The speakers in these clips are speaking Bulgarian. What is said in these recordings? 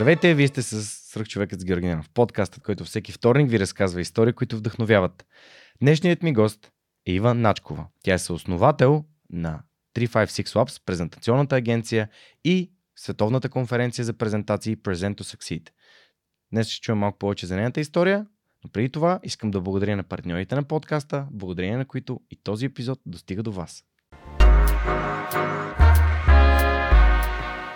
Здравейте, вие сте с Свръхчовекът с Георгиянов, подкастът, който всеки вторник ви разказва истории, които вдъхновяват. Днешният ми гост е Ива Начкова. Тя е съосновател на 356 Labs, презентационната агенция и световната конференция за презентации Present to Succeed. Днес ще чуем малко повече за нейната история, но преди това искам да благодаря на партньорите на подкаста, благодарение на които и този епизод достига до вас.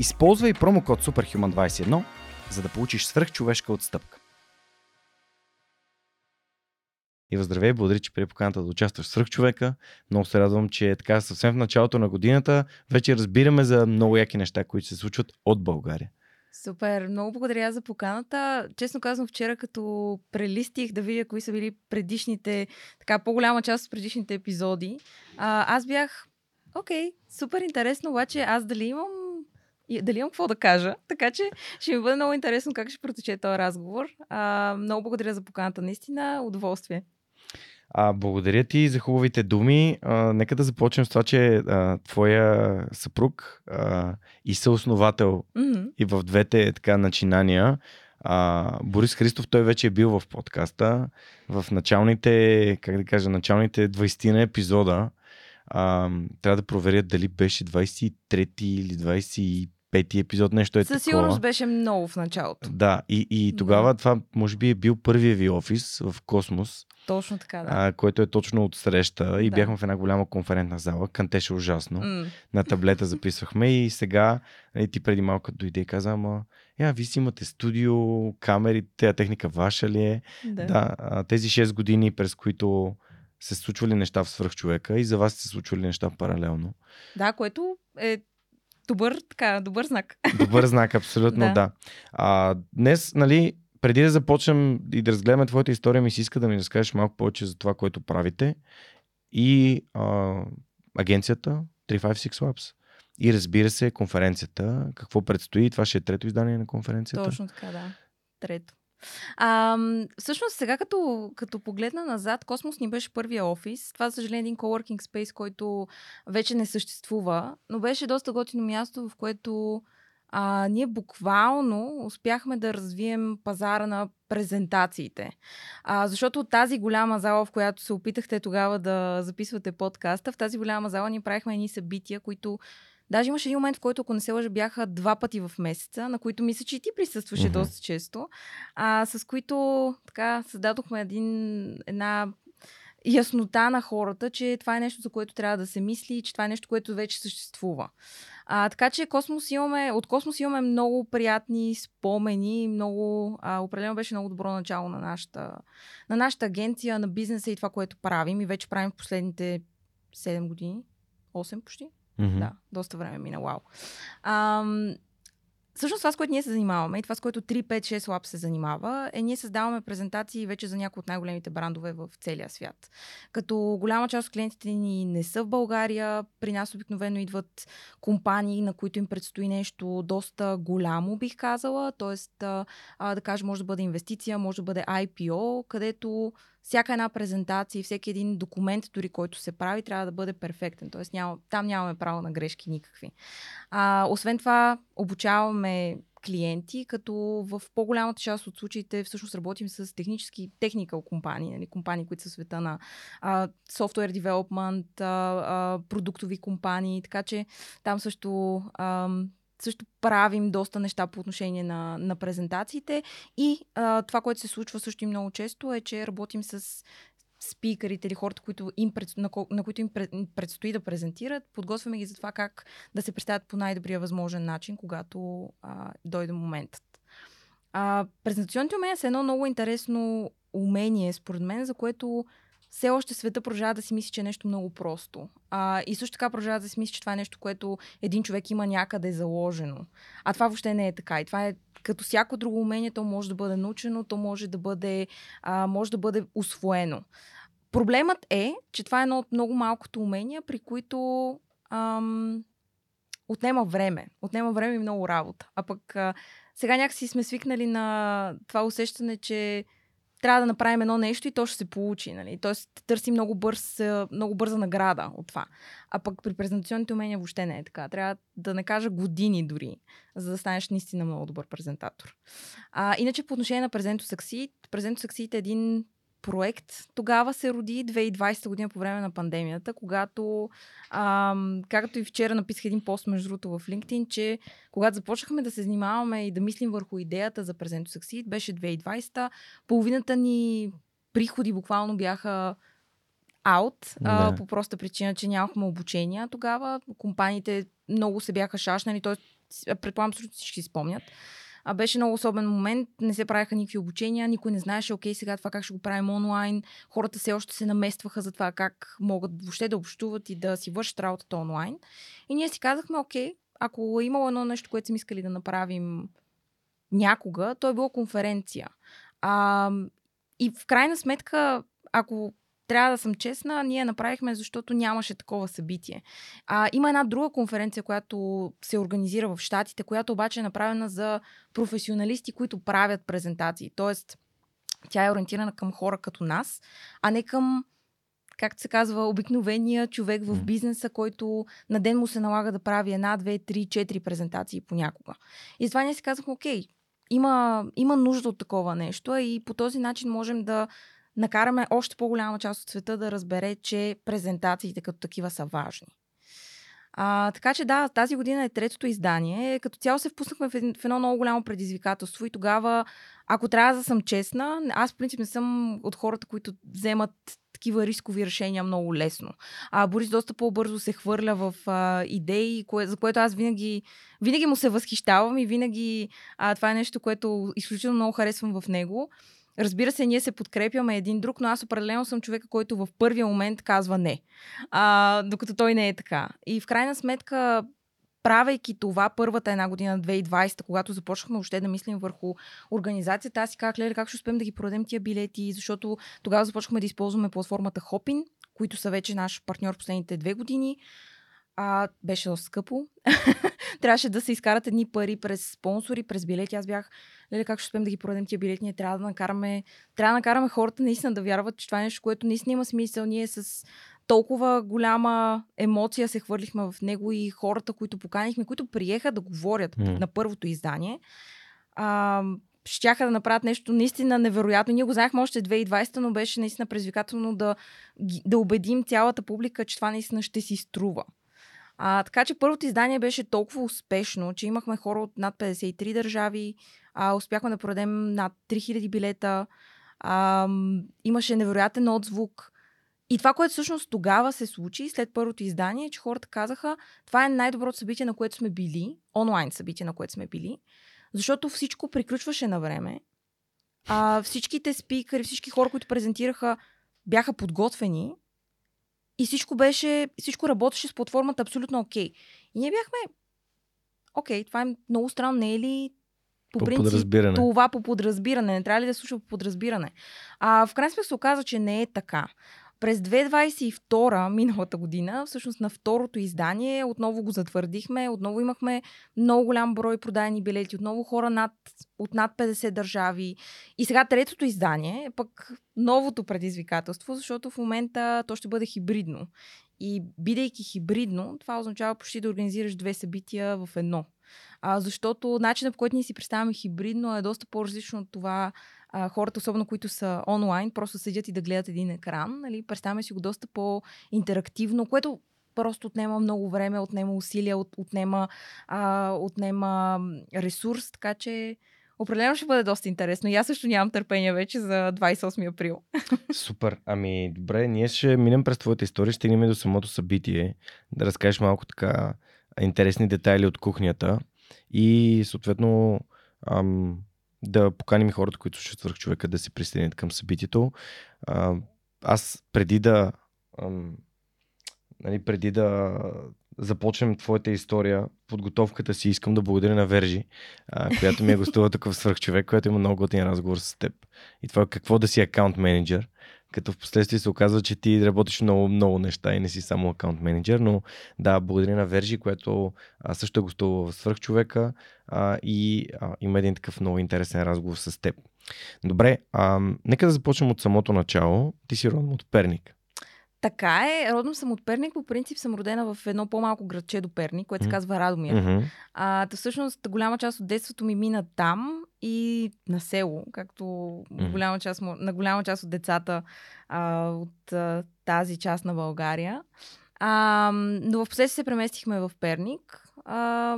Използвай промокод SUPERHUMAN21, за да получиш свръхчовешка отстъпка. И здравей, благодаря, че при поканата да участваш в Свръхчовека. Много се радвам, че е така съвсем в началото на годината вече разбираме за много яки неща, които се случват от България. Супер, много благодаря за поканата. Честно казвам, вчера като прелистих да видя кои са били предишните, така по-голяма част от предишните епизоди, а, аз бях, окей, супер интересно, обаче аз дали имам и дали имам какво да кажа. Така че ще ми бъде много интересно как ще протече този разговор. А, много благодаря за поканата. Наистина, удоволствие. А, благодаря ти за хубавите думи. А, нека да започнем с това, че а, твоя съпруг а, и съосновател mm-hmm. и в двете така начинания. А, Борис Христов, той вече е бил в подкаста. В началните, как да кажа, началните 20 на епизода. А, трябва да проверя дали беше 23 или 25 пети епизод, нещо е Със сигурност беше много в началото. Да, и, и тогава да. това може би е бил първия ви офис в Космос. Точно така, да. А, което е точно от среща и да. бяхме в една голяма конферентна зала. Кантеше ужасно. Mm. На таблета записвахме и сега и нали, ти преди малко дойде и каза, ама я, вие си имате студио, камери, тя техника ваша ли е? Да. да тези 6 години, през които се случвали неща в свръхчовека и за вас се случвали неща паралелно. Да, което е добър, така, добър знак. Добър знак, абсолютно да. да. А, днес, нали, преди да започнем и да разгледаме твоята история, ми се иска да ми разкажеш малко повече за това, което правите и а, агенцията 356 Labs. И разбира се, конференцията. Какво предстои? Това ще е трето издание на конференцията. Точно така, да. Трето. А, всъщност, сега като, като погледна назад, Космос ни беше първия офис. Това, за съжаление, е един coworking space, който вече не съществува, но беше доста готино място, в което а, ние буквално успяхме да развием пазара на презентациите. А, защото тази голяма зала, в която се опитахте тогава да записвате подкаста, в тази голяма зала ние правихме едни събития, които Даже имаше един момент, в който, ако не се лъжа, бяха два пъти в месеца, на които мисля, че и ти присъстваше mm-hmm. доста често, а, с които така създадохме един, една яснота на хората, че това е нещо, за което трябва да се мисли, че това е нещо, което вече съществува. А, така че космос имаме, от Космос имаме много приятни спомени, много, а, определено беше много добро начало на нашата, на нашата агенция, на бизнеса и това, което правим. И вече правим в последните 7 години, 8 почти. Mm-hmm. Да, доста време мина, вау. Ам, Всъщност това, с което ние се занимаваме и това, с което 356 Lab се занимава, е ние създаваме презентации вече за някои от най-големите брандове в целия свят. Като голяма част от клиентите ни не са в България, при нас обикновено идват компании, на които им предстои нещо доста голямо, бих казала. Тоест, да кажем, може да бъде инвестиция, може да бъде IPO, където всяка една презентация и всеки един документ, дори който се прави, трябва да бъде перфектен. Тоест няма, там нямаме право на грешки никакви. А, освен това, обучаваме клиенти, като в по-голямата част от случаите всъщност работим с технически техникал компании, нали, компании, които са света на а, software development, а, а, продуктови компании, така че там също а, също правим доста неща по отношение на, на презентациите. И а, това, което се случва също и много често е, че работим с спикърите или хората, които им на, на които им пред, предстои да презентират. Подготвяме ги за това как да се представят по най-добрия възможен начин, когато а, дойде моментът. А, презентационните умения са едно много интересно умение, според мен, за което все още света продължава да си мисли, че е нещо много просто. А, и също така продължава да си мисли, че това е нещо, което един човек има някъде заложено. А това въобще не е така. И това е като всяко друго умение, то може да бъде научено, то може да бъде, а, може да бъде освоено. Проблемът е, че това е едно от много малкото умения, при които ам, отнема време. Отнема време и много работа. А пък а, сега някакси сме свикнали на това усещане, че трябва да направим едно нещо и то ще се получи. Нали? Тоест, търси много, бърз, много бърза награда от това. А пък при презентационните умения въобще не е така. Трябва да не кажа години дори, за да станеш наистина много добър презентатор. А, иначе по отношение на Презенто Succeed, Презенто Succeed е един проект тогава се роди 2020 година по време на пандемията, когато, ам, както и вчера написах един пост между другото в LinkedIn, че когато започнахме да се занимаваме и да мислим върху идеята за Present to Succeed, беше 2020, половината ни приходи буквално бяха аут, а, по проста причина, че нямахме обучения тогава. Компаниите много се бяха шашнали, т.е. предполагам, всички си спомнят. А, беше много особен момент, не се правяха никакви обучения, никой не знаеше, окей, сега това как ще го правим онлайн. Хората все още се наместваха за това как могат въобще да общуват и да си вършат работата онлайн. И ние си казахме, окей, ако е имало едно нещо, което сме искали да направим някога, то е било конференция. А, и в крайна сметка, ако трябва да съм честна, ние направихме, защото нямаше такова събитие. А, има една друга конференция, която се организира в Штатите, която обаче е направена за професионалисти, които правят презентации. Тоест, тя е ориентирана към хора като нас, а не към както се казва, обикновения човек в бизнеса, който на ден му се налага да прави една, две, три, четири презентации понякога. И това ние си казахме, окей, има, има нужда от такова нещо и по този начин можем да накараме още по-голяма част от света да разбере, че презентациите като такива са важни. А, така че да, тази година е третото издание. Като цяло се впуснахме в, в едно много голямо предизвикателство и тогава, ако трябва да съм честна, аз в принцип не съм от хората, които вземат такива рискови решения много лесно. А Борис доста по-бързо се хвърля в а, идеи, кое, за което аз винаги, винаги му се възхищавам и винаги а, това е нещо, което изключително много харесвам в него. Разбира се, ние се подкрепяме един друг, но аз определено съм човека, който в първия момент казва не. А, докато той не е така. И в крайна сметка, правейки това първата една година, 2020, когато започнахме още да мислим върху организацията, аз си казах, леле, как ще успеем да ги продадем тия билети, защото тогава започнахме да използваме платформата Hopin, които са вече наш партньор последните две години. А, беше доста скъпо. Трябваше да се изкарат едни пари през спонсори, през билети. Аз бях, леле, как ще успеем да ги продадем тия билети? Ние трябва да накараме, трябва да накараме хората наистина да вярват, че това е нещо, което наистина има смисъл. Ние с толкова голяма емоция се хвърлихме в него и хората, които поканихме, които приеха да говорят mm. на първото издание. А, щяха да направят нещо наистина невероятно. Ние го знаехме още 2020, но беше наистина предизвикателно да, да убедим цялата публика, че това наистина ще си струва. А, така че първото издание беше толкова успешно, че имахме хора от над 53 държави, а, успяхме да продадем над 3000 билета, а, имаше невероятен отзвук. И това, което всъщност тогава се случи след първото издание, е, че хората казаха, това е най-доброто събитие, на което сме били, онлайн събитие, на което сме били, защото всичко приключваше на време. А, всичките спикъри, всички хора, които презентираха, бяха подготвени и всичко беше, всичко работеше с платформата абсолютно окей. Okay. И ние бяхме, окей, okay, това е много странно, не е ли по, по принцип подразбиране. това по подразбиране? Не трябва ли да слуша по подразбиране? А в крайна сметка се оказа, че не е така. През 2022, миналата година, всъщност на второто издание, отново го затвърдихме, отново имахме много голям брой продадени билети, отново хора над, от над 50 държави. И сега третото издание е пък новото предизвикателство, защото в момента то ще бъде хибридно. И бидейки хибридно, това означава почти да организираш две събития в едно. А, защото начинът по който ние си представяме хибридно е доста по-различно от това а, хората, особено които са онлайн, просто седят и да гледат един екран. Нали? Представяме си го доста по-интерактивно, което просто отнема много време, отнема усилия, от, отнема, а, отнема ресурс, така че определено ще бъде доста интересно. И аз също нямам търпение вече за 28 април. Супер. Ами, добре, ние ще минем през твоята история, ще стигнем до самото събитие, да разкажеш малко така интересни детайли от кухнята и съответно ам, да поканим хората, които ще свърх човека да се присъединят към събитието. А, аз преди да ам, нали, преди да започнем твоята история, подготовката си, искам да благодаря на Вержи, а, която ми е гостува тук в свърхчовек, която има много готин разговор с теб. И това какво да си акаунт менеджер, като в последствие се оказва, че ти работиш много, много неща и не си само акаунт менеджер, но да, благодаря на Вержи, която а, също е гостува в свърхчовека а, и а, има един такъв много интересен разговор с теб. Добре, а, нека да започнем от самото начало. Ти си родом от Перник. Така е. Родом съм от Перник. По принцип съм родена в едно по-малко градче до Перник, което се казва Радомир. Mm-hmm. А, та всъщност голяма част от детството ми мина там и на село, както mm-hmm. голяма част, на голяма част от децата а, от а, тази част на България. А, но в последствие се преместихме в Перник. А,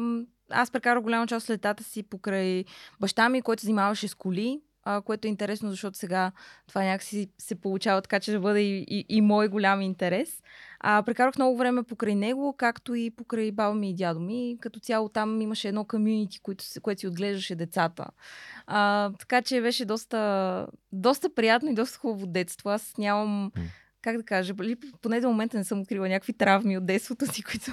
аз прекарах голяма част от летата си покрай баща ми, който занимаваше с коли а, което е интересно, защото сега това някакси се получава така, че да бъде и, и, и мой голям интерес. А, прекарах много време покрай него, както и покрай баба ми и дядо ми. Като цяло там имаше едно комюнити, което, което си отглеждаше децата. А, така че беше доста, доста приятно и доста хубаво детство. Аз нямам как да кажа, поне до момента не съм открила някакви травми от детството си, които,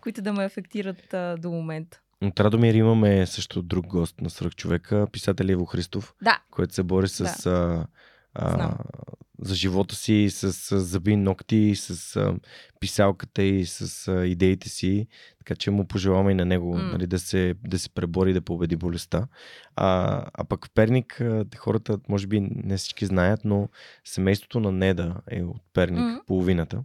които да ме афектират а, до момента. От Радомир имаме също друг гост на свръх човека, писател Ево Христов, да. който се бори с да. а, а, за живота си, с, с зъби, ногти, с а, писалката и с а, идеите си. Така че му пожелаваме и на него mm. нали, да, се, да се пребори, да победи болестта. А, а пък в Перник хората, може би не всички знаят, но семейството на Неда е от Перник, mm. половината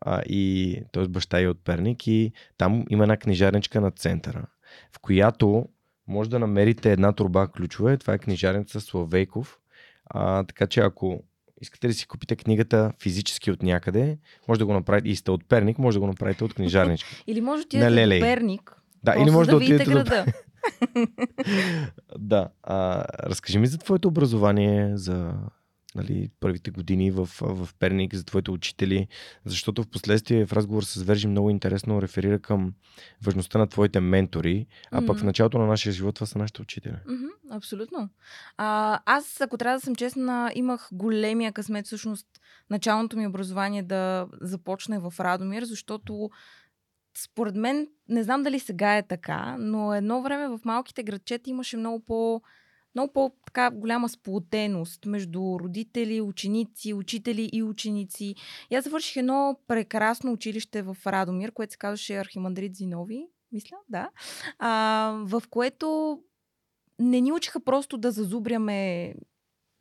а, и т.е. баща е от Перник и там има една книжарничка на центъра в която може да намерите една турба ключове. Това е книжарница Славейков. А, така че ако искате да си купите книгата физически от някъде, може да го направите и сте от Перник, може да го направите от книжарничка. Или може да отидете от Перник. Да, или може да, да отидете града. До... да. А, разкажи ми за твоето образование, за нали, първите години в, в Перник, за твоите учители, защото в последствие в разговор с Вержи много интересно реферира към важността на твоите ментори, а mm-hmm. пък в началото на нашия живот това са нашите учители. Mm-hmm, абсолютно. А, аз, ако трябва да съм честна, имах големия късмет всъщност началното ми образование да започне в Радомир, защото според мен, не знам дали сега е така, но едно време в малките градчета имаше много по- много по-така голяма сплотеност между родители, ученици, учители и ученици. И аз завърших едно прекрасно училище в Радомир, което се казваше Архимандрит Зинови, мисля, да, а, в което не ни учиха просто да зазубряме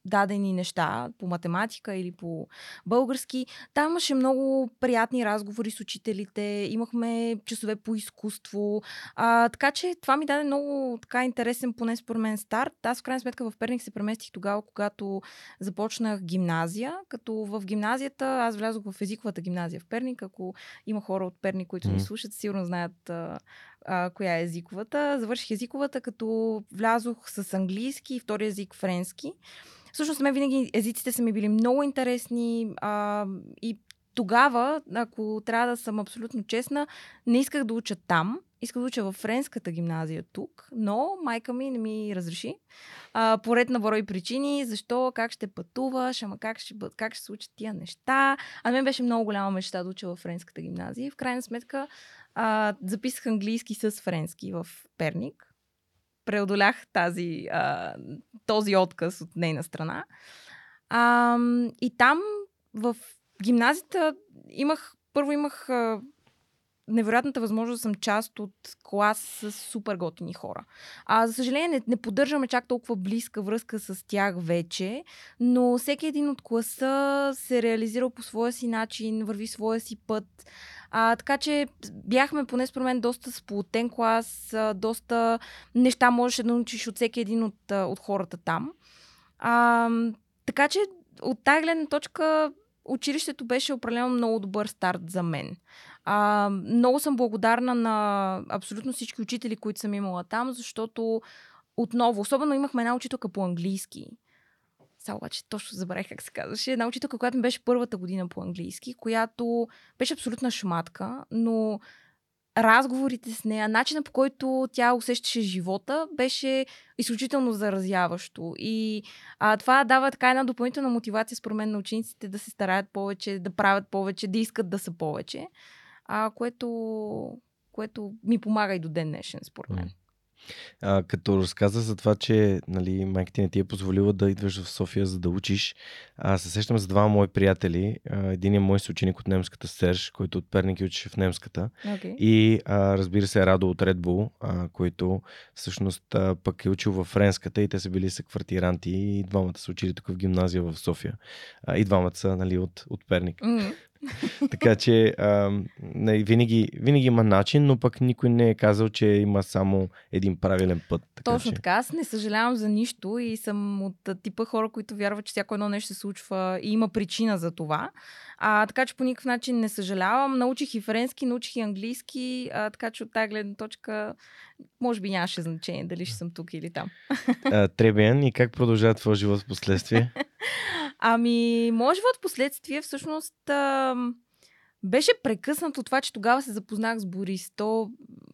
дадени неща по математика или по български. Там имаше много приятни разговори с учителите, имахме часове по изкуство. А, така че това ми даде много така интересен, поне според мен, старт. Аз в крайна сметка в Перник се преместих тогава, когато започнах гимназия, като в гимназията аз влязох в езиковата гимназия в Перник. Ако има хора от Перник, които ни слушат, сигурно знаят а, а, коя е езиковата. Завърших езиковата, като влязох с английски и втори език френски. Всъщност, мен винаги езиците са ми били много интересни а, и тогава, ако трябва да съм абсолютно честна, не исках да уча там. Исках да уча в френската гимназия тук, но майка ми не ми разреши. А, поред на брой причини, защо, как ще пътуваш, ама как ще, как ще се учат тия неща. А мен беше много голяма мечта да уча в френската гимназия. И в крайна сметка а, записах английски с френски в Перник преодолях тази, а, този отказ от нейна страна. А, и там в гимназията имах, първо имах а, невероятната възможност да съм част от клас с супер готини хора. А, за съжаление, не, не поддържаме чак толкова близка връзка с тях вече, но всеки един от класа се реализира по своя си начин, върви своя си път. А, така че бяхме поне според мен доста сплотен клас, а, доста неща можеше да научиш от всеки един от, от хората там. А, така че от тази гледна точка училището беше определено много добър старт за мен. А, много съм благодарна на абсолютно всички учители, които съм имала там, защото отново, особено имахме една учителка по английски. Сега обаче точно забравих как се казваше. Една учителка, която ми беше първата година по английски, която беше абсолютна шматка, но разговорите с нея, начина по който тя усещаше живота, беше изключително заразяващо. И а, това дава така една допълнителна мотивация, според мен, на учениците да се стараят повече, да правят повече, да искат да са повече, а, което, което ми помага и до ден днешен, според мен. А, като разказа за това, че нали, майка ти не ти е позволила да идваш в София за да учиш, а, се сещам за два мои приятели. един е мой съученик от немската Серж, който от Перник учеше в немската. Okay. И а, разбира се Радо от Red Bull, а, който всъщност а, пък е учил в френската и те са били са квартиранти и двамата са учили тук в гимназия в София. А, и двамата са нали, от, от Перник. Mm. така че а, не, винаги, винаги има начин, но пък никой не е казал, че има само един правилен път. Така, Точно че... така. Аз не съжалявам за нищо и съм от типа хора, които вярват, че всяко едно нещо се случва и има причина за това. А, така че по никакъв начин не съжалявам. Научих и френски, научих и английски, а, така че от тази гледна точка може би нямаше значение дали ще съм тук или там. Требен и как продължава твоя живот в последствие? Ами, моят живот в последствие всъщност а, беше прекъснато това, че тогава се запознах с Борис. То,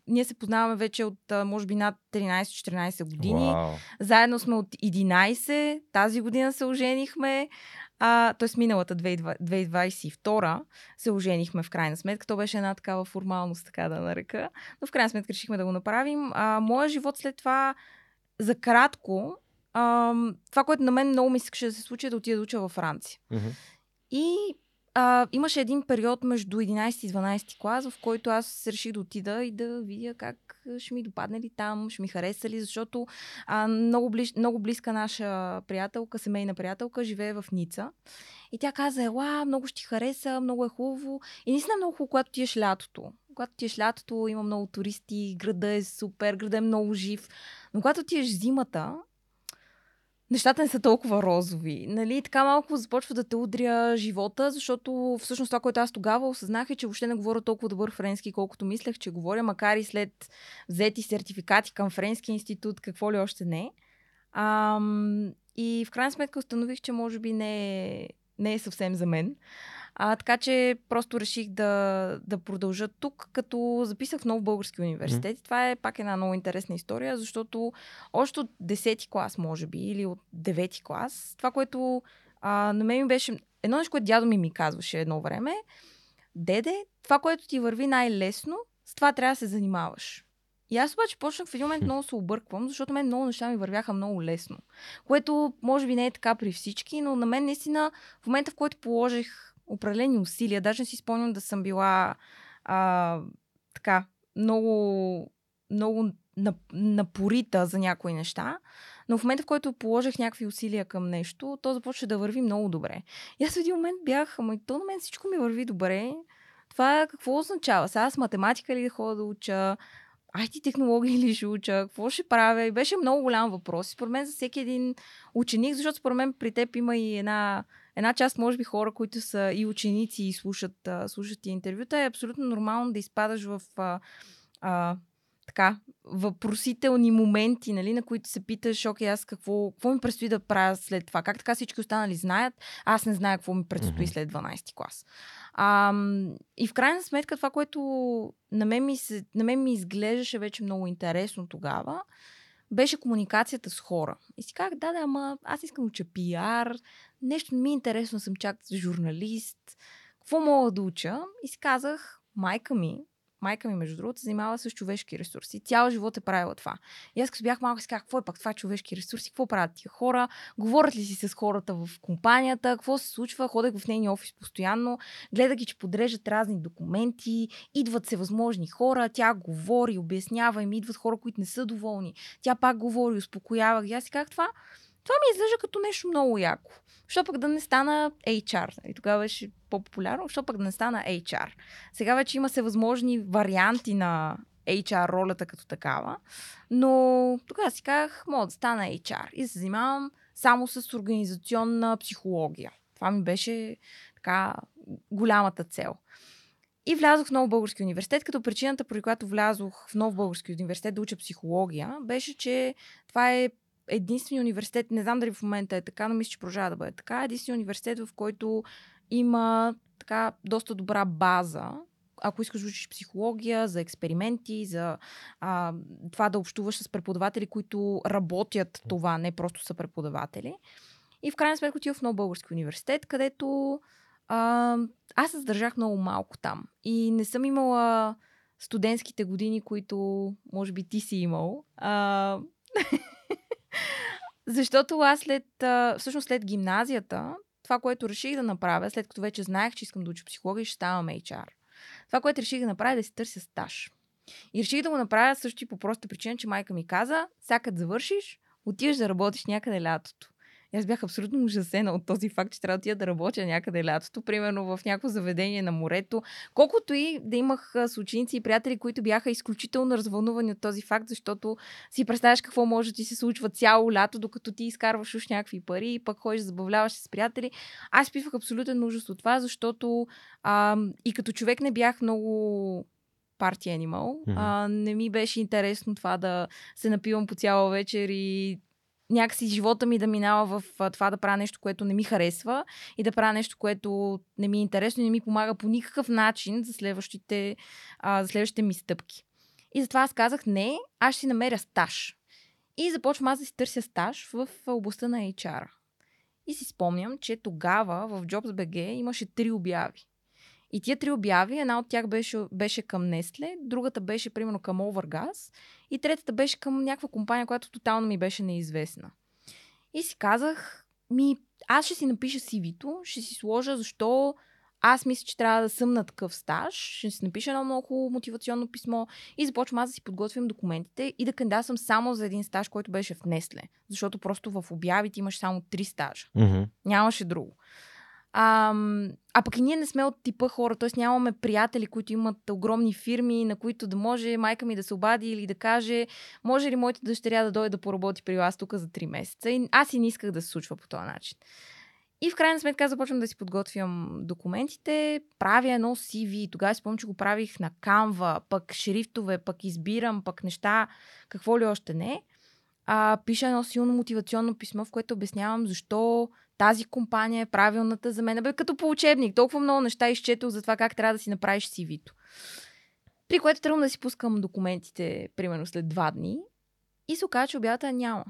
ние се познаваме вече от, а, може би, над 13-14 години. Wow. Заедно сме от 11. Тази година се оженихме. А, т.е. миналата 2022 се оженихме в крайна сметка. То беше една такава формалност, така да нарека. Но в крайна сметка решихме да го направим. А, моя живот след това за кратко а, това, което на мен много ми искаше да се случи, е да отида да уча във Франция. Mm-hmm. И а, имаше един период между 11 и 12 клас, в който аз реших да отида и да видя как ще ми допадне ли там, ще ми хареса ли, защото а, много, ближ, много близка наша приятелка, семейна приятелка, живее в Ница. И тя каза, ела, много ще ти хареса, много е хубаво. И наистина е много хубаво, когато ти еш лятото. Когато ти еш лятото, има много туристи, града е супер, града е много жив. Но когато ти еш зимата, нещата не са толкова розови. Нали? Така малко започва да те удря живота, защото всъщност това, което аз тогава осъзнах е, че въобще не говоря толкова добър френски, колкото мислех, че говоря, макар и след взети сертификати към Френски институт, какво ли още не. Ам, и в крайна сметка установих, че може би не е, не е съвсем за мен. А, така че просто реших да, да продължа тук, като записах в нов български университет. Mm. Това е пак една много интересна история, защото още от 10-ти клас, може би, или от 9-ти клас, това, което а, на мен ми беше... Едно нещо, което дядо ми ми казваше едно време, деде, това, което ти върви най-лесно, с това трябва да се занимаваш. И аз обаче почнах в един момент много се обърквам, защото мен много неща ми вървяха много лесно. Което може би не е така при всички, но на мен наистина в момента, в който положих определени усилия. Даже си спомням да съм била а, така много, много напорита за някои неща, но в момента, в който положих някакви усилия към нещо, то започва да върви много добре. И аз в един момент бях, ама и то на мен всичко ми върви добре. Това какво означава? Сега с математика ли да ходя да уча? IT технологии ли ще уча? Какво ще правя? И беше много голям въпрос. според мен за всеки един ученик, защото според мен при теб има и една една част, може би, хора, които са и ученици и слушат, а, слушат и интервюта, е абсолютно нормално да изпадаш в а, а, така, въпросителни моменти, нали, на които се питаш, окей, аз какво, какво ми предстои да правя след това? Как така всички останали знаят? Аз не зная какво ми предстои след 12 клас. А, и в крайна сметка това, което на мен, ми се, на мен ми изглеждаше вече много интересно тогава, беше комуникацията с хора. И си казах, да, да, ама аз искам уча пиар, нещо не ми е интересно, съм чак журналист, какво мога да уча? И си казах, майка ми, майка ми, между другото, занимава с човешки ресурси. Цял живот е правила това. И аз като бях малко си казах, какво е пак това човешки ресурси, какво правят тия хора, говорят ли си с хората в компанията, какво се случва, ходех в нейния офис постоянно, гледах ги, че подрежат разни документи, идват се възможни хора, тя говори, обяснява им, идват хора, които не са доволни. Тя пак говори, успокоява ги. Аз си казах това, това ми изглежда като нещо много яко. Що пък да не стана HR? И тогава беше по-популярно. Що пък да не стана HR? Сега вече има се възможни варианти на HR ролята като такава. Но тогава си казах, мога да стана HR. И се занимавам само с организационна психология. Това ми беше така голямата цел. И влязох в Нов български университет, като причината, поради която влязох в Нов български университет да уча психология, беше, че това е единствения университет, не знам дали в момента е така, но мисля, че продължава да бъде така, единствения университет, в който има така доста добра база, ако искаш да учиш психология, за експерименти, за а, това да общуваш с преподаватели, които работят това, не просто са преподаватели. И в крайна сметка отива в Нов Български университет, където а, аз се задържах много малко там. И не съм имала студентските години, които може би ти си имал. А, защото аз след, всъщност след гимназията, това, което реших да направя, след като вече знаех, че искам да уча психология, ще ставам HR. Това, което реших да направя, е да си търся стаж. И реших да го направя също и по проста причина, че майка ми каза, сега завършиш, отиваш да работиш някъде лятото. И аз бях абсолютно ужасена от този факт, че трябва да отида да работя някъде лятото, примерно в някакво заведение на морето. Колкото и да имах с ученици и приятели, които бяха изключително развълнувани от този факт, защото си представяш какво може да ти се случва цяло лято, докато ти изкарваш уж някакви пари и пък ходиш да забавляваш с приятели. Аз пивах абсолютен ужас от това, защото а, и като човек не бях много парти анимал. Mm-hmm. А, не ми беше интересно това да се напивам по цяла вечер и някакси живота ми да минава в това да правя нещо, което не ми харесва и да правя нещо, което не ми е интересно и не ми помага по никакъв начин за следващите, а, за следващите ми стъпки. И затова аз казах, не, аз ще си намеря стаж. И започвам аз да си търся стаж в областта на HR. И си спомням, че тогава в JobsBG имаше три обяви. И тия три обяви, една от тях беше, беше към Nestle, другата беше примерно към Overgas и третата беше към някаква компания, която тотално ми беше неизвестна. И си казах, ми, аз ще си напиша CV-то, ще си сложа защо аз мисля, че трябва да съм на такъв стаж, ще си напиша едно много мотивационно писмо и започвам аз да си подготвям документите и да кандидатствам само за един стаж, който беше в Несле. Защото просто в обявите имаш само три стажа. Mm-hmm. Нямаше друго. А, а пък и ние не сме от типа хора, т.е. нямаме приятели, които имат огромни фирми, на които да може майка ми да се обади или да каже, може ли моята дъщеря да дойде да поработи при вас тук за 3 месеца. И аз и не исках да се случва по този начин. И в крайна сметка започвам да си подготвям документите, правя едно CV, тогава спомням, че го правих на Canva, пък шрифтове, пък избирам, пък неща, какво ли още не. А, пиша едно силно мотивационно писмо, в което обяснявам защо тази компания е правилната за мен. Бе, като по учебник, толкова много неща изчетох за това как трябва да си направиш CV-то. При което тръгвам да си пускам документите, примерно след два дни, и се оказа, че обявата няма.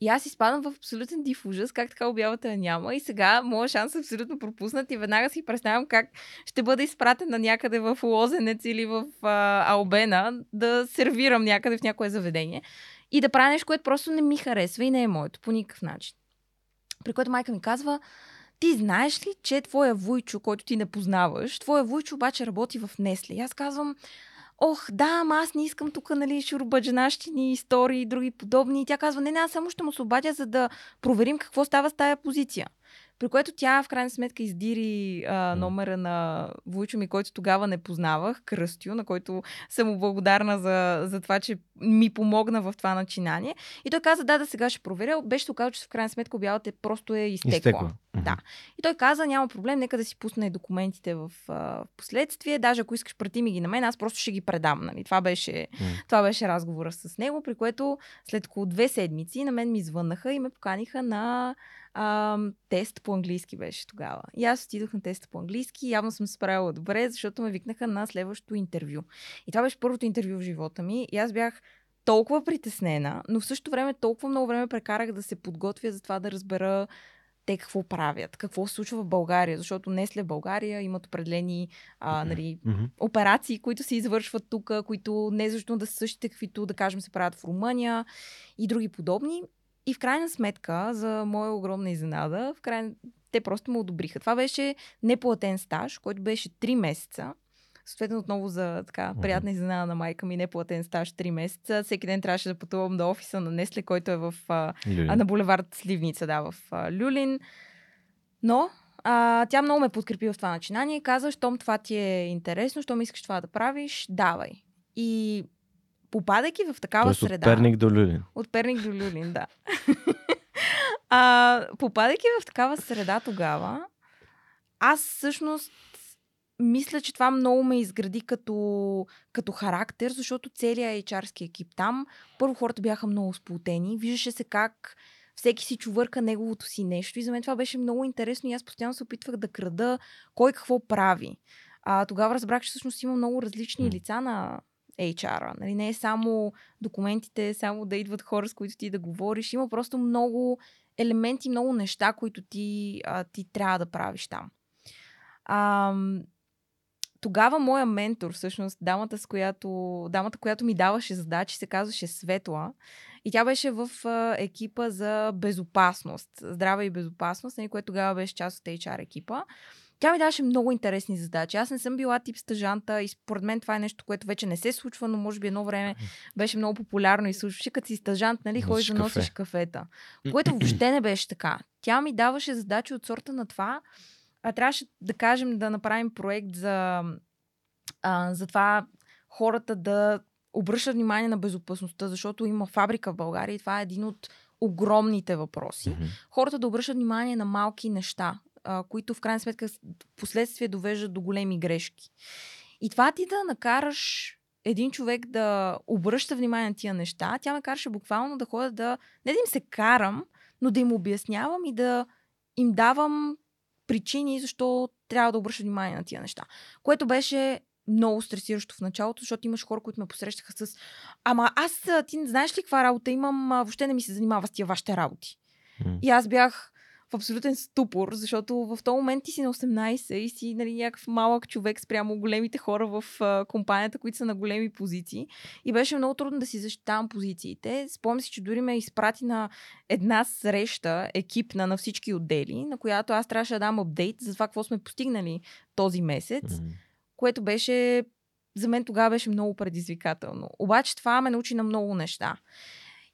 И аз изпадам в абсолютен див ужас, как така обявата няма. И сега моят шанс е абсолютно пропуснат и веднага си представям как ще бъда изпратена някъде в Лозенец или в а, Албена да сервирам някъде в някое заведение и да правя нещо, което просто не ми харесва и не е моето по никакъв начин. При което майка ми казва, ти знаеш ли, че твоя вуйчо, който ти не познаваш, твоя вуйчо обаче работи в Несле. И аз казвам, ох, да, ама аз не искам тук, нали, шурбаджанащини, истории и други подобни. И тя казва, не, не, аз само ще му се обадя, за да проверим какво става с тая позиция. При което тя в крайна сметка издири а, номера на Войчо ми, който тогава не познавах, Кръстю, на който съм му благодарна за, за това, че ми помогна в това начинание. И той каза, да, да, сега ще проверя. Беше се че в крайна сметка обявата просто е изтекла. изтекла. Да. И той каза, няма проблем, нека да си пусне документите в а, последствие. Даже ако искаш, прати ми ги на мен, аз просто ще ги предам. Нали? Това, беше, mm. това беше разговора с него, при което след около две седмици на мен ми звъннаха и ме поканиха на а, тест по английски беше тогава. И аз отидох на теста по английски. Явно съм се справила добре, защото ме викнаха на следващото интервю. И това беше първото интервю в живота ми. И аз бях толкова притеснена, но в същото време толкова много време прекарах да се подготвя за това да разбера те какво правят, какво се случва в България, защото не след България имат определени а, нали, mm-hmm. операции, които се извършват тук, които не защо да са същите, каквито, да кажем, се правят в Румъния и други подобни. И в крайна сметка, за моя огромна изненада, в край... те просто ме одобриха. Това беше неплатен стаж, който беше 3 месеца. Съответно, отново за така приятна изненада на майка ми, неплатен стаж 3 месеца. Всеки ден трябваше да пътувам до офиса на Несле, който е в, а, на булевард Сливница, да, в Люлин. Но а, тя много ме подкрепи в това начинание и каза, щом това ти е интересно, щом искаш това да правиш, давай. И попадайки в такава Тоест среда. От Перник до Люлин. От Перник до Люлин, да. а, попадайки в такава среда тогава, аз всъщност мисля, че това много ме изгради като, като характер, защото целият HR екип там, първо хората бяха много сплутени, виждаше се как всеки си чувърка неговото си нещо и за мен това беше много интересно и аз постоянно се опитвах да крада кой какво прави. А, тогава разбрах, че всъщност има много различни лица на HR-а. Нали? Не е само документите, само да идват хора, с които ти да говориш. Има просто много елементи, много неща, които ти, а, ти трябва да правиш там. А, тогава моя ментор, всъщност, дамата, с която, дамата, която ми даваше задачи, се казваше Светла. И тя беше в а, екипа за безопасност, здраве и безопасност, нали, което тогава беше част от HR екипа. Тя ми даваше много интересни задачи. Аз не съм била тип стъжанта и според мен това е нещо, което вече не се случва, но може би едно време беше много популярно и случваше. Като си стъжант, нали, ходиш да носиш кафе. кафета. Което въобще не беше така. Тя ми даваше задачи от сорта на това. А, трябваше да кажем да направим проект за, а, за това хората да обръщат внимание на безопасността, защото има фабрика в България и това е един от огромните въпроси. Мгм. Хората да обръщат внимание на малки неща, а, които в крайна сметка последствие довеждат до големи грешки. И това ти да накараш един човек да обръща внимание на тия неща, тя ме караше буквално да ходя да, не да им се карам, но да им обяснявам и да им давам причини защо трябва да обръща внимание на тия неща. Което беше много стресиращо в началото, защото имаш хора, които ме посрещаха с Ама аз, ти не знаеш ли каква работа имам, въобще не ми се занимава с тия вашите работи. М. И аз бях в абсолютен ступор, защото в този момент ти си на 18 и си нали, някакъв малък човек спрямо големите хора в а, компанията, които са на големи позиции. И беше много трудно да си защитавам позициите. Спомням си, че дори ме изпрати на една среща, екипна на всички отдели, на която аз трябваше да дам апдейт за това какво сме постигнали този месец М. което беше за мен тогава беше много предизвикателно. Обаче това ме научи на много неща.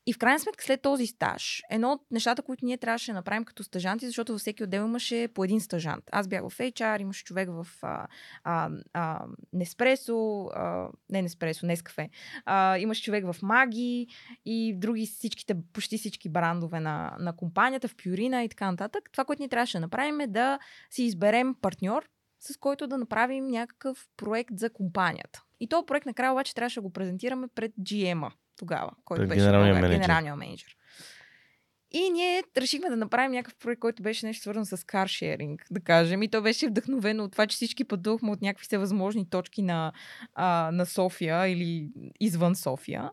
И в крайна сметка след този стаж, едно от нещата, които ние трябваше да направим като стажанти, защото във всеки отдел имаше по един стажант. Аз бях в HR, имаше човек в а, а, а, Неспресо, а, не Неспресо, Нескафе, а, имаше човек в Маги и други всичките, почти всички брандове на, на компанията, в Пюрина и така нататък. Това, което ние трябваше да направим е да си изберем партньор, с който да направим някакъв проект за компанията. И този проект накрая обаче трябваше да го презентираме пред GM-а тогава, който Пред беше генералния менеджер. генералния менеджер. И ние решихме да направим някакъв проект, който беше нещо свързано с каршеринг, да кажем. И то беше вдъхновено от това, че всички пътувахме от някакви всевъзможни точки на, а, на София или извън София.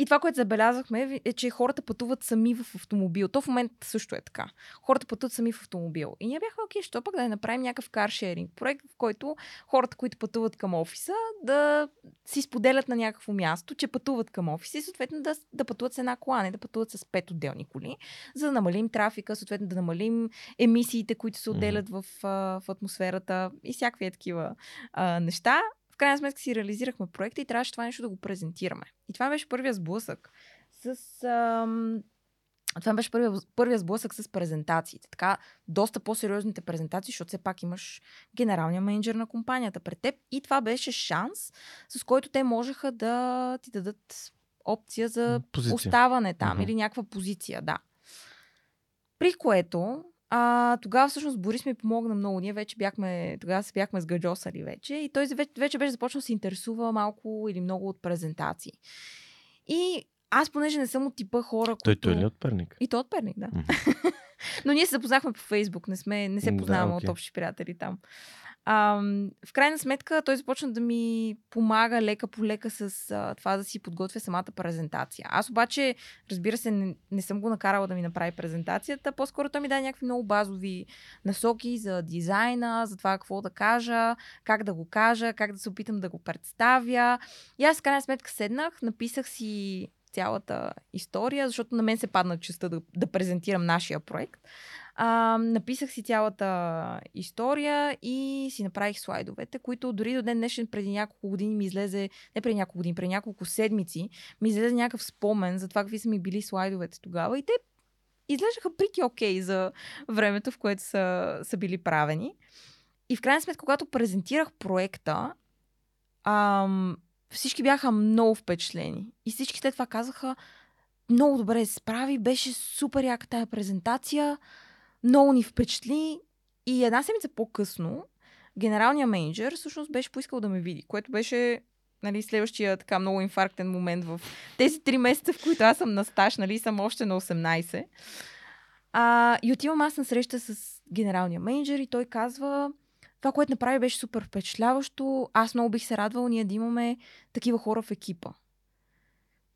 И това, което забелязахме е, че хората пътуват сами в автомобил. То в момента също е така. Хората пътуват сами в автомобил. И ние бяхме, окей, що пък да направим някакъв каршеринг проект, в който хората, които пътуват към офиса, да си споделят на някакво място, че пътуват към офиса и съответно да, да пътуват с една кола, не да пътуват с пет отделни коли, за да намалим трафика, съответно да намалим емисиите, които се отделят в, в атмосферата и всякакви такива а, неща. Крайна сметка си реализирахме проекта и трябваше това нещо да го презентираме. И това беше първия сблъсък с... Ам... Това беше първия, първия сблъсък с презентациите. Така, доста по-сериозните презентации, защото все пак имаш генералния менеджер на компанията пред теб. И това беше шанс, с който те можеха да ти дадат опция за Позиция. оставане там Мгм. или някаква позиция, да. При което а, тогава всъщност Борис ми помогна много. Ние вече бяхме, тогава се бяхме сгаджосали вече и той вече, вече беше започнал да се интересува малко или много от презентации. И аз, понеже не съм от типа хора, Той които... той ли е от Перник? И то от Перник, да. Мгм. Но ние се запознахме по Фейсбук, не, сме, не се Да, познаваме окей. от общи приятели там. А, в крайна сметка той започна да ми помага лека по лека с а, това да си подготвя самата презентация. Аз обаче, разбира се, не, не съм го накарала да ми направи презентацията. По-скоро той ми даде някакви много базови насоки за дизайна, за това какво да кажа, как да го кажа, как да се опитам да го представя. И аз в крайна сметка седнах, написах си цялата история, защото на мен се падна честа да, да презентирам нашия проект. А, написах си цялата история и си направих слайдовете, които дори до ден днешен преди няколко години ми излезе, не преди няколко години, преди няколко седмици, ми излезе някакъв спомен за това какви са ми били слайдовете тогава и те изглеждаха прити окей за времето, в което са, са били правени. И в крайна сметка, когато презентирах проекта, ам, всички бяха много впечатлени. И всички след това казаха, много добре се справи, беше супер яка тая презентация, много ни впечатли. И една седмица по-късно, генералният менеджер всъщност беше поискал да ме види, което беше нали, следващия така много инфарктен момент в тези три месеца, в които аз съм на стаж, нали, съм още на 18. А, и отивам аз на среща с генералния менеджер и той казва, това, което направи, беше супер впечатляващо. Аз много бих се радвала ние да имаме такива хора в екипа.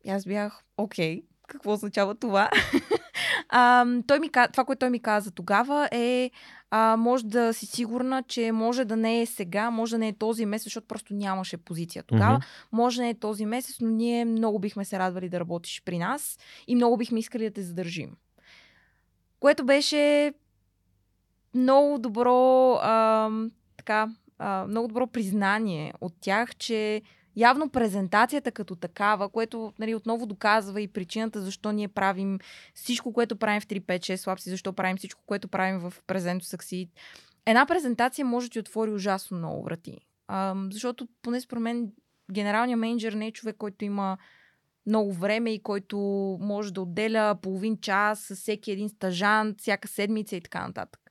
И аз бях, окей, какво означава това? а, той ми, това, което той ми каза тогава е, а, може да си сигурна, че може да не е сега, може да не е този месец, защото просто нямаше позиция тогава. Mm-hmm. Може да не е този месец, но ние много бихме се радвали да работиш при нас и много бихме искали да те задържим. Което беше много добро, а, така, а, много добро признание от тях, че явно презентацията като такава, което нали, отново доказва и причината защо ние правим всичко, което правим в 3-5-6 слабси, защо правим всичко, което правим в Презенто Succeed. Една презентация може да ти отвори ужасно много врати. А, защото поне според мен генералният менеджер не е човек, който има много време и който може да отделя половин час с всеки един стажант, всяка седмица и така нататък.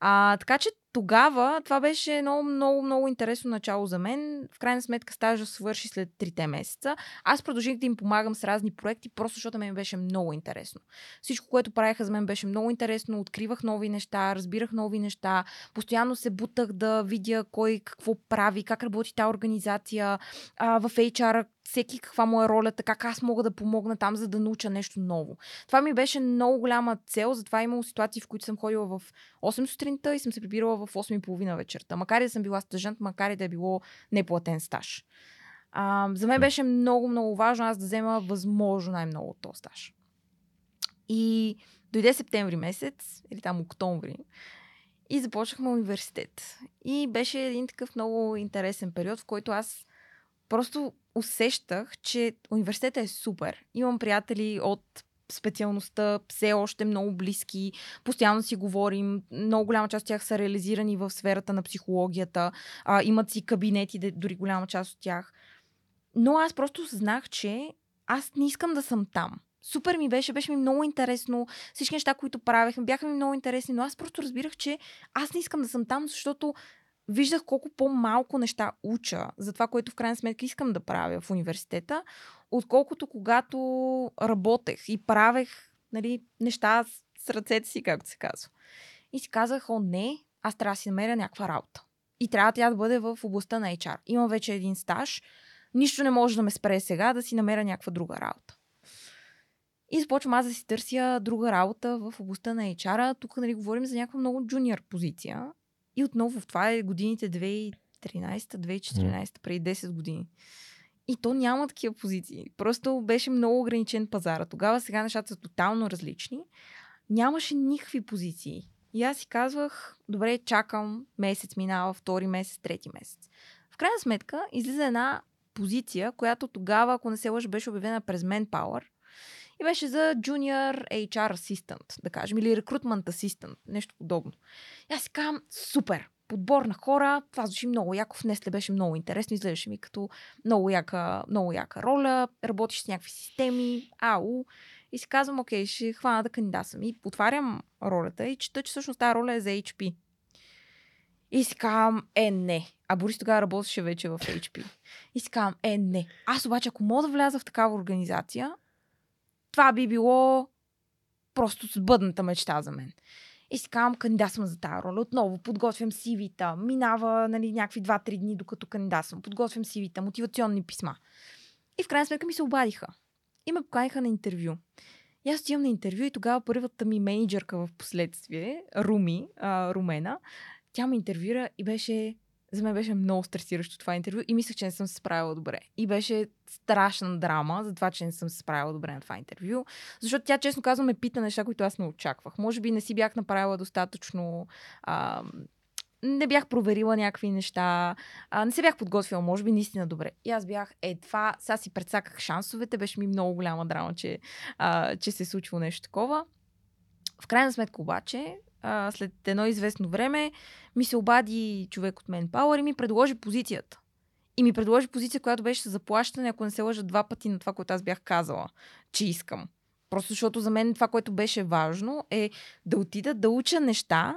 А, така че тогава това беше много, много, много интересно начало за мен. В крайна сметка стажа свърши след трите месеца. Аз продължих да им помагам с разни проекти, просто защото мен беше много интересно. Всичко, което правеха за мен беше много интересно. Откривах нови неща, разбирах нови неща. Постоянно се бутах да видя кой какво прави, как работи тази организация. А, в HR всеки каква му е ролята, как аз мога да помогна там, за да науча нещо ново. Това ми беше много голяма цел, затова имало ситуации, в които съм ходила в 8 сутринта и съм се прибирала в 8.30 вечерта. Макар и да съм била стъжант, макар и да е било неплатен стаж. А, за мен беше много, много важно аз да взема възможно най-много от този стаж. И дойде септември месец, или там октомври, и започнахме университет. И беше един такъв много интересен период, в който аз просто усещах, че университета е супер. Имам приятели от специалността, все още много близки, постоянно си говорим, много голяма част от тях са реализирани в сферата на психологията, а, имат си кабинети, дори голяма част от тях. Но аз просто знах, че аз не искам да съм там. Супер ми беше, беше ми много интересно. Всички неща, които правехме, бяха ми много интересни, но аз просто разбирах, че аз не искам да съм там, защото виждах колко по-малко неща уча за това, което в крайна сметка искам да правя в университета, отколкото когато работех и правех нали, неща с ръцете си, както се казва. И си казах, о не, аз трябва да си намеря някаква работа. И трябва тя да бъде в областта на HR. Имам вече един стаж, нищо не може да ме спре сега да си намеря някаква друга работа. И започвам аз да си търся друга работа в областта на HR. Тук нали, говорим за някаква много джуниор позиция. И отново това е годините 2013-2014, преди 10 години. И то няма такива позиции. Просто беше много ограничен пазара. Тогава сега нещата са тотално различни. Нямаше никакви позиции. И аз си казвах, добре, чакам, месец минава, втори месец, трети месец. В крайна сметка, излиза една позиция, която тогава, ако не се лъжа, беше обявена през Manpower. И беше за Junior HR Assistant, да кажем, или Recruitment Assistant, нещо подобно. И аз си казвам, супер, подбор на хора, това звучи много яко. В Несле беше много интересно, изглеждаше ми като много яка, много яка роля, работиш с някакви системи, ау. И си казвам, окей, ще хвана да кандидатствам. И отварям ролята и чета, че всъщност тази роля е за HP. И си казвам, е, не. А Борис тогава работеше вече в HP. И си казвам, е, не. Аз обаче, ако мога да вляза в такава организация, това би било просто сбъдната мечта за мен. И си казвам, кандидатствам за тази роля. Отново подготвям CV-та. Минава нали, някакви 2-3 дни, докато кандидатствам. Подготвям CV-та, мотивационни писма. И в крайна сметка ми се обадиха. И ме поканиха на интервю. И аз отивам на интервю и тогава първата ми менеджерка в последствие, Руми, а, Румена, тя ме интервюра и беше за мен беше много стресиращо това интервю и мислех, че не съм се справила добре. И беше страшна драма за това, че не съм се справила добре на това интервю. Защото тя, честно казвам, ме пита неща, които аз не очаквах. Може би не си бях направила достатъчно. А, не бях проверила някакви неща, а, не се бях подготвила, може би наистина добре. И аз бях, е, това, сега си предсаках шансовете, беше ми много голяма драма, че, а, че се е случило нещо такова. В крайна сметка обаче, а, след едно известно време, ми се обади човек от Manpower и ми предложи позицията. И ми предложи позиция, която беше за заплащане, ако не се лъжа два пъти на това, което аз бях казала, че искам. Просто защото за мен това, което беше важно, е да отида да уча неща,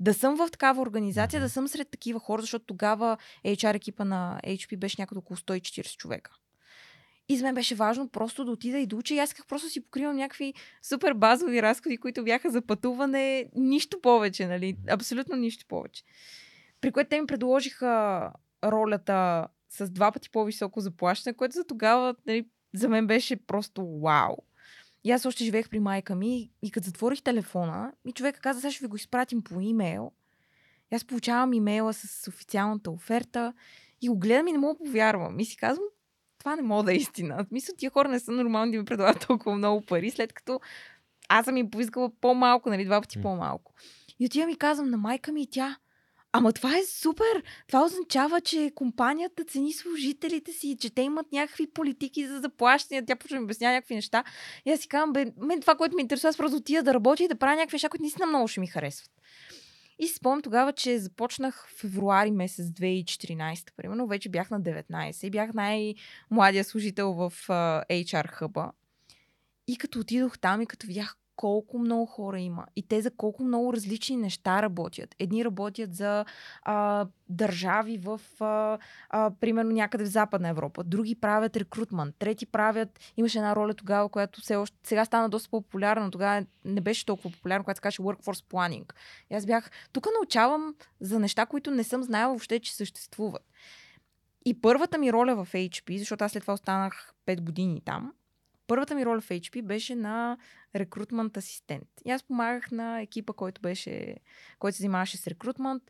да съм в такава организация, да съм сред такива хора, защото тогава HR екипа на HP беше някъде около 140 човека. И за мен беше важно просто да отида и да уча. И аз исках просто си покривам някакви супер базови разходи, които бяха за пътуване. Нищо повече, нали? Абсолютно нищо повече. при което те ми предложиха ролята с два пъти по-високо заплащане, което за тогава нали, за мен беше просто вау. И аз още живеех при майка ми и като затворих телефона, и човека каза, сега ще ви го изпратим по имейл. И аз получавам имейла с официалната оферта и го гледам и не мога повярвам. И си казвам, това не мога да е истина. Мисля, тия хора не са нормални да ми предлагат толкова много пари, след като аз съм им поискала по-малко, нали, два пъти по-малко. И отивам и казвам на майка ми и тя, Ама това е супер! Това означава, че компанията цени служителите си, че те имат някакви политики за заплащане. Тя почва да ми обяснява някакви неща. И аз си казвам, бе, мен това, което ме интересува, аз просто отида да работя и да правя някакви неща, които наистина много ще ми харесват. И си спомням тогава, че започнах в февруари месец 2014, примерно, вече бях на 19 и бях най-младия служител в HR Hub. И като отидох там и като видях колко много хора има и те за колко много различни неща работят. Едни работят за а, държави в, а, а, примерно, някъде в Западна Европа, други правят рекрутмент, трети правят. Имаше една роля тогава, която все още, сега стана доста по-популярна, но тогава не беше толкова популярна, която се каже Workforce Planning. И аз бях, тук научавам за неща, които не съм знаела въобще, че съществуват. И първата ми роля в HP, защото аз след това останах 5 години там, първата ми роля в HP беше на рекрутмент асистент. И аз помагах на екипа, който беше, който се занимаваше с рекрутмент.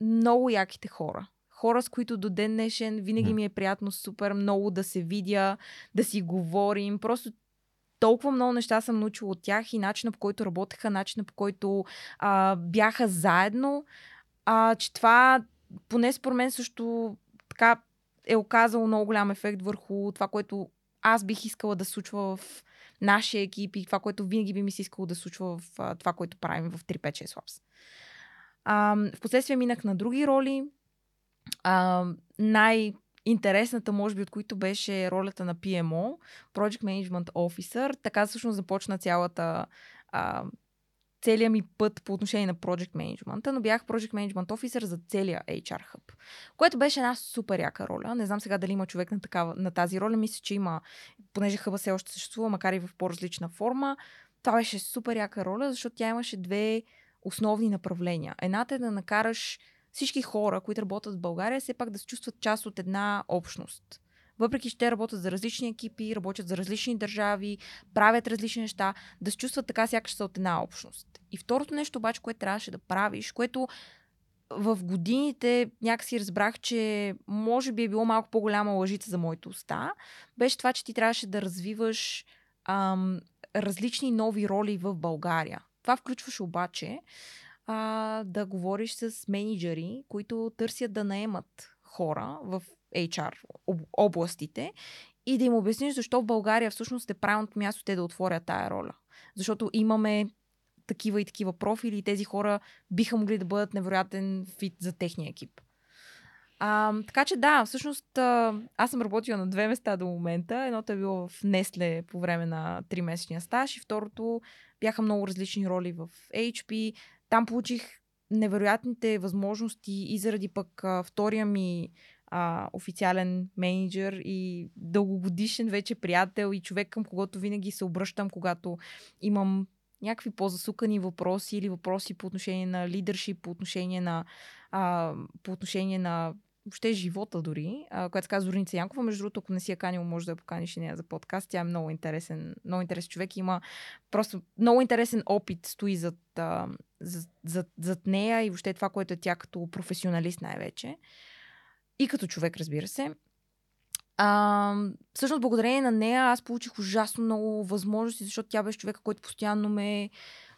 Много яките хора. Хора, с които до ден днешен винаги ми е приятно супер много да се видя, да си говорим. Просто толкова много неща съм научила от тях и начина по който работеха, начина по който а, бяха заедно, а, че това поне според мен също така е оказало много голям ефект върху това, което аз бих искала да случва в нашия екип и това, което винаги би ми се искало да случва в това, което правим в 356 Labs. А, в последствие минах на други роли. А, най- интересната, може би, от които беше ролята на PMO, Project Management Officer. Така всъщност започна цялата а, целият ми път по отношение на Project Management, но бях Project Management Officer за целия HR Hub, което беше една супер яка роля. Не знам сега дали има човек на, такава, на тази роля. Мисля, че има, понеже хъба все още съществува, макар и в по-различна форма. Това беше супер яка роля, защото тя имаше две основни направления. Едната е да накараш всички хора, които работят в България, все пак да се чувстват част от една общност въпреки че те работят за различни екипи, работят за различни държави, правят различни неща, да се чувстват така, сякаш са от една общност. И второто нещо обаче, което трябваше да правиш, което в годините някакси разбрах, че може би е било малко по-голяма лъжица за моите уста, беше това, че ти трябваше да развиваш ам, различни нови роли в България. Това включваше обаче а, да говориш с менеджери, които търсят да наемат хора в HR областите и да им обясниш защо в България всъщност е правилното място те да отворят тая роля. Защото имаме такива и такива профили и тези хора биха могли да бъдат невероятен фит за техния екип. А, така че да, всъщност аз съм работила на две места до момента. Едното е било в Несле по време на 3-месечния стаж и второто бяха много различни роли в HP. Там получих невероятните възможности и заради пък втория ми а, официален менеджер и дългогодишен вече приятел и човек, към когото винаги се обръщам, когато имам някакви по-засукани въпроси или въпроси по отношение на лидершип, по отношение на, а, по отношение на въобще живота дори, а, която се казва Зорница Янкова. Между другото, ако не си я канил, може да я поканиш и нея за подкаст. Тя е много интересен, много интересен човек. Има просто много интересен опит стои зад, зад, зад, зад нея и въобще това, което е тя като професионалист най-вече и като човек, разбира се. А, всъщност, благодарение на нея, аз получих ужасно много възможности, защото тя беше човека, който постоянно ме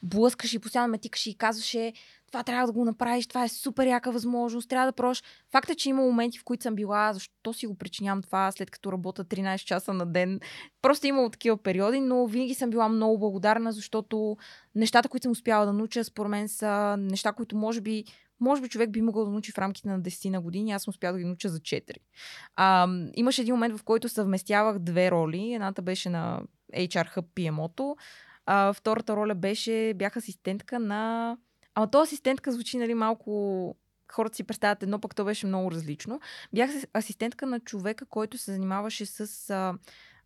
блъскаше и постоянно ме тикаше и казваше това трябва да го направиш, това е супер яка възможност, трябва да прош. Факт е, че има моменти, в които съм била, защо си го причинявам това, след като работя 13 часа на ден. Просто имало такива периоди, но винаги съм била много благодарна, защото нещата, които съм успяла да науча, според мен са неща, които може би може би човек би могъл да научи в рамките на 10 на години, аз съм успяла да ги науча за 4. А, имаше един момент, в който съвместявах две роли. Едната беше на HR Hub PMO-то, а втората роля беше, бях асистентка на... Ама то асистентка звучи нали, малко хората си представят едно, пък то беше много различно. Бях асистентка на човека, който се занимаваше с а,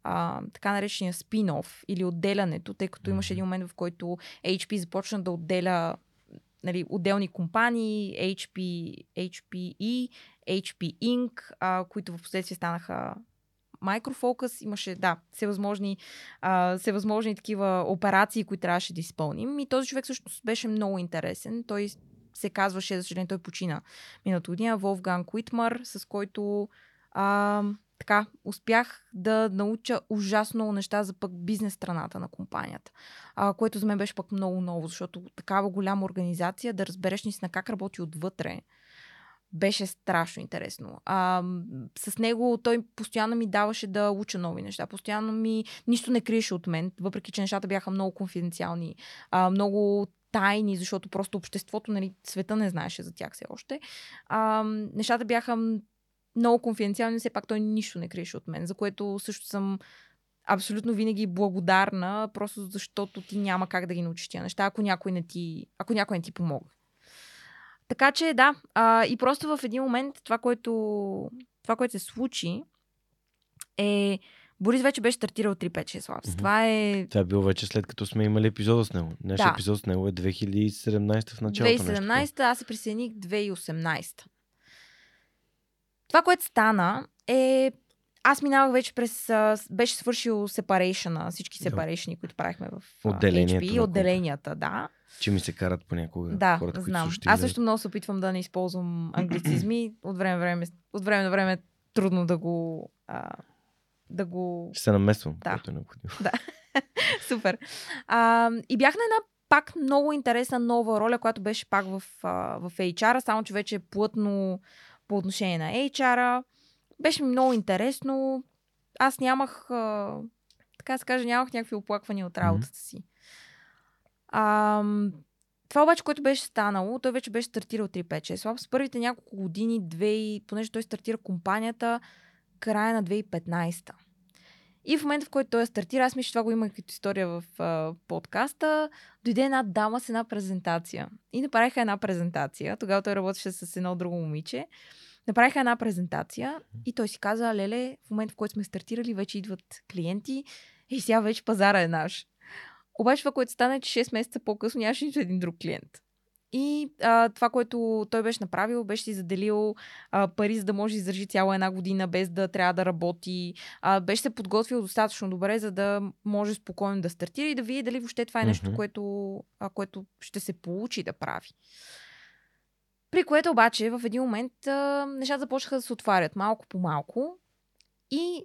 а, така наречения спин-оф или отделянето, тъй като имаше един момент, в който HP започна да отделя нали, отделни компании, HP, HPE, HP Inc., а, които в последствие станаха Microfocus имаше, да, всевъзможни, а, всевъзможни такива операции, които трябваше да изпълним. И този човек също беше много интересен. Той се казваше, за съжаление, той почина миналата година, Волфган Уитмар, с който а, така, успях да науча ужасно неща за пък бизнес страната на компанията, а, което за мен беше пък много ново, защото такава голяма организация, да разбереш наистина как работи отвътре, беше страшно интересно. А, с него той постоянно ми даваше да уча нови неща. Постоянно ми нищо не криеше от мен, въпреки че нещата бяха много конфиденциални, а, много тайни, защото просто обществото, нали, света не знаеше за тях все още. А, нещата бяха много конфиденциални, все пак той нищо не криеше от мен, за което също съм абсолютно винаги благодарна, просто защото ти няма как да ги научиш тия неща, ако някой не ти, ако някой не ти помогне. Така че да, а, и просто в един момент това, което, това, което се случи е Борис вече беше стартирал 3-5-6 Labs. Mm-hmm. Това е... Това е било вече след като сме имали епизода с него. Нашия да. епизод с него е 2017 в началото. 2017, аз се присъединих 2018. Това, което стана е аз минавах вече през... Беше свършил сепарейшъна, всички сепарейшни, които правихме в HP. Отделенията, да. Че ми се карат понякога да, хората, знам. които Аз също много се опитвам да не използвам англицизми. от време, време, от време на време е трудно да го... А, да го... Ще се намесвам, да. което е необходимо. Да. Супер. А, и бях на една пак много интересна нова роля, която беше пак в, в HR, само че вече е плътно по отношение на HR. Беше ми много интересно. Аз нямах, а, така да се каже, нямах някакви оплаквания от работата си. А, това обаче, което беше станало, той вече беше стартирал 3-5-6 С първите няколко години, две, понеже той стартира компанията края на 2015 и в момента, в който той стартира, аз мисля, че това го има като история в а, подкаста, дойде една дама с една презентация. И направиха една презентация. Тогава той работеше с едно друго момиче. Направиха една презентация и той си каза, леле, в момента, в който сме стартирали, вече идват клиенти и сега вече пазара е наш. Обаче това, което стана е, че 6 месеца по-късно нямаше нито един друг клиент. И а, това, което той беше направил, беше си заделил а, пари, за да може да издържи цяла една година без да трябва да работи. А, беше се подготвил достатъчно добре, за да може спокойно да стартира и да види дали въобще това е нещо, mm-hmm. което, а, което ще се получи да прави. При което обаче в един момент а, нещата започнаха да се отварят малко по малко и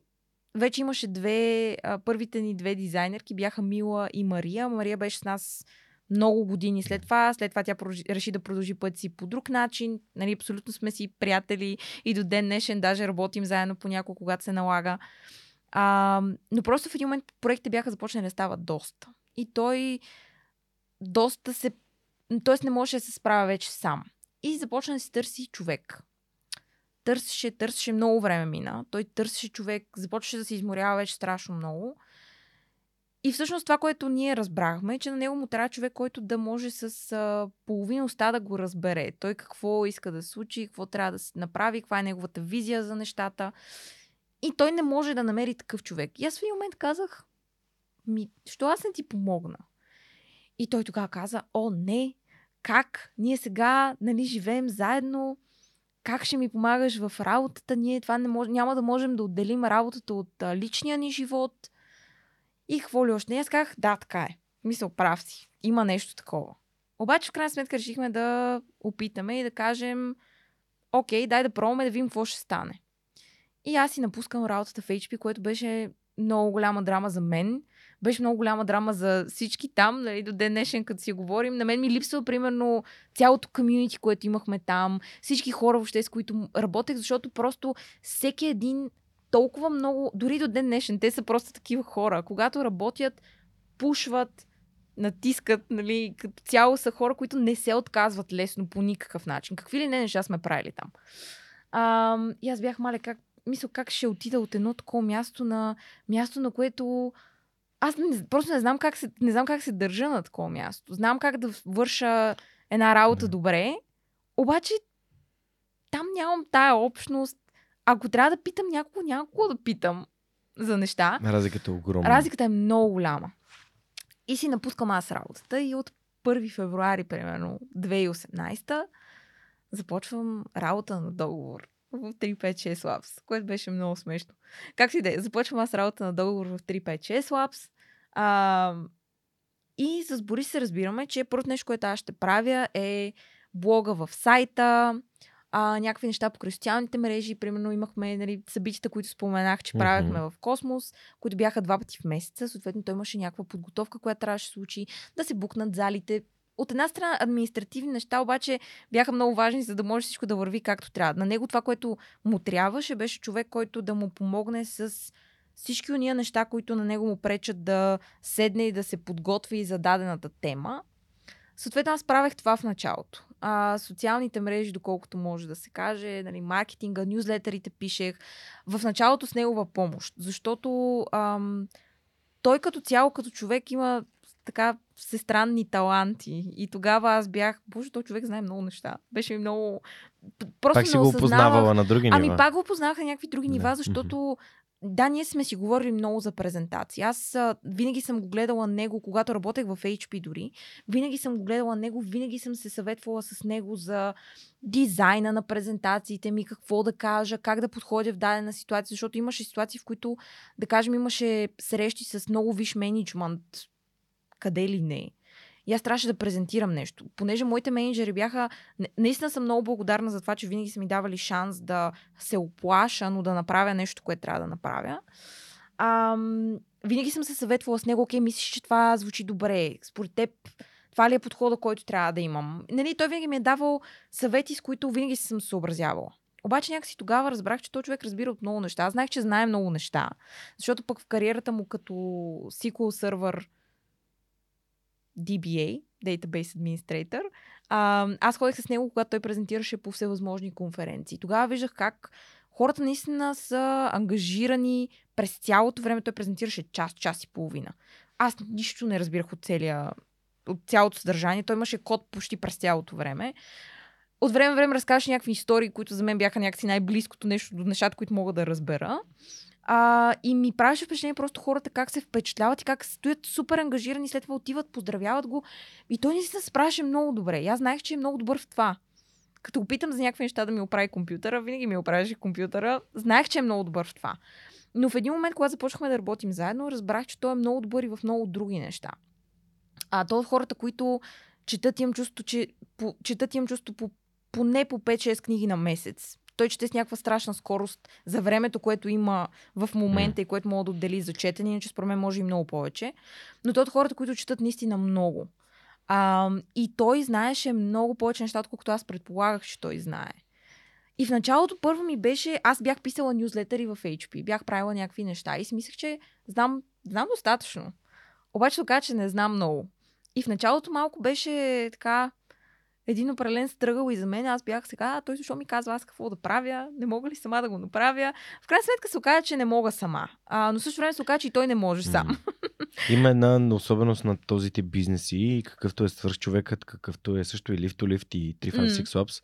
вече имаше две, а, първите ни две дизайнерки бяха Мила и Мария. Мария беше с нас много години след това. След това тя реши да продължи път си по друг начин. Нали, абсолютно сме си приятели и до ден днешен даже работим заедно понякога, когато се налага. А, но просто в един момент проектите бяха започнали да стават доста. И той доста се... Тоест не можеше да се справя вече сам. И започна да си търси човек. Търсеше, търсеше, много време мина. Той търсеше човек, започваше да се изморява вече страшно много. И всъщност това, което ние разбрахме, е, че на него му трябва човек, който да може с а, половина уста да го разбере. Той какво иска да случи, какво трябва да се направи, каква е неговата визия за нещата. И той не може да намери такъв човек. И аз в един момент казах, ми, що аз не ти помогна? И той тогава каза, о, не, как? Ние сега, нали, живеем заедно, как ще ми помагаш в работата? Ние това не мож... няма да можем да отделим работата от а, личния ни живот. И какво ли още? Аз казах, да, така е. Мисля, прав си. Има нещо такова. Обаче, в крайна сметка, решихме да опитаме и да кажем, окей, дай да пробваме да видим какво ще стане. И аз си напускам работата в HP, което беше много голяма драма за мен. Беше много голяма драма за всички там, нали, до ден днешен, като си говорим. На мен ми липсва, примерно, цялото комьюнити, което имахме там, всички хора въобще, с които работех, защото просто всеки един толкова много, дори до ден днешен, те са просто такива хора. Когато работят, пушват, натискат, нали, като цяло са хора, които не се отказват лесно по никакъв начин. Какви ли не неща сме правили там. А, и аз бях мале, как, мисля, как ще отида от едно такова място на място, на което аз не, просто не знам, как се, не знам как се държа на такова място. Знам как да върша една работа добре, обаче там нямам тая общност, ако трябва да питам някого, някого да питам за неща. Разликата е огромна. Разликата е много голяма. И си напускам аз работата и от 1 февруари, примерно, 2018, започвам работа на договор в 356 Labs, което беше много смешно. Как си да е? Започвам аз работа на договор в 356 Labs. А, и с Борис се разбираме, че първото нещо, което аз ще правя е блога в сайта, а, някакви неща по социалните мрежи. Примерно имахме нали, събитията, които споменах, че правихме mm-hmm. в Космос, които бяха два пъти в месеца. Съответно, той имаше някаква подготовка, която трябваше да се случи, да се букнат залите. От една страна, административни неща обаче бяха много важни, за да може всичко да върви както трябва. На него това, което му трябваше, беше човек, който да му помогне с всички уния неща, които на него му пречат да седне и да се подготви за дадената тема. Съответно, аз правех това в началото. А, социалните мрежи, доколкото може да се каже, нали, маркетинга, нюзлетерите пишех. В началото с негова помощ, защото ам, той като цяло, като човек има така всестранни таланти. И тогава аз бях, боже, той човек знае много неща. Беше много... Просто пак си го опознавала на други ами, нива. Ами пак го познавах на някакви други нива, защото да, ние сме си говорили много за презентации. Аз а, винаги съм го гледала него, когато работех в HP дори. Винаги съм го гледала него, винаги съм се съветвала с него за дизайна на презентациите ми, какво да кажа, как да подходя в дадена ситуация, защото имаше ситуации, в които, да кажем, имаше срещи с много виш менеджмент, къде ли не. И аз трябваше да презентирам нещо. Понеже моите менеджери бяха... Наистина съм много благодарна за това, че винаги са ми давали шанс да се оплаша, но да направя нещо, което трябва да направя. Ам, винаги съм се съветвала с него, окей, мислиш, че това звучи добре. Според теб, това ли е подхода, който трябва да имам? Нали, той винаги ми е давал съвети, с които винаги съм се съобразявала. Обаче някакси тогава разбрах, че този човек разбира от много неща. Аз знаех, че знае много неща, защото пък в кариерата му като SQL сервер DBA, Database Administrator. А, аз ходех с него, когато той презентираше по всевъзможни конференции. Тогава виждах как хората наистина са ангажирани през цялото време. Той презентираше час, час и половина. Аз нищо не разбирах от целия от цялото съдържание. Той имаше код почти през цялото време. От време на време разказваше някакви истории, които за мен бяха някакси най-близкото нещо до нещата, които мога да разбера. А, и ми правеше впечатление просто хората как се впечатляват и как стоят супер ангажирани, след това отиват, поздравяват го. И той не се справяше много добре. И аз знаех, че е много добър в това. Като опитам за някакви неща да ми оправи компютъра, винаги ми оправяше компютъра. Знаех, че е много добър в това. Но в един момент, когато започнахме да работим заедно, разбрах, че той е много добър и в много други неща. А то от хората, които четат, имам чувство, че по, четат, имам чувство по, поне по 5-6 книги на месец той чете с някаква страшна скорост за времето, което има в момента mm. и което мога да отдели за четене, иначе според мен може и много повече. Но той от хората, които четат наистина много. А, и той знаеше много повече неща, отколкото аз предполагах, че той знае. И в началото първо ми беше, аз бях писала нюзлетъри в HP, бях правила някакви неща и си мислех, че знам, знам достатъчно. Обаче така, че не знам много. И в началото малко беше така, един определен стръгъл и за мен. Аз бях сега, а той защо ми казва аз какво да правя, не мога ли сама да го направя. В крайна сметка се оказа, че не мога сама. А, но също време се оказа, че и той не може сам. Mm. Има една особеност на този тип бизнеси, какъвто е свърх човекът, какъвто е също и Lift to Lift и 356 mm. Labs,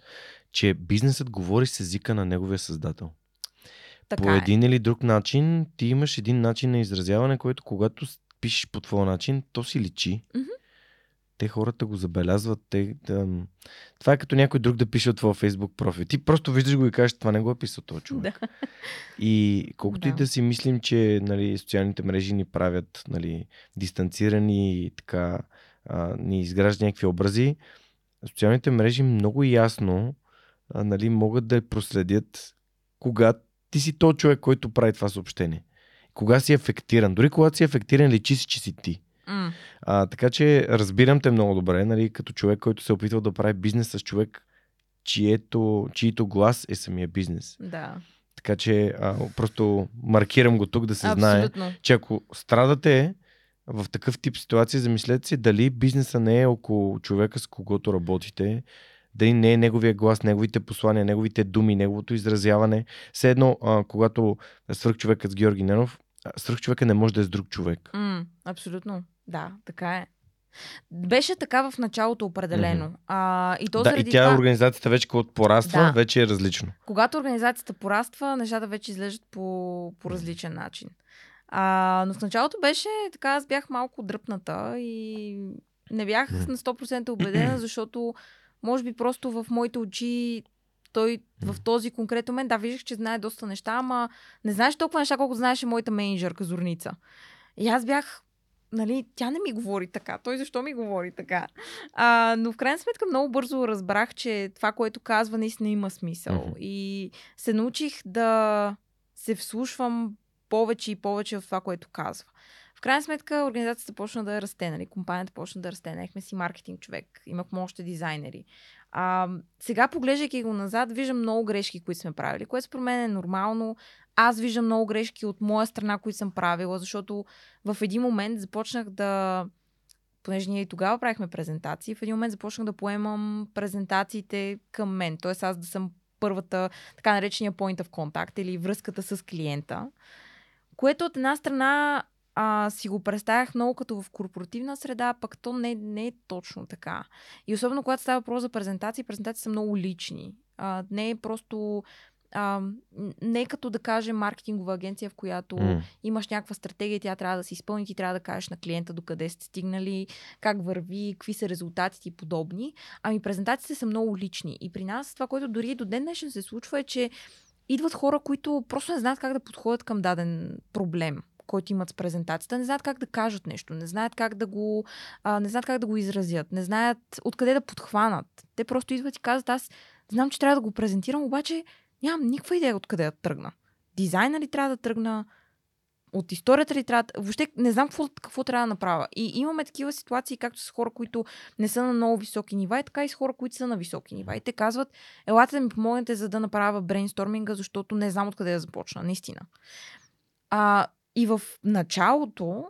че бизнесът говори с езика на неговия създател. Така по е. един или друг начин, ти имаш един начин на изразяване, който когато пишеш по твоя начин, то си личи. Mm-hmm те хората го забелязват. Те, да... Това е като някой друг да пише от твоя фейсбук профил. Ти просто виждаш го и кажеш, това не го е писал този човек. Да. И колкото да. и да си мислим, че нали, социалните мрежи ни правят нали, дистанцирани и така а, ни изграждат някакви образи, социалните мрежи много ясно а, нали, могат да проследят кога ти си то човек, който прави това съобщение. Кога си ефектиран. Дори когато си ефектиран, личи си, че си ти. Mm. А, така че разбирам те много добре, нали, като човек, който се е опитвал да прави бизнес с човек, чието, чието глас е самия бизнес. Да. Така че а, просто маркирам го тук да се Абсолютно. знае, че ако страдате в такъв тип ситуация, замислете си дали бизнеса не е около човека, с когото работите, дали не е неговия глас, неговите послания, неговите думи, неговото изразяване. Все едно, а, когато свърх човекът с Георги Ненов, свърх човека не може да е с друг човек. Mm, абсолютно. Да, така е. Беше така в началото определено. Mm-hmm. А, и, то да, и тя това... организацията вече когато пораства, да. вече е различно. Когато организацията пораства, нещата вече излежат по, по различен начин. А, но в началото беше така, аз бях малко дръпната и не бях на 100% убедена, защото може би просто в моите очи той в този конкретен момент, да, виждах, че знае доста неща, ама не знаеш толкова неща, колко знаеше моята менеджерка Зорница. И аз бях, нали, тя не ми говори така. Той защо ми говори така? А, но в крайна сметка много бързо разбрах, че това, което казва, наистина има смисъл. Мгм. И се научих да се вслушвам повече и повече в това, което казва. В крайна сметка организацията почна да расте, нали? компанията почна да расте. Нехме си маркетинг човек, имахме още дизайнери. А, сега, поглеждайки го назад, виждам много грешки, които сме правили, което според мен е нормално. Аз виждам много грешки от моя страна, които съм правила, защото в един момент започнах да понеже ние и тогава правихме презентации, в един момент започнах да поемам презентациите към мен. Т.е. аз да съм първата, така наречения point of contact или връзката с клиента. Което от една страна а, си го представях много като в корпоративна среда, пък то не, не е точно така. И особено когато става въпрос за презентации, презентации са много лични. А, не е просто а, не като да кажем маркетингова агенция, в която М. имаш някаква стратегия, тя трябва да се изпълни, ти трябва да кажеш на клиента докъде сте стигнали, как върви, какви са резултатите и подобни. Ами презентациите са много лични. И при нас това, което дори и до ден днешен се случва е, че идват хора, които просто не знаят как да подходят към даден проблем който имат с презентацията, не знаят как да кажат нещо, не знаят как да го, а, не знаят как да го изразят, не знаят откъде да подхванат. Те просто идват и казват, аз знам, че трябва да го презентирам, обаче нямам никаква идея откъде да тръгна. Дизайна ли трябва да тръгна? От историята ли трябва. Въобще не знам какво, какво трябва да направя. И имаме такива ситуации, както с хора, които не са на много високи нива, и така и с хора, които са на високи нива. И те казват, елате да ми помогнете, за да направя брейнсторминга, защото не знам откъде да започна, наистина. А, и в началото,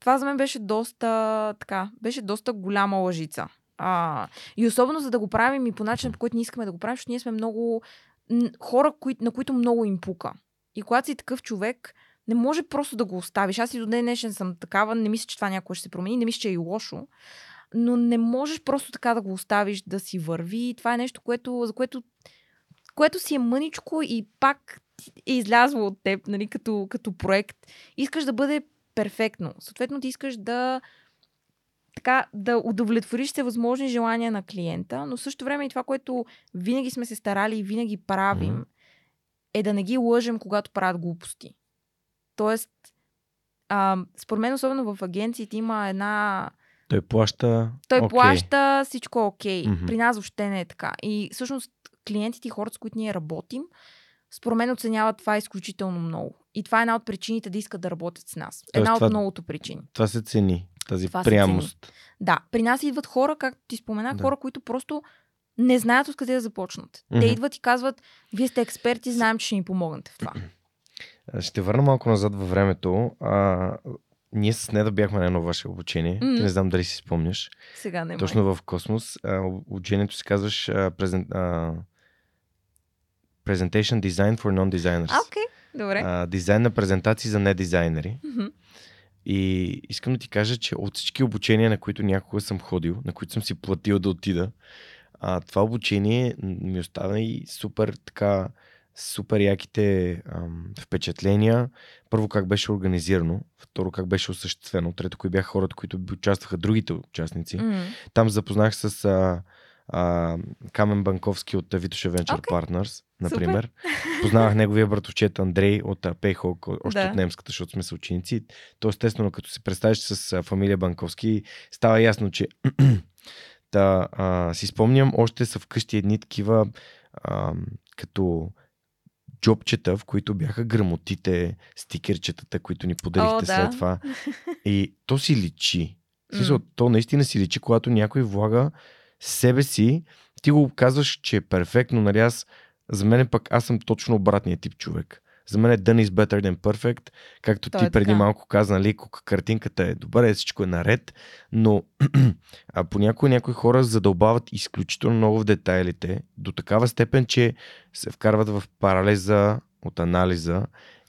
това за мен беше доста, така, беше доста голяма лъжица. А, и особено за да го правим и по начин, по който не искаме да го правим, защото ние сме много хора, кои, на които много им пука. И когато си такъв човек, не може просто да го оставиш. Аз и до ден днешен съм такава, не мисля, че това някой ще се промени, не мисля, че е и лошо, но не можеш просто така да го оставиш да си върви. Това е нещо, което, за което, което си е мъничко и пак е излязло от теб, нали, като, като проект. Искаш да бъде перфектно. Съответно, ти искаш да така, да удовлетвориш се възможни желания на клиента, но в същото време и това, което винаги сме се старали и винаги правим, Мгм. е да не ги лъжем, когато правят глупости. Тоест, а, според мен, особено в агенциите, има една Той плаща. той окей. плаща, всичко е окей. Мгм. При нас въобще не е така. И всъщност клиентите и хората, с които ние работим, според мен оценяват това изключително много. И това е една от причините да искат да работят с нас. Една това- от многото причини. Това се цени. Тази Това се прямост. Да, при нас идват хора, както ти споменах, Да. хора, които просто не знаят откъде да започнат. Те Мгм. идват и казват, вие сте експерти, знаем, че ще ни помогнете в това. Ще върна малко назад във времето. А, ние с Неда бяхме на едно ваше обучение. Ти не знам дали си спомняш. Сега не Точно в Космос. А, обучението си казваш а, презен, а, Presentation Design for Non-Designers. А, окей, добре. А, дизайн на презентации за недизайнери. Мгм. И искам да ти кажа, че от всички обучения, на които някога съм ходил, на които съм си платил да отида, а, това обучение ми остана и супер така, супер яките ам, впечатления. Първо как беше организирано, второ как беше осъществено, трето кои бяха хората, които участваха другите участници. М. Там запознах с а, а, Камен Банковски от Витоша Venture Окей. Partners, например. Познавах неговия братовчет Андрей от Payhawk, още Да. от немската, защото сме съученици. То естествено, като се представиш с фамилия Банковски, става ясно, че да, а, си спомням, още са вкъщи едни такива а, като джобчета, в които бяха грамотите, стикерчетата, които ни подарихте О, да. след това. И то си личи. М. то наистина си личи, когато някой влага себе си, ти го казваш, че е перфектно, нали аз, за мен пък аз съм точно обратният тип човек. За мен е done is better than perfect, както То ти е преди така. малко каза, нали, картинката е добре, всичко е наред, но а понякога някои хора задълбават изключително много в детайлите, до такава степен, че се вкарват в паралеза от анализа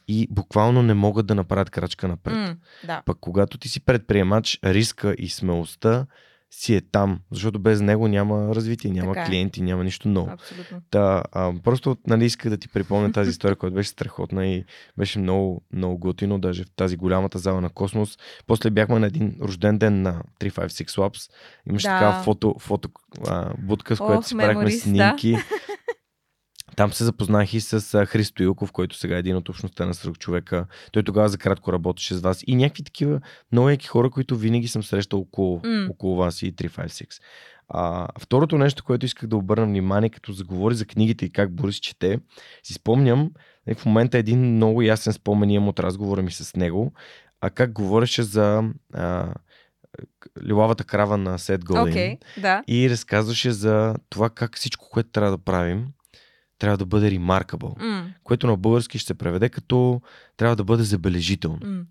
и буквално не могат да направят крачка напред. М, Да. Пък когато ти си предприемач, риска и смелостта си е там, защото без него няма развитие, няма Така е. клиенти, няма нищо ново. Абсолютно. Та, а, просто нали, исках да ти припомня тази история, която беше страхотна и беше много, много готино, даже в тази голямата зала на Космос. После бяхме на един рожден ден на 356 Labs. Имаше Да. така фото, фото а, будка, с Ох, която си правихме снимки. Там се запознах и с Христо Илков, който сега е един от общността на свръх човека. Той тогава за кратко работеше с вас. И някакви такива много яки хора, които винаги съм срещал около, М. около вас и 356. А, второто нещо, което исках да обърна внимание, като заговори за книгите и как Борис чете, си спомням, нали, в момента един много ясен спомен имам от разговора ми с него, а как говореше за а, Лилавата крава на Сет Голин. Окей, да. И разказваше за това как всичко, което трябва да правим, трябва да бъде remarkable. М, Което на български ще се преведе като трябва да бъде забележително. м.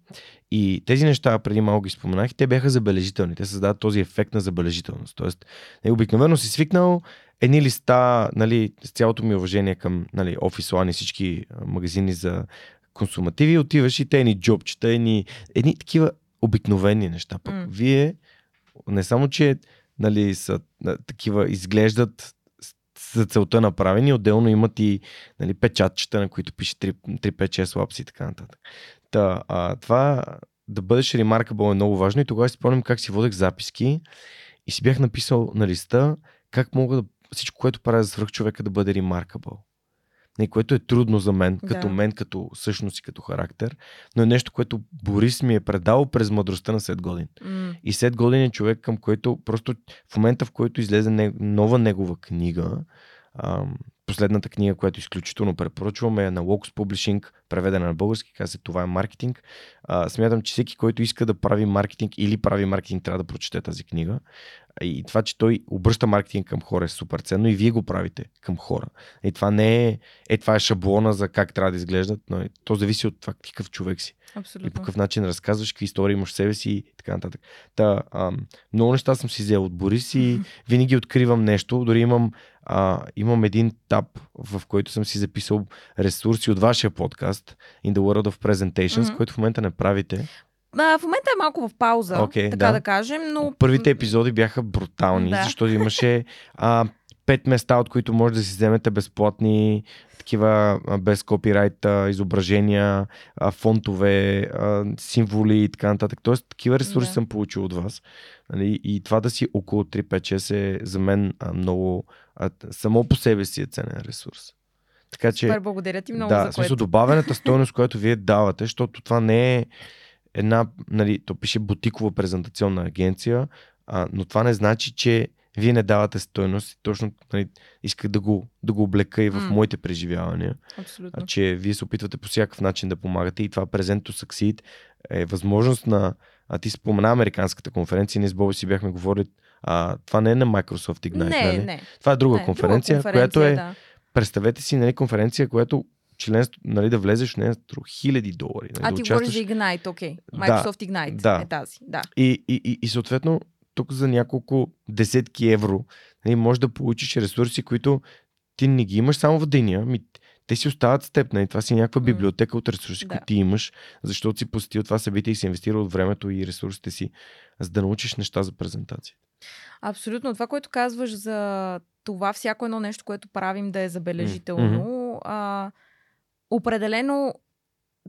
И тези неща, преди малко ги споменах, те бяха забележителни. Те създават този ефект на забележителност. Тоест, нали, обикновено си свикнал едни листа, нали, с цялото ми уважение към нали, One и всички магазини за консумативи, отиваш и те едни джобчета, едни, едни такива обикновени неща. Пък М. вие не само, че нали, са такива, изглеждат за целта направени, отделно имат и нали, печатчета, на които пише 3-5-6 лапс и така нататък. Та, а, това да бъдеш remarkable е много важно и тогава си спомням как си водех записки и си бях написал на листа как мога да всичко, което правя за свръх човека да бъде remarkable. Не, което е трудно за мен, Да. като мен, като същност и като характер, но е нещо, което Борис ми е предал през мъдростта на Сет Годин. М. И Сет Годин е човек, към който просто в момента, в който излезе нова негова книга, ам, последната книга, която изключително препоръчваме е на Locus Publishing, преведена на български, каза това е маркетинг. А, смятам, че всеки, който иска да прави маркетинг или прави маркетинг, трябва да прочете тази книга. И това, че той обръща маркетинг към хора е супер ценно и вие го правите към хора. И това не е, е това е шаблона за как трябва да изглеждат, но е, то зависи от това какъв човек си и по Абсолютно. какъв начин разказваш, какви истории имаш в себе си и така нататък. Та, ам, много неща съм си взел от Борис и винаги откривам нещо. Дори имам, а, имам един таб, в който съм си записал ресурси от вашия подкаст In the World of Presentations, Мгм. който в момента не правите. А, в момента е малко в пауза, Окей, така да. да. кажем, но... Първите епизоди бяха брутални, Да. защото имаше а, пет места, от които може да си вземете безплатни такива без копирайт изображения, фонтове, символи и така нататък. Тоест, такива ресурси Да. съм получил от вас. Нали? И това да си около 3-5-6 е за мен много, само по себе си е ценен ресурс. Така че, Супер, благодаря ти много да, за смисъл, което. добавената стойност, която вие давате, защото това не е една, нали, то пише бутикова презентационна агенция, а, но това не значи, че вие не давате стойност. Точно нали, исках да го, да го облека и в М. моите преживявания, Абсолютно. а, че вие се опитвате по всякакъв начин да помагате и това to Succeed е възможност на а ти спомена американската конференция, ние с Боби си бяхме говорили, а, това не е на Microsoft Ignite, не, нали? не. Това е друга не, конференция, друга която е, Да. представете си, нали, конференция, която членство, нали, да влезеш в нея хиляди долари. Нали, А да ти говориш участваш. за Ignite, окей. Да, Microsoft Ignite да. е тази. Да. И, и, и, и съответно, тук за няколко десетки евро нали, можеш да получиш ресурси, които ти не ги имаш само в деня, ми, те си остават с теб. Нали? Това си някаква библиотека от ресурси, Да. които ти имаш, защото си посетил това събитие и си инвестирал от времето и ресурсите си, за да научиш неща за презентация. Абсолютно. Това, което казваш за това, всяко едно нещо, което правим да е забележително, а, определено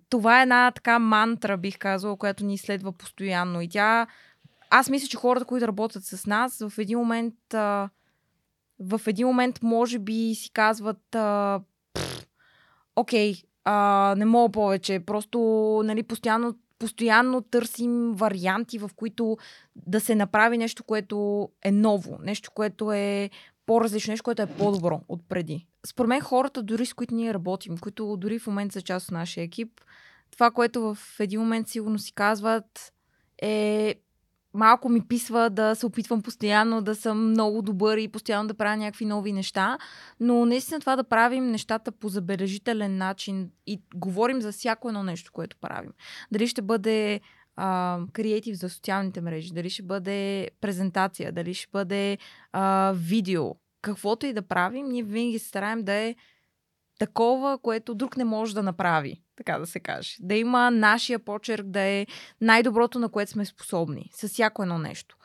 това е една така мантра, бих казала, която ни следва постоянно. И тя, аз мисля, че хората, които работят с нас, в един момент, а, в един момент може би си казват, а, «Пф, окей, а, не мога повече, просто нали, постоянно, постоянно търсим варианти, в които да се направи нещо, което е ново, нещо, което е по-различно, нещо, което е по-добро от преди. Според мен хората, дори с които ние работим, които дори в момента са част от нашия екип, това, което в един момент сигурно си казват е малко ми писва да се опитвам постоянно да съм много добър и постоянно да правя някакви нови неща, но наистина това да правим нещата по забележителен начин и говорим за всяко едно нещо, което правим. Дали ще бъде креатив за социалните мрежи, дали ще бъде презентация, дали ще бъде а, видео, каквото и да правим, ние винаги се стараем да е такова, което друг не може да направи, така да се каже. Да има нашия почерк, да е най-доброто, на което сме способни, с всяко едно нещо.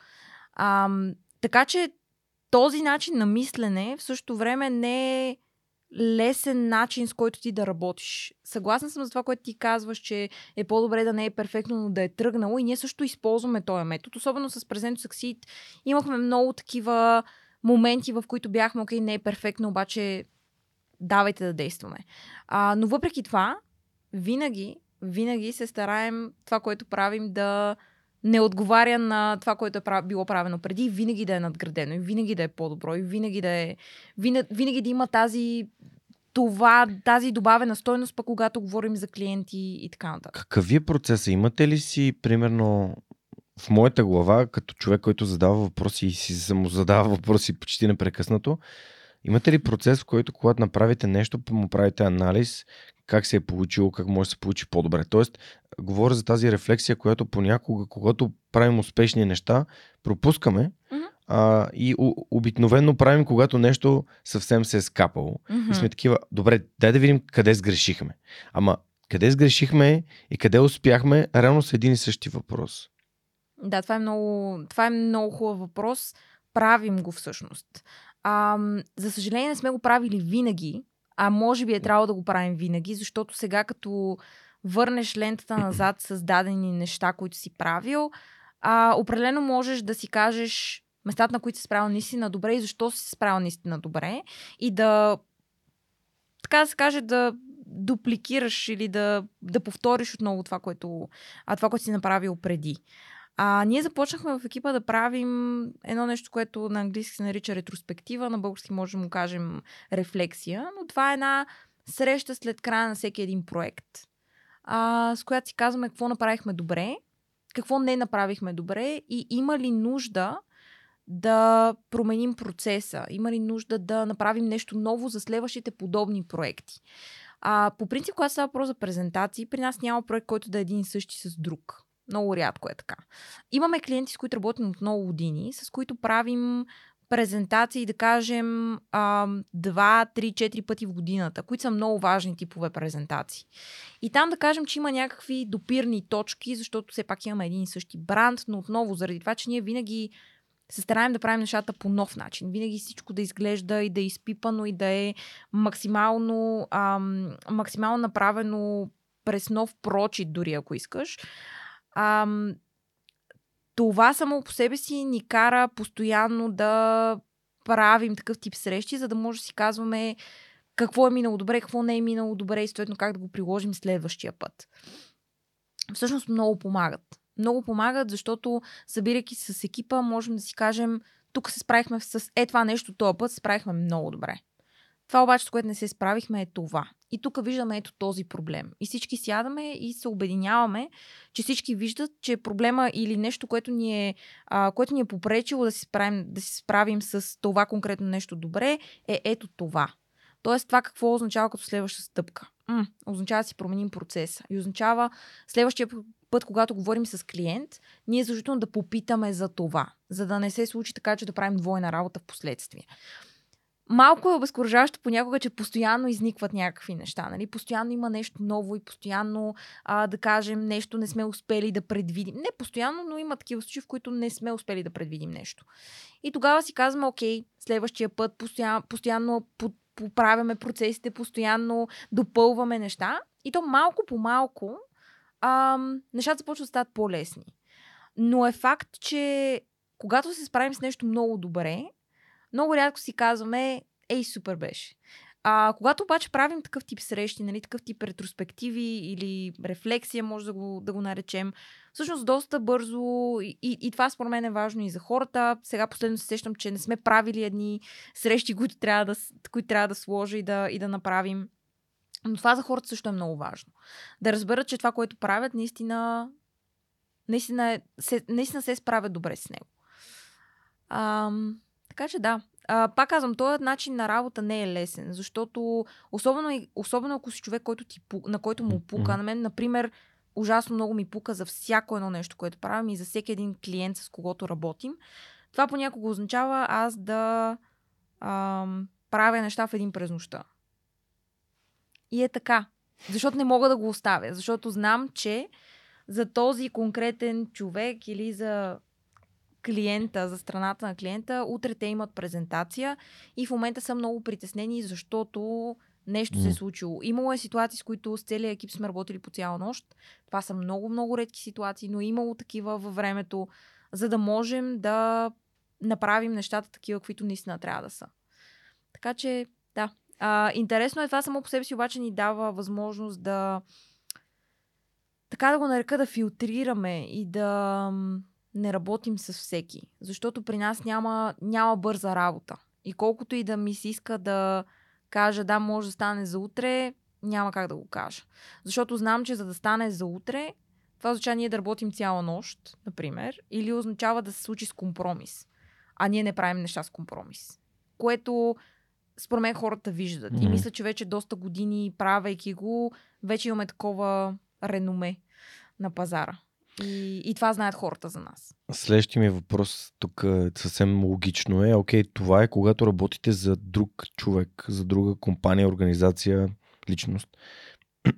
А, така че този начин на мислене в същото време не е лесен начин, с който ти да работиш. Съгласна съм с това, което ти казваш, че е по-добре да не е перфектно, но да е тръгнало. И ние също използваме този метод. Особено с Present Succeed имахме много такива моменти, в които бяхме, окей, не е перфектно, обаче давайте да действаме. А, но въпреки това, винаги, винаги се стараем това, което правим да не отговаря на това, което е било правено преди, винаги да е надградено и винаги да е по-добро и винаги да е винаги, винаги да има тази това, тази добавена стойност, пък когато говорим за клиенти и така нататък. Какъв е процесът? Имате ли си, примерно, в моята глава, като човек, който задава въпроси и си самозадава въпроси почти непрекъснато, имате ли процес, в който когато направите нещо, му правите анализ, как се е получило, как може да се получи по-добре. Тоест, говоря за тази рефлексия, която понякога, когато правим успешни неща, пропускаме mm-hmm. а, и обикновено правим, когато нещо съвсем се е скапало. Mm-hmm. И сме такива, добре, дай да видим къде сгрешихме. Ама къде сгрешихме и къде успяхме, реално са един и същи въпрос. Да, това е много, това е много хубав въпрос. Правим го всъщност. А, за съжаление не сме го правили винаги, а може би е трябвало да го правим винаги, защото сега като върнеш лентата назад с дадени неща, които си правил, а, определено можеш да си кажеш местата, на които си справил наистина добре и защо си справил наистина добре и да така да се каже, да дупликираш или да, да повториш отново това, което, а, това, което си направил преди. А, ние започнахме в екипа да правим едно нещо, което на английски се нарича ретроспектива, на български може да му кажем рефлексия, но това е една среща след края на всеки един проект, а, с която си казваме какво направихме добре, какво не направихме добре и има ли нужда да променим процеса, има ли нужда да направим нещо ново за следващите подобни проекти. А, по принцип, когато става въпрос за презентации, при нас няма проект, който да е един и същи с друг. Много рядко е така. Имаме клиенти, с които работим от много години, с които правим презентации, да кажем, два, три, четири пъти в годината, които са много важни типове презентации. И там да кажем, че има някакви допирни точки, защото все пак имаме един и същи бранд, но отново заради това, че ние винаги се стараем да правим нещата по нов начин. Винаги всичко да изглежда и да е изпипано и да е максимално, ам, максимално направено през нов прочит, дори ако искаш. Ам, това само по себе си ни кара постоянно да правим такъв тип срещи, за да може да си казваме какво е минало добре, какво не е минало добре и съответно как да го приложим следващия път. Всъщност много помагат. Много помагат, защото събирайки се с екипа, можем да си кажем, тук се справихме с е това нещо, този път се справихме много добре. Това обаче, с което не се справихме, е това. И тук виждаме ето този проблем. И всички сядаме и се обединяваме, че всички виждат, че проблема или нещо, което ни е, а, което ни е попречило да си, справим, да справим с това конкретно нещо добре, е ето това. Тоест това какво означава като следваща стъпка? М, означава да си променим процеса. И означава следващия път, когато говорим с клиент, ние задължително да попитаме за това, за да не се случи така, че да правим двойна работа в последствие малко е обезкуражаващо понякога, че постоянно изникват някакви неща. Нали? Постоянно има нещо ново и постоянно, а, да кажем, нещо не сме успели да предвидим. Не постоянно, но има такива случаи, в които не сме успели да предвидим нещо. И тогава си казваме, окей, следващия път постоянно, постоянно поправяме процесите, постоянно допълваме неща. И то малко по малко а, нещата започват да стават по-лесни. Но е факт, че когато се справим с нещо много добре, много рядко си казваме, ей, супер беше. А, когато обаче правим такъв тип срещи, нали, такъв тип ретроспективи или рефлексия, може да го, да го наречем, всъщност доста бързо и, и, и това според мен е важно и за хората. Сега последно се сещам, че не сме правили едни срещи, които трябва да, които трябва да сложа и да, и да направим. Но това за хората също е много важно. Да разберат, че това, което правят, наистина, наистина, е, се, наистина се справят добре с него. Ам, така че да. А, пак казвам, този начин на работа не е лесен, защото особено, особено ако си човек, който ти, на който му пука, mm-hmm. на мен, например, ужасно много ми пука за всяко едно нещо, което правим и за всеки един клиент, с когото работим. Това понякога означава аз да ам, правя неща в един през нощта. И е така. Защото не мога да го оставя. Защото знам, че за този конкретен човек или за клиента, за страната на клиента, утре те имат презентация и в момента са много притеснени, защото нещо се е случило. Имало е ситуации, с които с целият екип сме работили по цяла нощ. Това са много, много редки ситуации, но е имало такива във времето, за да можем да направим нещата такива, каквито наистина трябва да са. Така че, да. А, интересно е това само по себе си, обаче ни дава възможност да така да го нарека да филтрираме и да не работим с всеки. Защото при нас няма, няма бърза работа. И колкото и да ми се иска да кажа да, може да стане за утре, няма как да го кажа. Защото знам, че за да стане за утре, това означава ние да работим цяла нощ, например, или означава да се случи с компромис. А ние не правим неща с компромис. Което според мен хората виждат. Mm-hmm. И мисля, че вече доста години, правейки го, вече имаме такова реноме на пазара. И, и това знаят хората за нас. Следващия ми въпрос тук е съвсем логично е. Окей, това е когато работите за друг човек, за друга компания, организация, личност.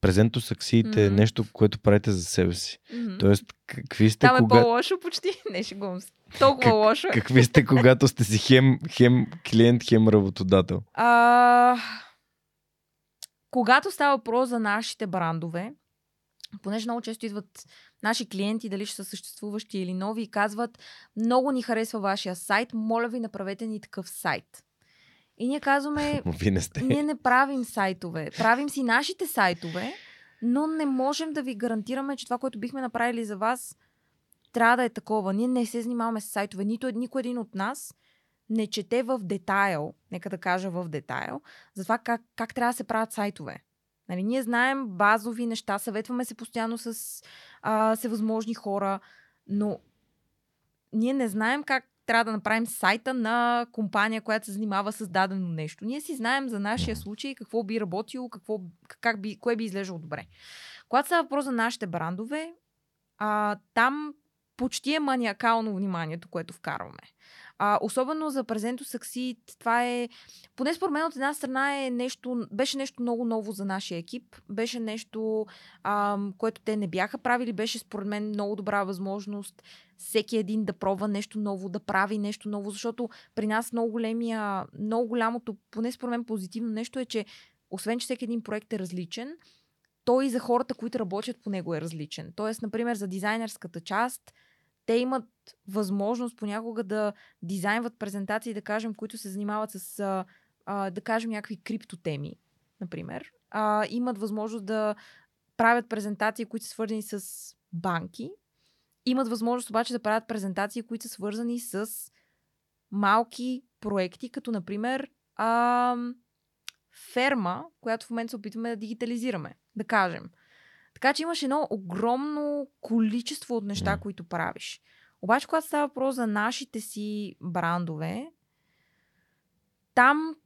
Презенто саксиите mm-hmm. е нещо, което правите за себе си. Mm-hmm. Тоест, какви сте Там е кога... по-лошо почти. Не, шегувам се. Толкова как, лошо. Какви сте, когато сте си хем, хем клиент, хем работодател? А... Когато става въпрос за нашите брандове, понеже много често идват наши клиенти, дали ще са съществуващи или нови, и казват, много ни харесва вашия сайт, моля ви направете ни такъв сайт. И ние казваме, Вие не сте. ние не правим сайтове, правим си нашите сайтове, но не можем да ви гарантираме, че това, което бихме направили за вас, трябва да е такова. Ние не се занимаваме с сайтове. Нито никой един от нас не чете в детайл, нека да кажа в детайл, за това как, как трябва да се правят сайтове. Нали, ние знаем базови неща, съветваме се постоянно с а, всевъзможни хора, но ние не знаем как трябва да направим сайта на компания, която се занимава с дадено нещо. Ние си знаем за нашия случай какво би работило, какво, как би, кое би излежало добре. Когато става въпрос за нашите брандове, а, там почти е маниакално вниманието, което вкарваме. А, особено за Презенто Succeed, това е, поне според мен от една страна е нещо, беше нещо много ново за нашия екип, беше нещо, а, което те не бяха правили, беше според мен много добра възможност всеки един да пробва нещо ново, да прави нещо ново, защото при нас много големия, много голямото, поне според мен позитивно нещо е, че освен, че всеки един проект е различен, той и за хората, които работят по него е различен. Тоест, например, за дизайнерската част, те имат възможност понякога да дизайнват презентации, да кажем, които се занимават с, а, да кажем, някакви криптотеми, например. А, имат възможност да правят презентации, които са свързани с банки. Имат възможност обаче да правят презентации, които са свързани с малки проекти, като например а, ферма, която в момента се опитваме да дигитализираме, да кажем. Така че имаш едно огромно количество от неща, mm. които правиш. Обаче, когато става въпрос за нашите си брандове, там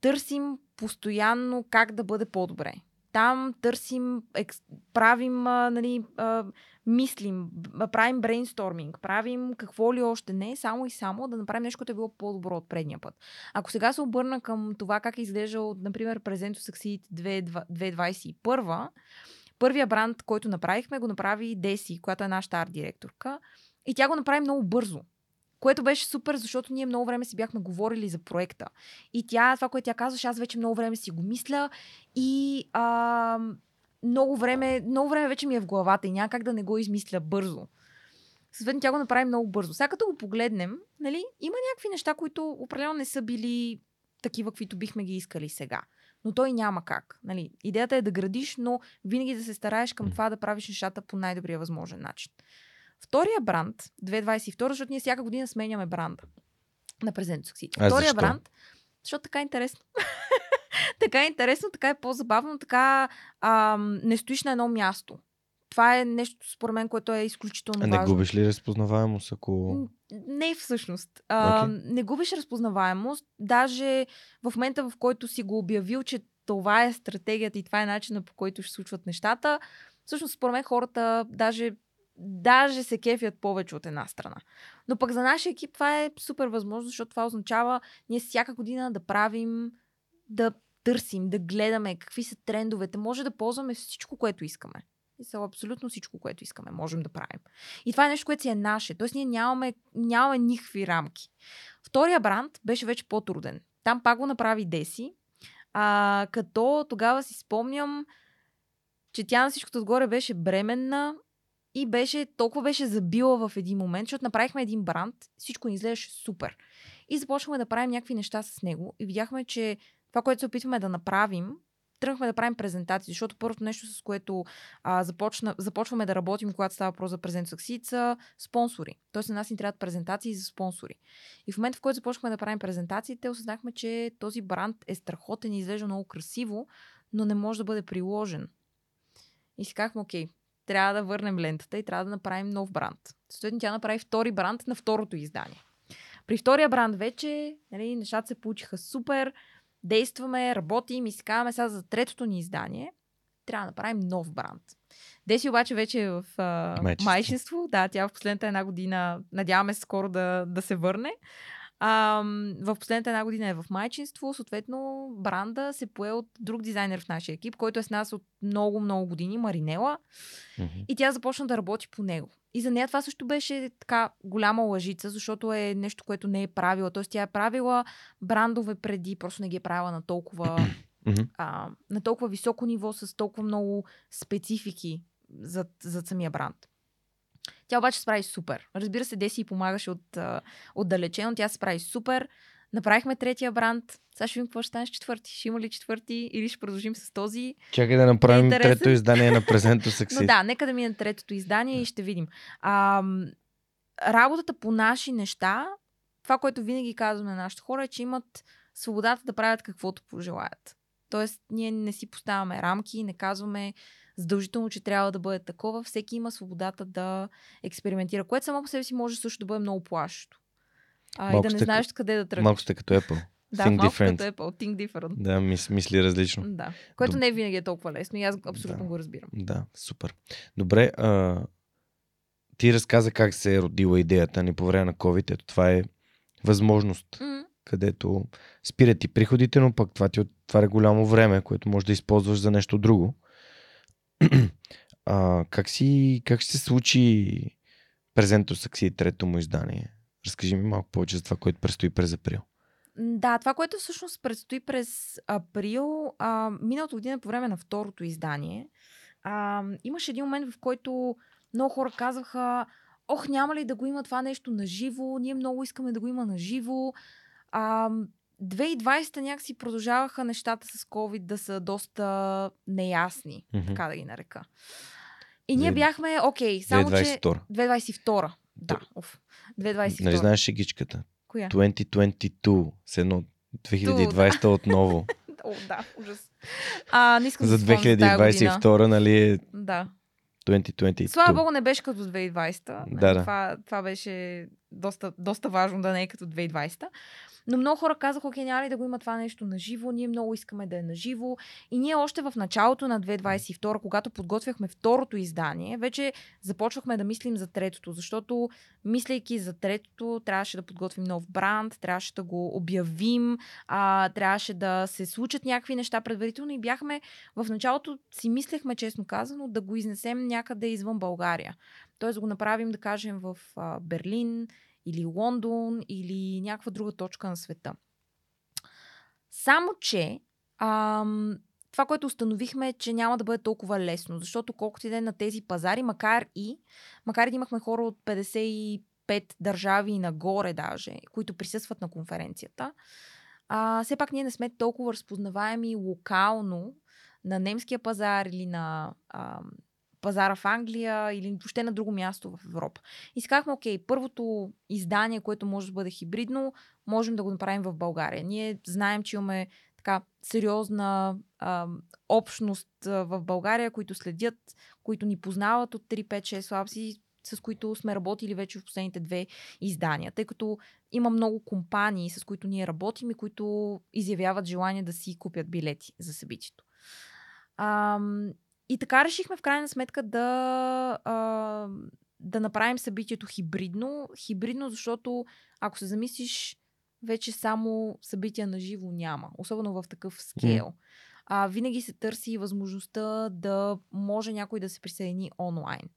търсим постоянно как да бъде по-добре. Там търсим, екс, правим, а, нали, а, мислим, правим брейнсторминг, правим какво ли още не, само и само да направим нещо, което е било по-добро от предния път. Ако сега се обърна към това как е изглеждал, например, Презенто Succeed 2021, Първия бранд, който направихме, го направи Деси, която е нашата арт директорка. И тя го направи много бързо. Което беше супер, защото ние много време си бяхме говорили за проекта. И тя, това, което тя казваше, аз вече много време си го мисля и а, много, време, много време вече ми е в главата и няма как да не го измисля бързо. Съответно, тя го направи много бързо. Сега като го погледнем, нали, има някакви неща, които определено не са били такива, каквито бихме ги искали сега но той няма как. Нали? Идеята е да градиш, но винаги да се стараеш към това да правиш нещата по най-добрия възможен начин. Втория бранд, 2022, защото ние всяка година сменяме бранда на Презент Succeed. Втория защо? бранд, защото така е интересно. така е интересно, така е по-забавно, така ам, не стоиш на едно място. Това е нещо, според мен, което е изключително а важно. Не губиш ли разпознаваемост, ако... Не всъщност. А, okay. Не губиш разпознаваемост. Даже в момента, в който си го обявил, че това е стратегията и това е начина по който ще случват нещата, всъщност, според мен, хората даже даже се кефят повече от една страна. Но пък за нашия екип това е супер възможно, защото това означава ние всяка година да правим, да търсим, да гледаме какви са трендовете. Може да ползваме всичко, което искаме. Са абсолютно всичко, което искаме, можем да правим. И това е нещо, което си е наше. Тоест ние нямаме, нямаме никакви рамки. Втория бранд беше вече по-труден. Там пак го направи Деси, а, като тогава си спомням, че тя на всичкото отгоре беше бременна и беше, толкова беше забила в един момент, защото направихме един бранд, всичко ни изглеждаше супер. И започнахме да правим някакви неща с него и видяхме, че това, което се опитваме да направим, тръгнахме да правим презентации, защото първото нещо, с което а, започна, започваме да работим, когато става въпрос за презент Succeed, са спонсори. Тоест на нас ни трябват презентации за спонсори. И в момента, в който започнахме да правим презентациите, осъзнахме, че този бранд е страхотен и изглежда много красиво, но не може да бъде приложен. И си казахме, окей, трябва да върнем лентата и трябва да направим нов бранд. Съответно, тя направи втори бранд на второто издание. При втория бранд вече нали, нещата се получиха супер, действаме, работим и си казваме сега за третото ни издание, трябва да направим нов бранд. Деси обаче вече е в а, майчинство. Да, тя в последната една година, надяваме се скоро да, да се върне. А, в последната една година е в майчинство, съответно бранда се пое от друг дизайнер в нашия екип, който е с нас от много-много години, Маринела. Mm-hmm. И тя започна да работи по него. И за нея това също беше така голяма лъжица, защото е нещо, което не е правила. Тоест тя е правила брандове преди, просто не ги е правила на толкова, а, на толкова високо ниво, с толкова много специфики за, за самия бранд. Тя обаче се справи супер. Разбира се, Деси помагаше от, отдалече, но тя се справи супер. Направихме третия бранд. Сега ще видим какво ще стане с четвърти. Ще има ли четвърти или ще продължим с този? Чакай да направим трето издание на Презенто Succeed. Но да, нека да мине третото издание и ще видим. А, работата по наши неща, това, което винаги казваме на нашите хора е, че имат свободата да правят каквото пожелаят. Тоест, ние не си поставяме рамки, не казваме задължително, че трябва да бъде такова. Всеки има свободата да експериментира, което само по себе си може също да бъде много плашещо. А, и да не сте, знаеш къде да тръгнеш. Малко сте като Apple. Да, think малко different. като Apple. Think different. Да, мис, мисли различно. Да. Което Доб... не винаги е толкова лесно и аз абсолютно да. го разбирам. Да, супер. Добре, а, ти разказа как се е родила идеята ни по време на COVID. Ето това е възможност, mm-hmm. където спират ти приходите, но пък това ти отваря голямо време, което може да използваш за нещо друго. а, как, си, как ще се случи презенто Сакси трето му издание? Разкажи ми малко повече за това, което предстои през април. Да, това, което всъщност предстои през април, а, миналата година по време на второто издание, а, имаше един момент, в който много хора казваха, ох, няма ли да го има това нещо на живо, ние много искаме да го има на живо. 2020 някакси продължаваха нещата с COVID да са доста неясни, mm-hmm. така да ги нарека. И ние бяхме, окей, само 2022. че... 2022. Да, оф. 2022. Нали знаеш шегичката? Коя? 2022. С едно 2020 да. отново. О, да, ужас. А, не искам За 2022, нали е... Да. 2022. Слава Богу, не беше като 2020. Да, да. Това, това беше доста, доста важно да не е като 2020. Но много хора казаха, окей, няма ли да го има това нещо на живо, ние много искаме да е на живо. И ние още в началото на 2022, когато подготвяхме второто издание, вече започвахме да мислим за третото, защото мислейки за третото, трябваше да подготвим нов бранд, трябваше да го обявим, а, трябваше да се случат някакви неща предварително и бяхме в началото си мислехме, честно казано, да го изнесем някъде извън България. Тоест да го направим, да кажем, в а, Берлин или Лондон, или някаква друга точка на света. Само, че ам, това, което установихме е, че няма да бъде толкова лесно, защото колкото и да е на тези пазари, макар и, макар и да имахме хора от 55 държави и нагоре даже, които присъстват на конференцията, а, все пак ние не сме толкова разпознаваеми локално на немския пазар или на ам, пазара в Англия или въобще на друго място в Европа. И си казахме, окей, първото издание, което може да бъде хибридно, можем да го направим в България. Ние знаем, че имаме така сериозна а, общност в България, които следят, които ни познават от 3-5-6 лапси, с които сме работили вече в последните две издания, тъй като има много компании, с които ние работим и които изявяват желание да си купят билети за събитието. А, и така решихме в крайна сметка да, а, да направим събитието хибридно. Хибридно, защото ако се замислиш, вече само събития на живо няма, особено в такъв скейл. а, винаги се търси възможността да може някой да се присъедини онлайн.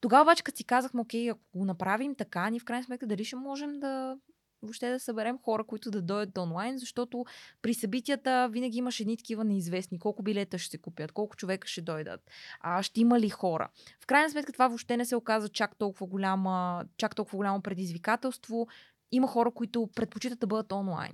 Тогава обаче, като си казахме, окей, ако го направим така, ни в крайна сметка дали ще можем да въобще да съберем хора, които да дойдат онлайн, защото при събитията винаги имаш едни такива неизвестни. Колко билета ще се купят, колко човека ще дойдат, а, ще има ли хора. В крайна сметка това въобще не се оказа чак толкова, голяма, чак толкова голямо предизвикателство. Има хора, които предпочитат да бъдат онлайн.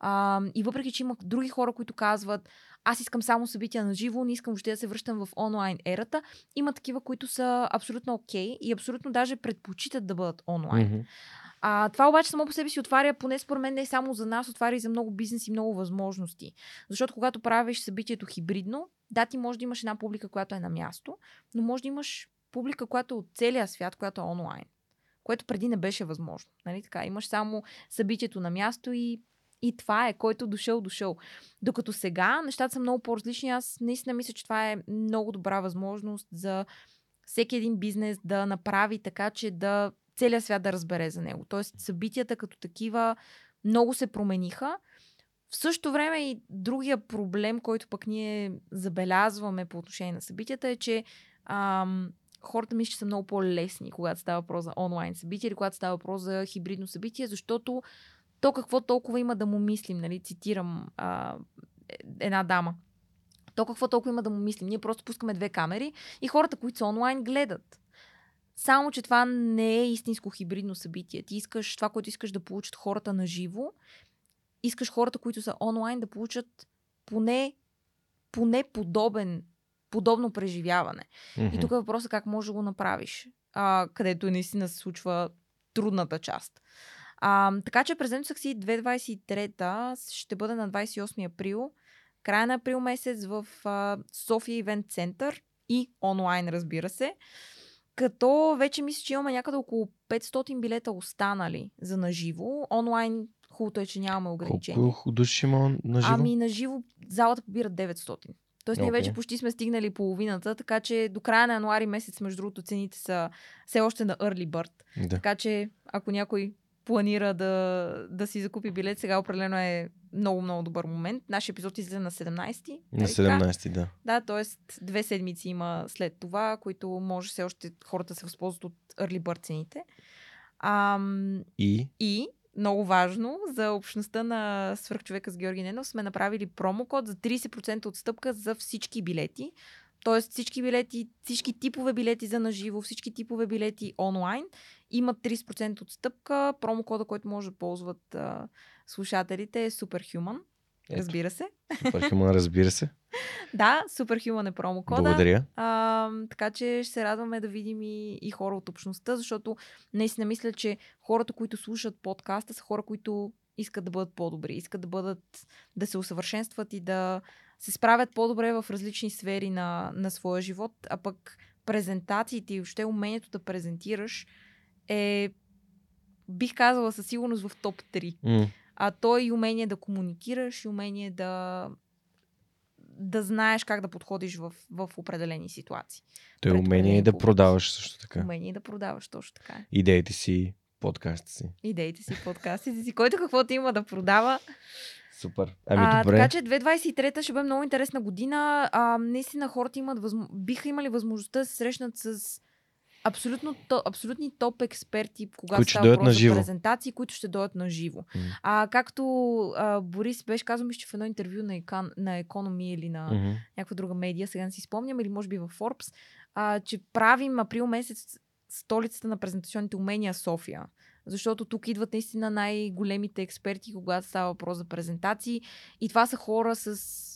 А, и въпреки, че има други хора, които казват, аз искам само събития на живо, не искам въобще да се връщам в онлайн ерата, има такива, които са абсолютно окей okay и абсолютно даже предпочитат да бъдат онлайн. Mm-hmm. А, това обаче само по себе си отваря, поне според мен не само за нас, отваря и за много бизнес и много възможности. Защото когато правиш събитието хибридно, да, ти може да имаш една публика, която е на място, но може да имаш публика, която е от целия свят, която е онлайн. Което преди не беше възможно. Нали така? Имаш само събитието на място и и това е, който дошъл, дошъл. Докато сега нещата са много по-различни. Аз наистина мисля, че това е много добра възможност за всеки един бизнес да направи така, че да целият свят да разбере за него. Тоест, събитията като такива много се промениха. В същото време и другия проблем, който пък ние забелязваме по отношение на събитията е, че ам, хората мислят, че са много по-лесни, когато става въпрос за онлайн събития или когато става въпрос за хибридно събитие, защото то какво толкова има да му мислим, нали? Цитирам а, една дама. То какво толкова има да му мислим? Ние просто пускаме две камери и хората, които са онлайн, гледат. Само, че това не е истинско хибридно събитие. Ти искаш това, което искаш да получат хората на живо, искаш хората, които са онлайн, да получат поне, поне подобен, подобно преживяване. Mm-hmm. И тук е въпросът как можеш да го направиш, а, където наистина се случва трудната част. А, така че Презент Сакси 2023 ще бъде на 28 април, края на април месец в а, София Ивент Център и онлайн, разбира се. Като вече мисля, че имаме някъде около 500 билета останали за наживо. Онлайн хубавото е, че нямаме ограничения. Колко души има наживо? Ами наживо залата побира 900. Тоест ние okay. вече почти сме стигнали половината, така че до края на януари месец, между другото, цените са все още на early bird. Да. Така че ако някой планира да, да си закупи билет, сега определено е много, много добър момент. Нашия епизод излезе на 17-ти. На 17-ти, да. Да, т.е. две седмици има след това, които може все още хората се възползват от early bird цените. Ам, и? И, много важно, за общността на Свърхчовека с Георги Ненов сме направили промокод за 30% отстъпка за всички билети. Тоест всички билети, всички типове билети за наживо, всички типове билети онлайн имат 30% отстъпка. Промокода, който може да ползват а, слушателите е Superhuman. Ето. Разбира се. Superhuman, разбира се. да, Superhuman е промокода. Благодаря. А, така че ще се радваме да видим и, и хора от общността, защото наистина мисля, че хората, които слушат подкаста, са хора, които искат да бъдат по-добри, искат да бъдат, да се усъвършенстват и да се справят по-добре в различни сфери на, на своя живот, а пък презентациите и въобще умението да презентираш е, бих казала със сигурност в топ 3. Mm. А то е и умение да комуникираш, и умение да да знаеш как да подходиш в, в определени ситуации. То е умение и да продаваш също така. Умение да продаваш, точно така. Идеите си, подкасти си. Идеите си, подкастите си. Който каквото има да продава. Супер. Ами а, добре. Така че 2023 ще бъде много интересна година. А, наистина хората имат възм... биха имали възможността да се срещнат с абсолютно, то, абсолютни топ експерти, когато които става въпрос за презентации, които ще дойдат на живо. Mm. А, както а, Борис беше казал, мисля, в едно интервю на, Екан, на Economy или на mm-hmm. някаква друга медия, сега не си спомням, или може би в Forbes, а, че правим април месец столицата на презентационните умения София. Защото тук идват наистина най-големите експерти, когато става въпрос за презентации. И това са хора с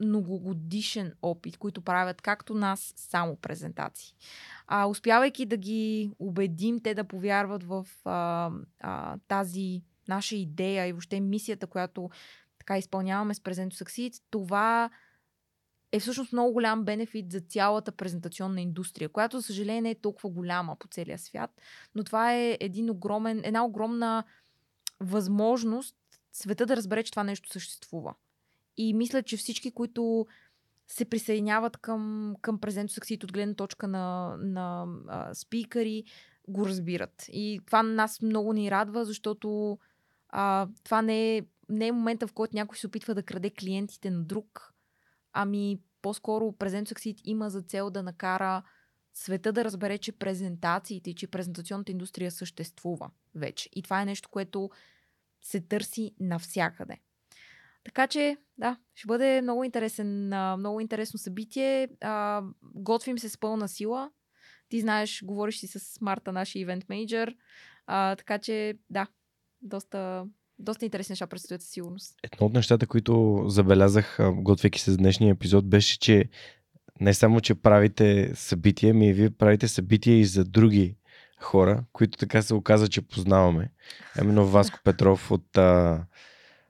многогодишен опит, които правят както нас само презентации. А, успявайки да ги убедим те да повярват в а, а, тази наша идея и въобще мисията, която така изпълняваме с Презенто Succeed, това е всъщност много голям бенефит за цялата презентационна индустрия, която, за съжаление, не е толкова голяма по целия свят, но това е един огромен, една огромна възможност света да разбере, че това нещо съществува. И мисля, че всички, които се присъединяват към, към Презенто Саксит от гледна точка на, на а, спикъри, го разбират. И това нас много ни радва, защото а, това не е, не е момента, в който някой се опитва да краде клиентите на друг, Ами, по-скоро Present Succeed има за цел да накара света да разбере, че презентациите и че презентационната индустрия съществува вече. И това е нещо, което се търси навсякъде. Така че, да, ще бъде много, интересен, много интересно събитие. А, готвим се с пълна сила. Ти знаеш, говориш си с Марта, нашия ивент менеджер. А, така че, да, доста, доста интересни неща предстоят със сигурност. Едно от нещата, които забелязах, готвейки се за днешния епизод, беше, че не само, че правите събития, ми вие правите събития и за други хора, които така се оказа, че познаваме. Именно Васко Петров от а,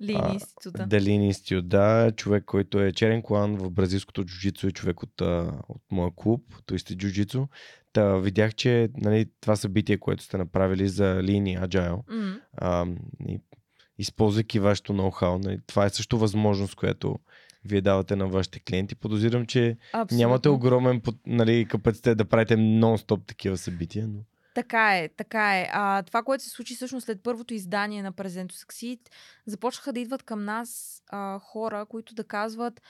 Лини института. Делини институт, да. Човек, който е черен клан в бразилското джуджицу и човек от, от моя клуб, Туисти джуджицу. Та видях, че нали, това събитие, което сте направили за линии Agile, mm-hmm. а, и, използвайки вашето ноу-хау, нали, това е също възможност, която вие давате на вашите клиенти. Подозирам, че Абсолютно. нямате огромен нали, капацитет да правите нон-стоп такива събития. Но... Така е, така е. А, това, което се случи всъщност след първото издание на Презенто Succeed, започнаха да идват към нас а, хора, които да казват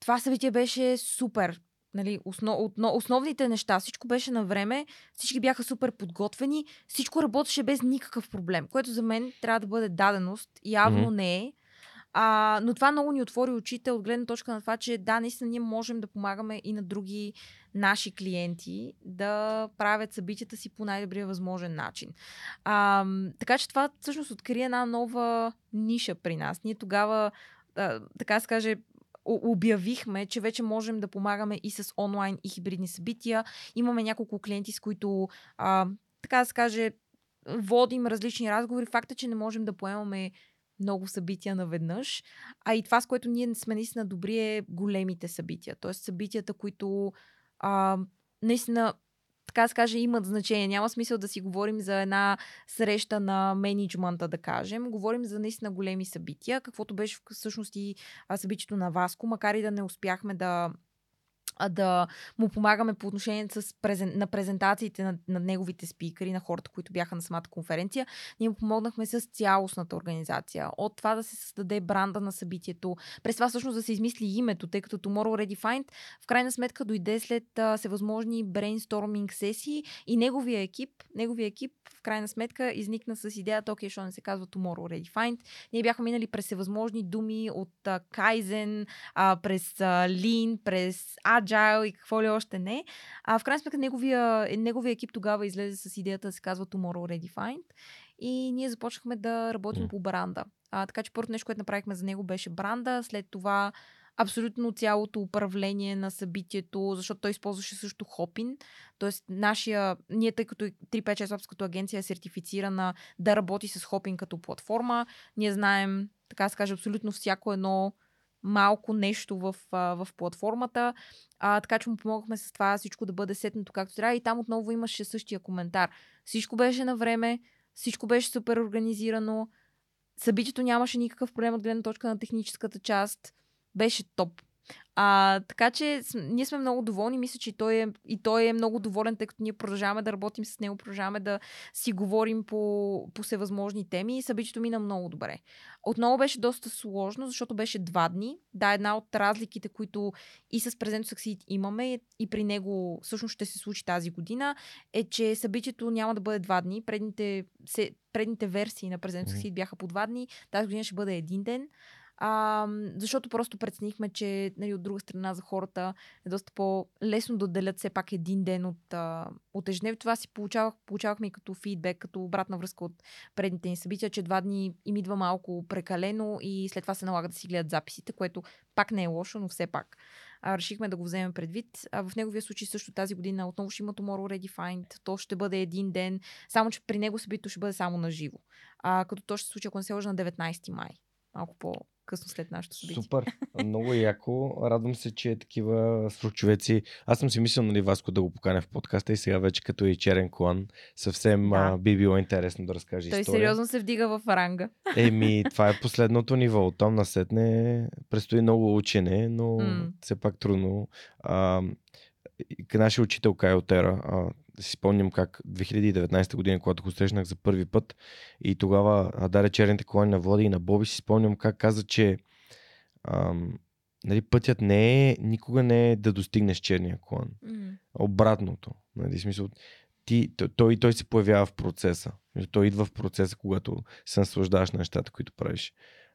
това събитие беше супер. Нали, основ, основните неща, всичко беше на време, всички бяха супер подготвени, всичко работеше без никакъв проблем, което за мен трябва да бъде даденост. Явно mm-hmm. не е. А, но това много ни отвори очите от гледна точка на това, че да, наистина ние можем да помагаме и на други наши клиенти да правят събитията си по най-добрия възможен начин. А, така че това всъщност откри една нова ниша при нас. Ние тогава, а, така се каже, обявихме, че вече можем да помагаме и с онлайн и хибридни събития. Имаме няколко клиенти, с които, а, така да се каже, водим различни разговори. Факта, че не можем да поемаме много събития наведнъж. А и това, с което ние сме наистина добри е големите събития. Тоест събитията, които а, наистина така да се каже, имат значение. Няма смисъл да си говорим за една среща на менеджмента, да кажем. Говорим за наистина големи събития, каквото беше всъщност и събитието на Васко, макар и да не успяхме да да му помагаме по отношение с презен... на презентациите на, на неговите спикъри, на хората, които бяха на самата конференция. Ние му помогнахме с цялостната организация. От това да се създаде бранда на събитието, през това всъщност да се измисли името, тъй като Tomorrow Ready Find в крайна сметка дойде след а, всевъзможни брейнсторминг сесии и неговия екип, неговия екип в крайна сметка изникна с идеята, окей, що не се казва Tomorrow Ready Find. Ние бяхме минали през всевъзможни думи от а, Kaizen, а, през а, Lean, през Agile и какво ли още не. А в крайна сметка неговия, неговия екип тогава излезе с идеята да се казва Tomorrow Ready Find и ние започнахме да работим mm. по бранда. А, така че първото нещо, което направихме за него беше бранда, след това абсолютно цялото управление на събитието, защото той използваше също Хопин. Тоест, нашия, ние тъй като 356 като агенция е сертифицирана да работи с Хопин като платформа, ние знаем, така да се каже, абсолютно всяко едно малко нещо в, в платформата. А, така че му помогнахме с това всичко да бъде сетнато както трябва. И там отново имаше същия коментар. Всичко беше на време, всичко беше супер организирано. Събитието нямаше никакъв проблем от гледна точка на техническата част. Беше топ. А, така че ние сме много доволни. Мисля, че и той, е, и той е много доволен, тъй като ние продължаваме да работим с него, продължаваме да си говорим по, по всевъзможни теми и събитието мина много добре. Отново беше доста сложно, защото беше два дни. Да, една от разликите, които и с Present Succeed имаме и при него всъщност ще се случи тази година, е, че събитието няма да бъде два дни. Предните, се, предните версии на Present Succeed бяха по два дни. Тази година ще бъде един ден. А, защото просто преценихме, че нали, от друга страна за хората е доста по-лесно да отделят все пак един ден от, а, от ежедневие. Това си получавах, получавахме като фидбек, като обратна връзка от предните ни събития, че два дни им идва малко прекалено и след това се налага да си гледат записите, което пак не е лошо, но все пак а, решихме да го вземем предвид. А, в неговия случай също тази година отново ще има Tomorrow Ready Find. То ще бъде един ден, само че при него събитието ще бъде само на живо. А, като то ще се случи, ако не се лъжа, на 19 май. Малко по, късно след нашото събитие. Супер, много яко. Радвам се, че е такива свръхчовеци. Аз съм си мислил, нали, Васко да го поканя в подкаста и сега вече като и черен клан, съвсем да. а, би било интересно да разкаже Той история. сериозно се вдига в ранга. Еми, това е последното ниво. Оттам насетне предстои много учене, но mm. все пак трудно. А, нашия учител Кайл Тера, а, си спомням как 2019 година, когато го срещнах за първи път и тогава даде черните колани на Влади и на Боби, си спомням как каза, че ам, нали, пътят не е, никога не е да достигнеш черния колан. М. Обратното. Нали, смисъл, ти, той, той се появява в процеса. Той идва в процеса, когато се наслаждаваш на нещата, които правиш.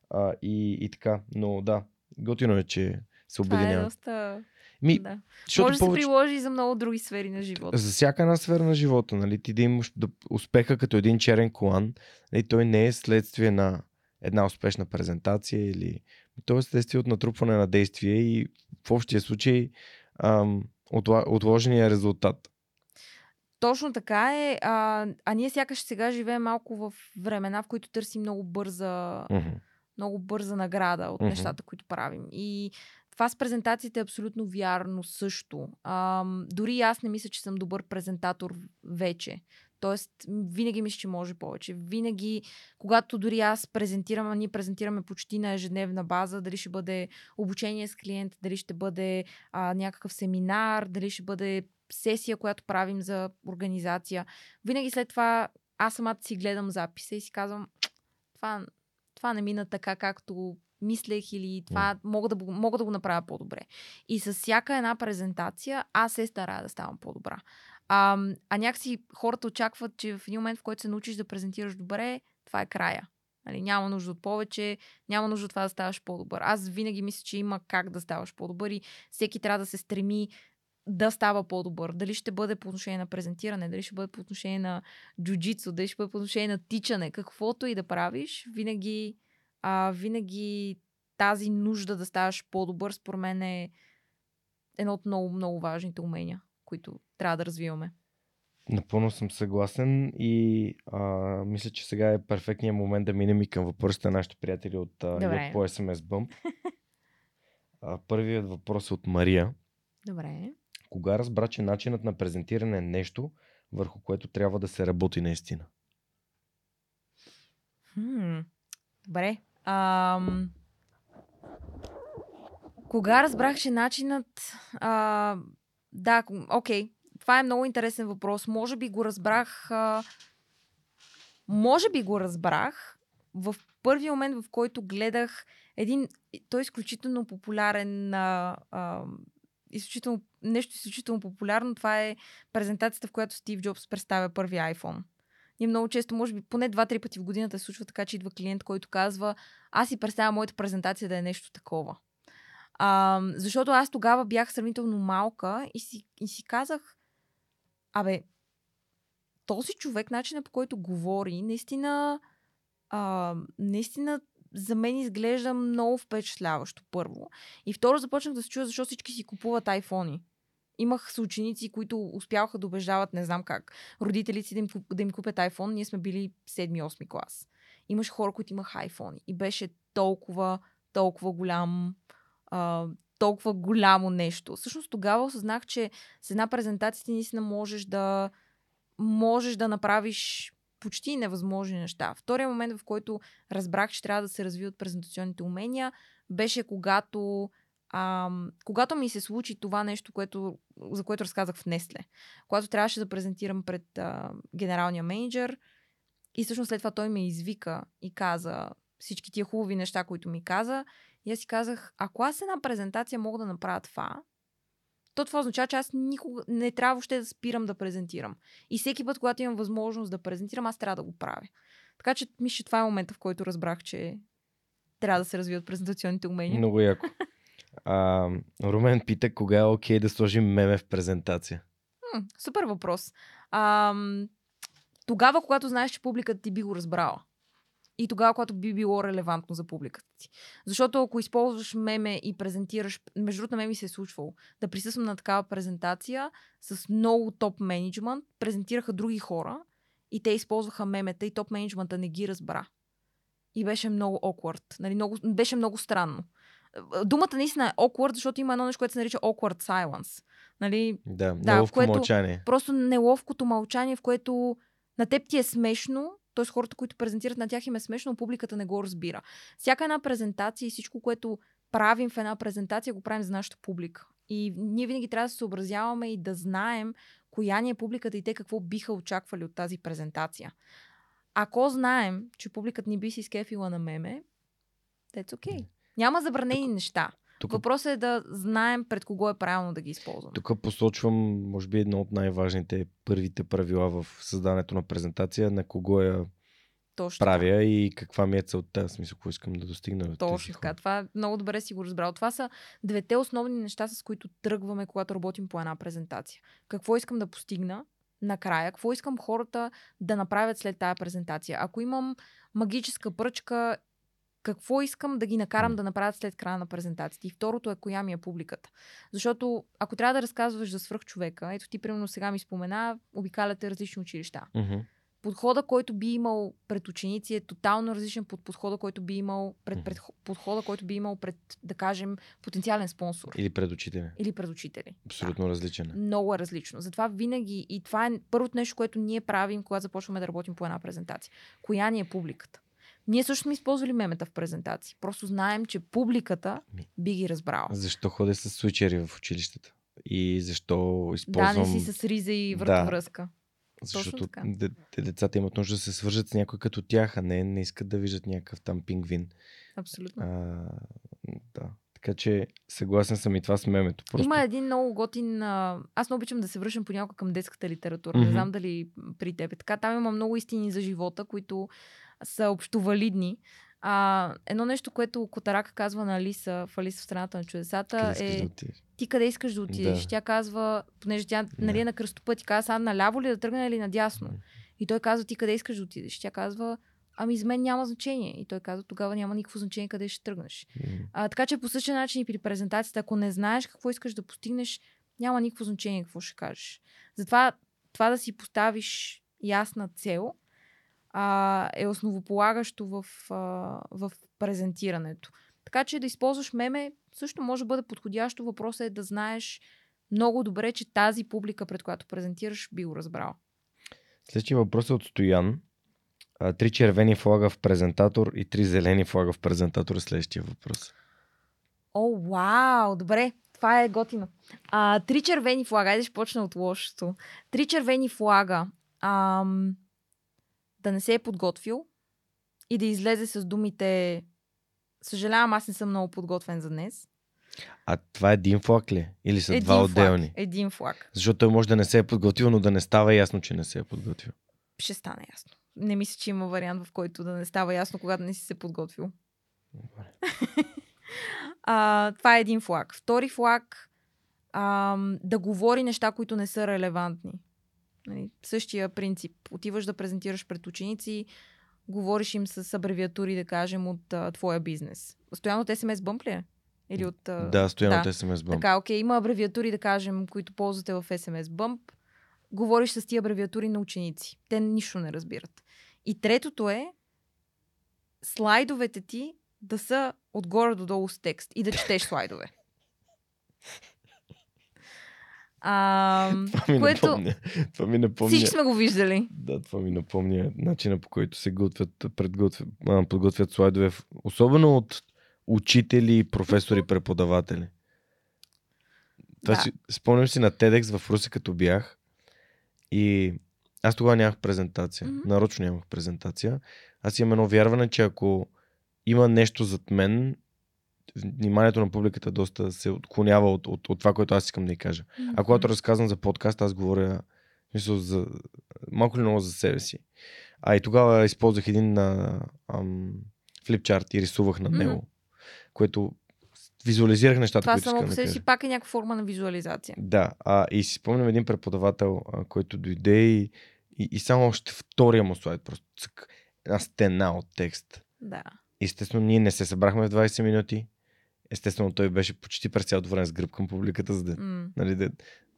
А, и, и така, но да, готино е, че се Това е доста... Ми, Да. Може да се повече... приложи и за много други сфери на живота. За всяка една сфера на живота, нали, ти да имаш да, успеха като един черен колан, нали, той не е следствие на една успешна презентация или той е следствие от натрупване на действие и в общия случай ам, отла, отложения резултат. Точно така е. А, а ние сякаш сега живеем малко в времена, в които търсим много бърза, Мгм. много бърза награда от нещата, които правим. И това с презентациите е абсолютно вярно също. Ам, дори аз не мисля, че съм добър презентатор вече. Тоест, винаги мисля, че може повече. Винаги, когато дори аз презентирам, а ние презентираме почти на ежедневна база, дали ще бъде обучение с клиент, дали ще бъде а, някакъв семинар, дали ще бъде сесия, която правим за организация. Винаги след това аз самата си гледам записа и си казвам, това, това не мина така, както мислех или това мога, да, мога да го направя по-добре. И с всяка една презентация аз се старая да ставам по-добра. А, а някакси хората очакват, че в един момент, в който се научиш да презентираш добре, това е края. Нали, няма нужда от повече, няма нужда от това да ставаш по-добър. Аз винаги мисля, че има как да ставаш по-добър и всеки трябва да се стреми да става по-добър. Дали ще бъде по отношение на презентиране, дали ще бъде по отношение на джуджицу, дали ще бъде по отношение на тичане, каквото и да правиш, винаги, а, винаги тази нужда да ставаш по-добър, според мен е едно от много, много важните умения, които трябва да развиваме. Напълно съм съгласен и а, мисля, че сега е перфектният момент да минем и към въпросите на нашите приятели от, а, от по SMS Bump. А, първият въпрос е от Мария. Добре. Кога разбра, че начинът на презентиране е нещо, върху което трябва да се работи наистина? Хм, добре. Ам... Кога разбрах, че начинът... А... Да, окей. Това е много интересен въпрос. Може би го разбрах... А... Може би го разбрах в първия момент, в който гледах един... Той е изключително популярен... А... А... Изключително, нещо изключително популярно. Това е презентацията, в която Стив Джобс представя първия iPhone. Ние много често, може би поне два-три пъти в годината се случва така, че идва клиент, който казва, аз си представя моята презентация да е нещо такова. А, защото аз тогава бях сравнително малка и си, и си казах, абе, този човек, начинът по който говори, наистина, а, наистина за мен изглежда много впечатляващо, първо. И второ започнах да се чуя, защо всички си купуват айфони. Имах съученици, които успяваха да убеждават, не знам как, родителите си да им, да им купят iPhone. Ние сме били 7-8 клас. Имаш хора, които имаха iPhone. И беше толкова, толкова голям, а, толкова голямо нещо. Всъщност тогава осъзнах, че с една презентация ти наистина можеш да, можеш да направиш почти невъзможни неща. Втория момент, в който разбрах, че трябва да се развиват презентационните умения, беше когато а, когато ми се случи това нещо, което, за което разказах в Несле, когато трябваше да презентирам пред а, генералния менеджер и всъщност след това той ме извика и каза всички тия хубави неща, които ми каза. И аз си казах, ако аз една презентация мога да направя това, то това означава, че аз никога не трябва въобще да спирам да презентирам. И всеки път, когато имам възможност да презентирам, аз трябва да го правя. Така че мисля, това е момента, в който разбрах, че трябва да се развиват презентационните умения. Много яко. А, Румен пита кога е окей да сложим меме в презентация. М, супер въпрос. Ам, тогава, когато знаеш, че публиката ти би го разбрала. И тогава, когато би било релевантно за публиката ти. Защото ако използваш меме и презентираш, между другото ми се е случвало, да присъствам на такава презентация с много топ менеджмент, презентираха други хора и те използваха мемета и топ менеджмента не ги разбра. И беше много awkward. Нали, много, беше много странно. Думата наистина е awkward, защото има едно нещо, което се нарича awkward silence. Нали, Да, Да, неловко в което- мълчание. просто неловкото мълчание, в което на теб ти е смешно, т.е. хората, които презентират на тях им е смешно, но публиката не го разбира. Всяка една презентация и всичко, което правим в една презентация, го правим за нашата публика. И ние винаги трябва да се съобразяваме и да знаем коя ни е публиката и те какво биха очаквали от тази презентация. Ако знаем, че публиката ни би си скефила на меме, that's okay. Няма забранени неща. Тук, Въпросът е да знаем пред кого е правилно да ги използваме. тук посочвам, може би, едно от най-важните първите правила в създаването на презентация, на кого я Точно правя и каква ми е целта, в смисъл, какво искам да достигна. Точно така. Това много добре си го разбрал. Това са двете основни неща, с които тръгваме, когато работим по една презентация. Какво искам да постигна накрая, какво искам хората да направят след тази презентация. Ако имам магическа пръчка, какво искам да ги накарам да направят след края на презентацията. И второто е коя ми е публиката. Защото ако трябва да разказваш за свръхчовека, ето ти примерно сега ми спомена, обикаляте различни училища Мгм. подхода, който би имал пред ученици е тотално различен под подхода, който би имал пред, пред подхода, който би имал пред, да кажем, потенциален спонсор Или пред учителя. или пред учители. Абсолютно различен. е. Да. Много е различно. Затова винаги, и това е първото нещо, което ние правим, когато започваме да работим по една презентация. Коя ни е публиката? Ние също сме използвали мемета в презентации. Просто знаем, че публиката би ги разбрала. Защо ходя с свичери в училищата? И защо Да, използвам... не си с риза и Да. вратовръзка. Защото така. де- децата имат нужда да се свържат с някой като тях, а не, не искат да виждат някакъв там пингвин. Абсолютно. А, да. Така че съгласен съм и това с мемето. Просто... Има един много готин. Аз много обичам да се връщам понякога към детската литература. Mm-hmm. Не знам дали при теб е така. Там има много истини за живота, които са общовалидни. А, едно нещо, което Котарака казва на Алиса в Алиса в страната на чудесата е да ти къде искаш да отидеш. Да. Тя казва, понеже тя нали, Да. е на кръстопът и казва сега наляво ли да тръгне или надясно. И той казва ти къде искаш да отидеш. Тя казва ами за мен няма значение. И той казва тогава няма никакво значение къде ще тръгнеш. М. А, така че по същия начин и при презентацията, ако не знаеш какво искаш да постигнеш, няма никакво значение какво ще кажеш. Затова това да си поставиш ясна цел а, е основополагащо в, а, в презентирането. Така че да използваш меме също може да бъде подходящо. Въпросът е да знаеш много добре, че тази публика, пред която презентираш, би го разбрал. Следващия въпрос е от Стоян. Три червени флага в презентатор и три зелени флага в презентатор е следващия въпрос. О, вау, добре. Това е готино. А, три червени флага. Айде ще почна от лошото. Три червени флага. Ам, да не се е подготвил и да излезе с думите Съжалявам, аз не съм много подготвен за днес. А това е един флаг ли? Или са един два отделни? Флаг. Един флаг. Защото той може да не се е подготвил, но да не става ясно, че не се е подготвил. Ще стане ясно. Не мисля, че има вариант, в който да не става ясно, когато не си се подготвил. а, това е един флаг. Втори флаг ам, да говори неща, които не са релевантни. Нали, същия принцип. Отиваш да презентираш пред ученици, говориш им с абревиатури, да кажем, от а, твоя бизнес. Стояно от SMS Bump ли е? Или от... а, Да, стоя да. от SMS Bump. Така, окей, има абревиатури, да кажем, които ползвате в SMS Bump. Говориш с тия абревиатури на ученици. Те нищо не разбират. И третото е слайдовете ти да са отгоре до долу с текст и да четеш слайдове. А, Това ми което напомня. Това ми напомня. всички сме го виждали. Да, това ми напомня начина по който се готвят, предготвят, а, подготвят слайдове, особено от учители, професори, преподаватели. Това Да. си, спомням си на TEDx в Руси, като бях и аз тогава нямах презентация. Мгм. Нарочно нямах презентация. Аз имам едно вярване, че ако има нещо зад мен, вниманието на публиката доста се отклонява от, от, от това, което аз искам да й кажа. А когато разказвам за подкаст, аз говоря в смисъл, за, малко ли много за себе си. А и тогава използвах един на ам, флипчарт и рисувах на него, което визуализирах нещата, Това които само по себе си пак е някаква форма на визуализация. Да, а, и си спомням един преподавател, а, който дойде и, и, и само още втория му слайд, просто цък, една стена от текст. Да. Естествено, ние не се събрахме в 20 минути. Естествено, той беше почти през цялото време с гръб към публиката, за да, М. нали, да,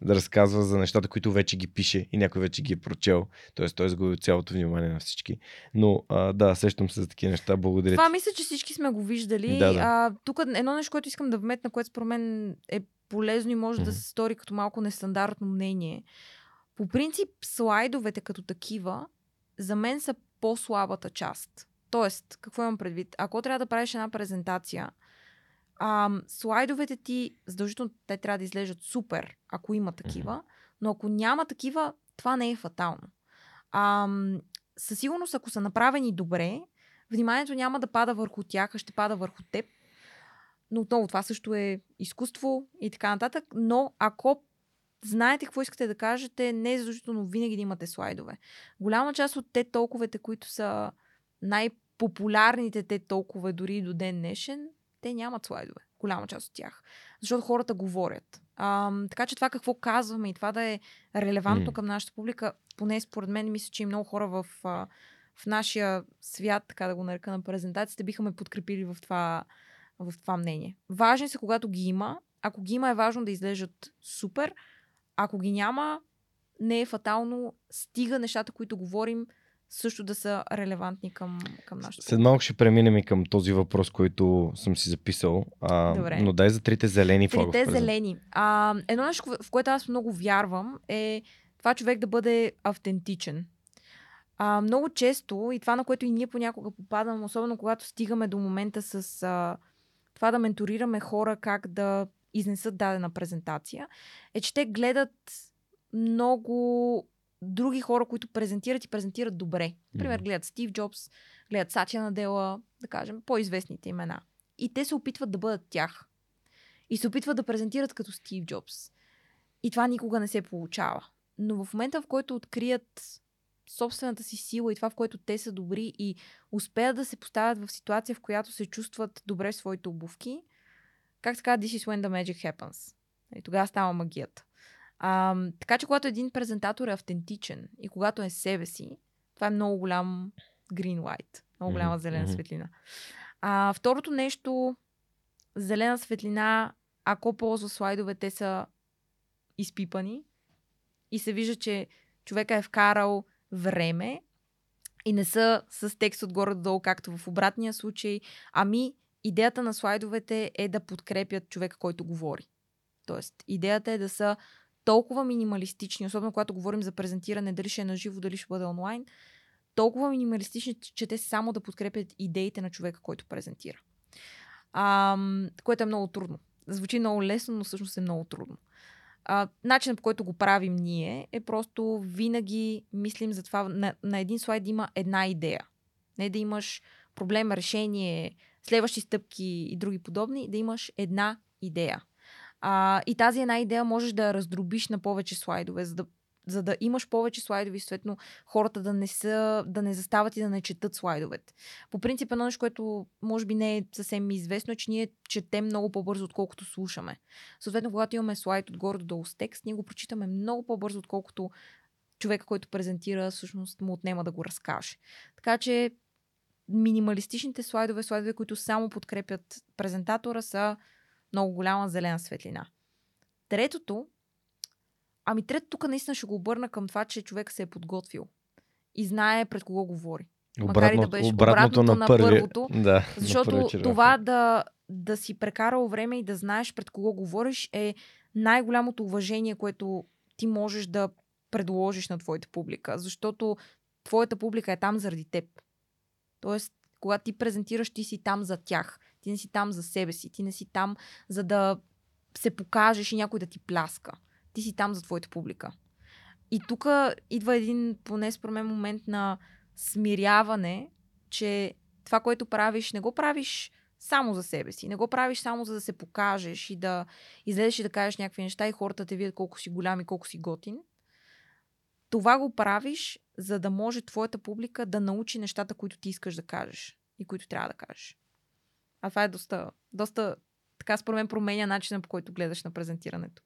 да разказва за нещата, които вече ги пише и някой вече ги е прочел. Тоест, той е загубил цялото внимание на всички. Но а, да, сещам се за такива неща. Благодаря Това ти. мисля, че всички сме го виждали. Да, да. А, тук едно нещо, което искам да вметна, което според мен е полезно и може да Мгм. се стори като малко нестандартно мнение. По принцип, слайдовете като такива, за мен са по-слабата част. Тоест, какво имам предвид? Ако трябва да правиш една презентация, ам, слайдовете ти, задължително те трябва да изглеждат супер, ако има такива, но ако няма такива, това не е фатално. Ам, със сигурност, ако са направени добре, вниманието няма да пада върху тях, а ще пада върху теб. но отново това също е изкуство и така нататък. Но ако знаете какво искате да кажете, не е задължително винаги да имате слайдове. Голяма част от те толковете, които са най-популярните те толкова дори до ден днешен, те нямат слайдове. Голяма част от тях. Защото хората говорят. А, така че това какво казваме и това да е релевантно mm. към нашата публика, поне според мен, мисля, че и много хора в, в нашия свят, така да го нарека на презентацията, биха ме подкрепили в това, в това мнение. Важни са, когато ги има. Ако ги има, е важно да излежат супер. Ако ги няма, не е фатално. Стига нещата, които говорим, също да са релевантни към, към нашата. След малко ще преминем и към този въпрос, който съм си записал. А, Добре. Но дай за трите зелени. Трите зелени. А, едно нещо, в което аз много вярвам, е това човек да бъде автентичен. А, много често, и това на което и ние понякога попадаме, особено когато стигаме до момента с а, това да менторираме хора как да изнесат дадена презентация, е, че те гледат много други хора, които презентират и презентират добре. Например, гледат Стив Джобс, гледат Сатя Надела, да кажем, по-известните имена. И те се опитват да бъдат тях. И се опитват да презентират като Стив Джобс. И това никога не се получава. Но в момента, в който открият собствената си сила и това, в което те са добри и успеят да се поставят в ситуация, в която се чувстват добре в своите обувки, как казва, this is when the magic happens. И тогава става магията. А, така че, когато един презентатор е автентичен и когато е себе си, това е много голям green light, много голяма зелена mm-hmm. светлина. А, второто нещо, зелена светлина, ако ползва слайдове, те са изпипани и се вижда, че човека е вкарал време и не са с текст отгоре долу, както в обратния случай. Ами, идеята на слайдовете е да подкрепят човека, който говори. Тоест, идеята е да са толкова минималистични, особено когато говорим за презентиране, дали ще е на живо, дали ще бъде онлайн, толкова минималистични, че те само да подкрепят идеите на човека, който презентира. А, което е много трудно. Звучи много лесно, но всъщност е много трудно. А, начинът по който го правим ние е просто винаги мислим за това на, на един слайд има една идея. Не да имаш проблем, решение, следващи стъпки и други подобни, да имаш една идея. А, и тази една идея можеш да я раздробиш на повече слайдове, за да, за да имаш повече слайдове и съответно хората да не, са, да не застават и да не четат слайдовете. По принцип, едно нещо, което може би не е съвсем известно, е, че ние четем много по-бързо, отколкото слушаме. Съответно, когато имаме слайд отгоре до долу с текст, ние го прочитаме много по-бързо, отколкото човека, който презентира, всъщност му отнема да го разкаже. Така че минималистичните слайдове, слайдове, които само подкрепят презентатора, са много голяма зелена светлина. Третото, ами трето тук наистина ще го обърна към това, че човек се е подготвил и знае пред кого говори. Обратно, Макар и да беше обратното, обратното на, на първи, първото. Да, защото на това да, да си прекарал време и да знаеш пред кого говориш е най-голямото уважение, което ти можеш да предложиш на твоята публика. Защото твоята публика е там заради теб. Тоест, когато ти презентираш, ти си там за тях. Ти не си там за себе си. Ти не си там за да се покажеш и някой да ти пляска. Ти си там за твоята публика. И тук идва един, поне според мен, момент на смиряване, че това, което правиш, не го правиш само за себе си. Не го правиш само за да се покажеш и да излезеш и да кажеш някакви неща и хората те видят колко си голям и колко си готин. Това го правиш, за да може твоята публика да научи нещата, които ти искаш да кажеш и които трябва да кажеш. А това е доста, доста така според мен променя начина по който гледаш на презентирането.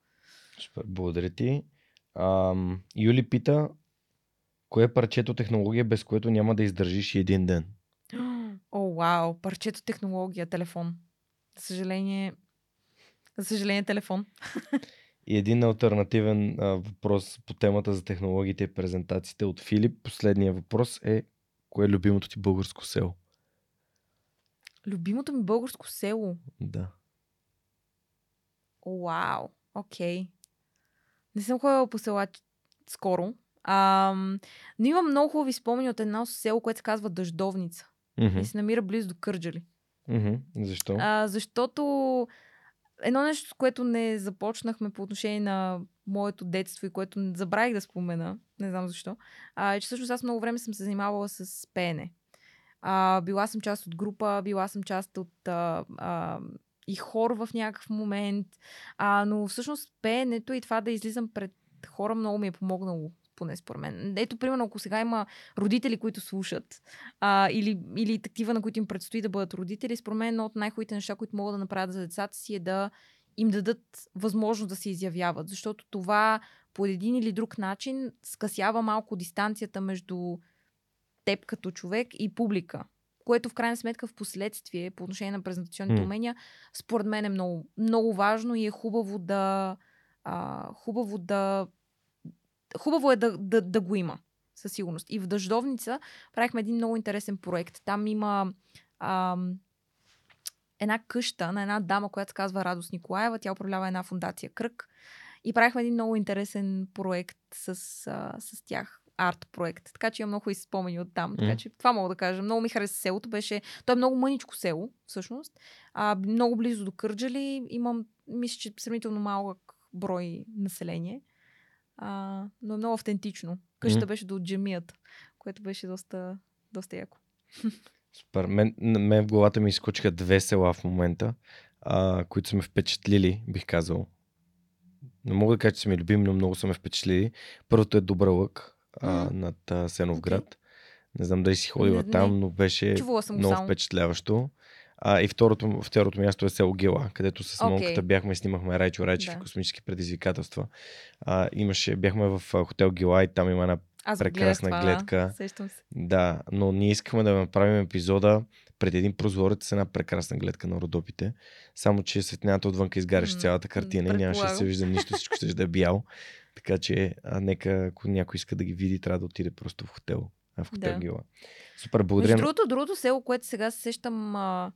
Супер, благодаря ти. Ам, Юли пита, кое е парчето технология, без което няма да издържиш един ден? О, вау, парчето технология, телефон. За съжаление, за съжаление, телефон. И един альтернативен а, въпрос по темата за технологиите и презентациите от Филип. Последния въпрос е, кое е любимото ти българско село? Любимото ми българско село? Да. Вау, окей. Не съм ходила по села скоро. А, но имам много хубави спомени от едно село, което се казва Дъждовница. Mm-hmm. И се намира близо до Кърджали. Mm-hmm. Защо? А, защото едно нещо, с което не започнахме по отношение на моето детство и което забравих да спомена, не знам защо, а, е, че всъщност аз много време съм се занимавала с пеене. А, била съм част от група, била съм част от а, а, и хор в някакъв момент. А, но всъщност пеенето и това да излизам пред хора много ми е помогнало поне според мен. Ето, примерно, ако сега има родители, които слушат, а, или, или такива, на които им предстои да бъдат родители, според мен едно от най-хубавите неща, които могат да направят за децата си е да им дадат възможност да се изявяват. Защото това по един или друг начин скъсява малко дистанцията между теб като човек и публика. Което в крайна сметка в последствие, по отношение на презентационните М. умения, според мен е много, много важно и е хубаво да. А, хубаво да. Хубаво е да, да, да го има, със сигурност. И в Дъждовница правихме един много интересен проект. Там има ам, една къща на една дама, която се казва Радост Николаева. Тя управлява една фундация Кръг. И правихме един много интересен проект с, а, с тях. Арт проект. Така че имам много хубави спомени от там. Така че това мога да кажа. Много ми хареса селото. Беше... То е много мъничко село, всъщност. А, много близо до Кърджали. Имам, мисля, че сравнително малък брой население. А, но е много автентично. Къщата беше до джемията, което беше доста, доста яко. Супер. Мен, мен в главата ми изкочиха две села в момента, а, които са ме впечатлили, бих казал. Не мога да кажа, че са ми любими, но много са ме впечатлили. Първото е Добра лък а, над а, Сеновград. Не знам дали си ходила Не, не. там, но беше много само. впечатляващо. А, и второто, второто място е село Гела, където с. Монката бяхме и снимахме Райчо Райчев Да. и космически предизвикателства. А, имаше, бяхме в а, хотел Гела и там има една Аз прекрасна гледах гледка. Сещам се. Да, но ние искахме да направим епизода пред един прозорец с една прекрасна гледка на Родопите. Само, че светлината отвънка изгаряше М, цялата картина и нямаше да се вижда нищо, всичко ще да е бял. Така че, а, нека, ако някой иска да ги види, трябва да отиде просто в хотел. А, в хотел Да. Гила. Супер, Между благодаря. на- другото, другото село, което сега се сещам, а,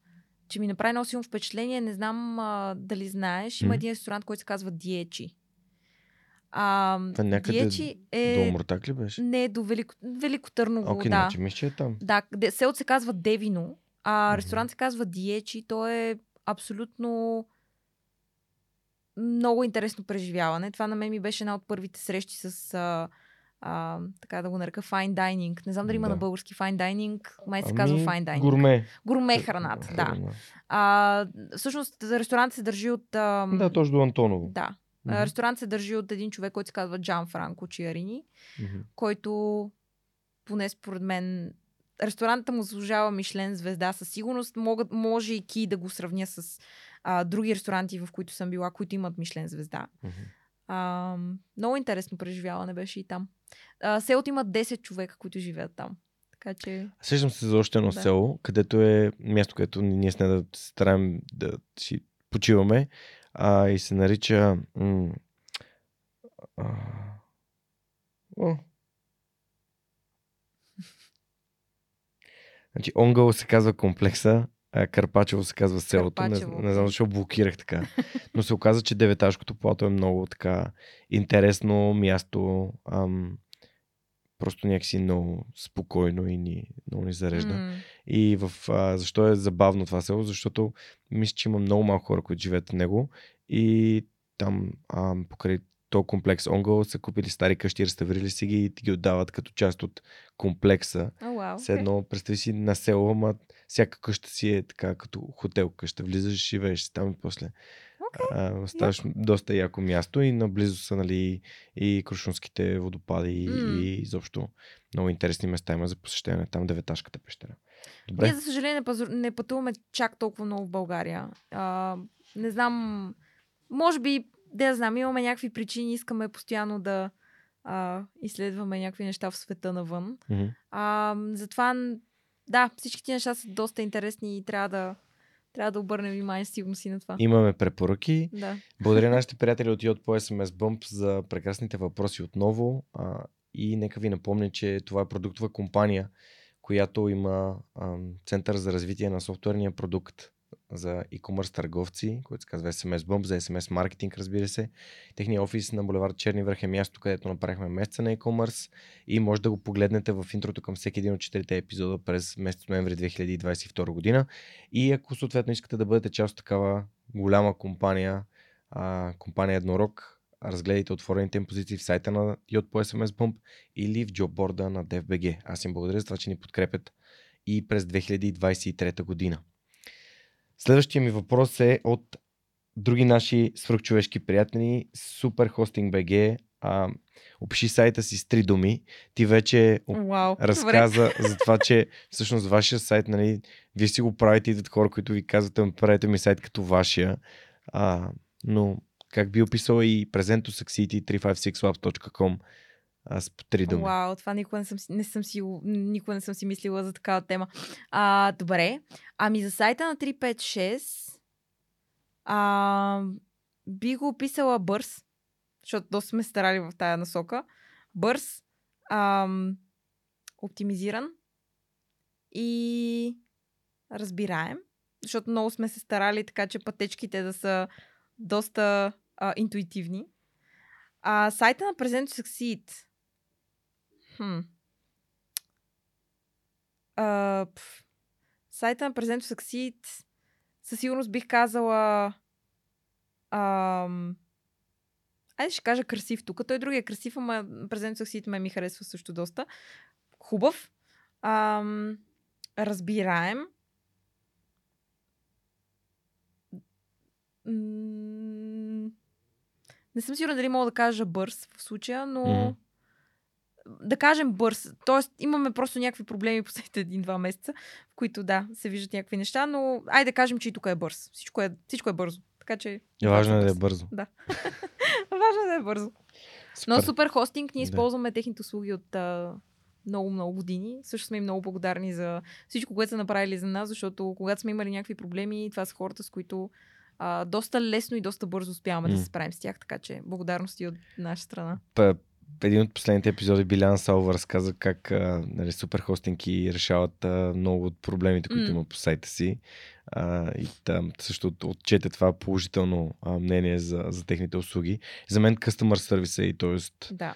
че ми направи много силно впечатление, не знам а, дали знаеш, има М. един ресторант, който се казва Диечи. А, Това някъде Диечи До е... Омуртак ли беше? Не, до Велико, Велико Търново, Окей, да. значи мисля, че е там. Да, селото се казва Девино, а Мгм. ресторант се казва Диечи. То е абсолютно много интересно преживяване. Това на мен ми беше една от първите срещи с, а, а, така да го нарека, fine dining. Не знам дали има Да. на български fine dining, май се казва fine dining. Гурме. Гурме храната, да. Храна. А, всъщност, ресторант се държи от... ам, Да, точно до Антоново. Да. А, Ресторант се държи от един човек, който се казва Джан Франко Чиарини, Мгм. който поне според мен ресторанта му заслужава Мишлен звезда със сигурност. Мога, може и ки да го сравня с а, други ресторанти, в които съм била, които имат Мишлен звезда. Мгм. А, много интересно преживяване беше и там. А, селото има 10 човека, които живеят там. Така че... Сещам се за още едно Да. село, където е място, където ние с нея да се стараем да си почиваме а, и се нарича м- а, о. Значи Онгъл се казва комплекса, а Карпачево се казва селото. Не, не знам защо блокирах така. Но се оказа, че деветашкото плато е много така интересно място. Ам, просто някакси много спокойно и ни, много ни зарежда. м, И в, а, защо е забавно това село? Защото мисля, че има много малко хора, които живеят в него. И там а, покрай то комплекс Онгъл са купили стари къщи, реставрирали си ги и ти ги отдават като част от комплекса. О, вау, Все едно, представи си на село, ама всяка къща си е така като хотел къща. Влизаш, живееш си там и после Окей, а, ставаш доста яко място и наблизо са нали, и Крушунските водопади М. и изобщо много интересни места има за посещение. Там Деветашката пещера. Добре. Ние, за съжаление, не пътуваме чак толкова много в България. А, не знам, може би, да знам, имаме някакви причини, искаме постоянно да а, изследваме някакви неща в света навън. Мгм. А, затова, да, всички ти неща са доста интересни и трябва да, трябва да обърнем внимание сигурно си на това. Имаме препоръки. Да. Благодаря на нашите приятели от Йод по SMS Bump за прекрасните въпроси отново. А, и нека ви напомня, че това е продуктова компания, която има ам, Център за развитие на софтуерния продукт за e-commerce търговци, който се казва SMS Bump, за SMS маркетинг, разбира се. Техният офис на булевард Черни връх е място, където направихме месеца на e-commerce и може да го погледнете в интрото към всеки един от четирите епизода през месец ноември 2022 година. И ако съответно искате да бъдете част от такава голяма компания, а, компания Еднорог, разгледайте отворените им позиции в сайта на Йод по SMS Bump или в джобборда на DFBG. Аз им благодаря за това, че ни подкрепят и през 2023 година. Следващия ми въпрос е от други наши свръхчовешки приятели, Superhosting BG. А, опиши сайта си с три думи. Ти вече Вау, разказа добре. за това, че всъщност вашия сайт, нали, вие си го правите, идват хора, които ви казват, «Ами, правете ми сайт като вашия. А, но как би описала и Present to Succeed 356labs.com аз по три думи. Вау, това никога не съм, не съм си, никога не съм си мислила за такава тема. А, добре. Ами за сайта на 356 а, би го описала бърз, защото доста сме старали в тая насока. Бърз, а, оптимизиран и разбираем, защото много сме се старали така, че пътечките да са доста а, интуитивни. А, сайта на Present Succeed Хм. А, пф. Сайта на Present to със сигурност бих казала ам, Айде ще кажа красив тук. Той другия е красив, ама Present to ме ми харесва също доста. Хубав. Ам, разбираем. не съм сигурна дали мога да кажа бърз в случая, но mm да кажем бърз. Тоест, имаме просто някакви проблеми последните един-два месеца, в които да, се виждат някакви неща, но айде да кажем, че и тук е бърз. Всичко е, всичко е бързо. Така че. И важно е да е бързо. Да. важно е да е бързо. Супер. Но супер хостинг, ние да. използваме техните услуги от а, много, много години. Също сме им много благодарни за всичко, което са направили за нас, защото когато сме имали някакви проблеми, това са хората, с които а, доста лесно и доста бързо успяваме mm. да се справим с тях, така че благодарности от наша страна един от последните епизоди Билян Салва разказа как а, нали, суперхостинги решават а, много от проблемите, които mm. има по сайта си. А, и там също отчете това положително а, мнение за, за техните услуги. За мен customer service е и т.е. Да.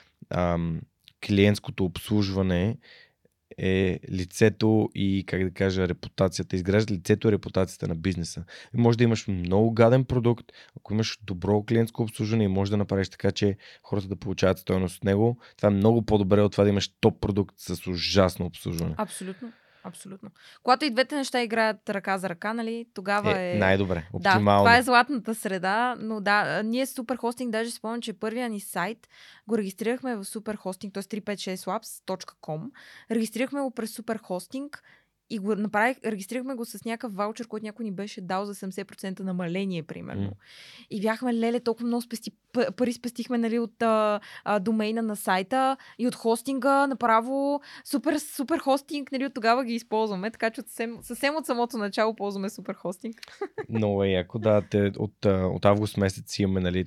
клиентското обслужване е лицето и, как да кажа, репутацията. Изгражда лицето и репутацията на бизнеса. И може да имаш много гаден продукт, ако имаш добро клиентско обслужване и може да направиш така, че хората да получават стоеност от него. Това е много по-добре от това да имаш топ продукт с ужасно обслужване. Абсолютно. Абсолютно. Когато и двете неща играят ръка за ръка, нали, тогава е... е... Най-добре, оптимално. Да, това е златната среда, но да, ние с Superhosting, даже спомням, че първия ни сайт го регистрирахме в Superhosting, т.е. 356labs.com. Регистрирахме го през Superhosting и го направих, регистрирахме го с някакъв ваучер, който някой ни беше дал за 70% намаление, примерно. Mm. И бяхме, леле, толкова много спести, пари спестихме нали, от а, а, домейна на сайта и от хостинга, направо супер, супер хостинг, нали, от тогава ги използваме, така че съвсем, съвсем от самото начало ползваме супер хостинг. Много е яко, да. Те, от, от август месец имаме нали,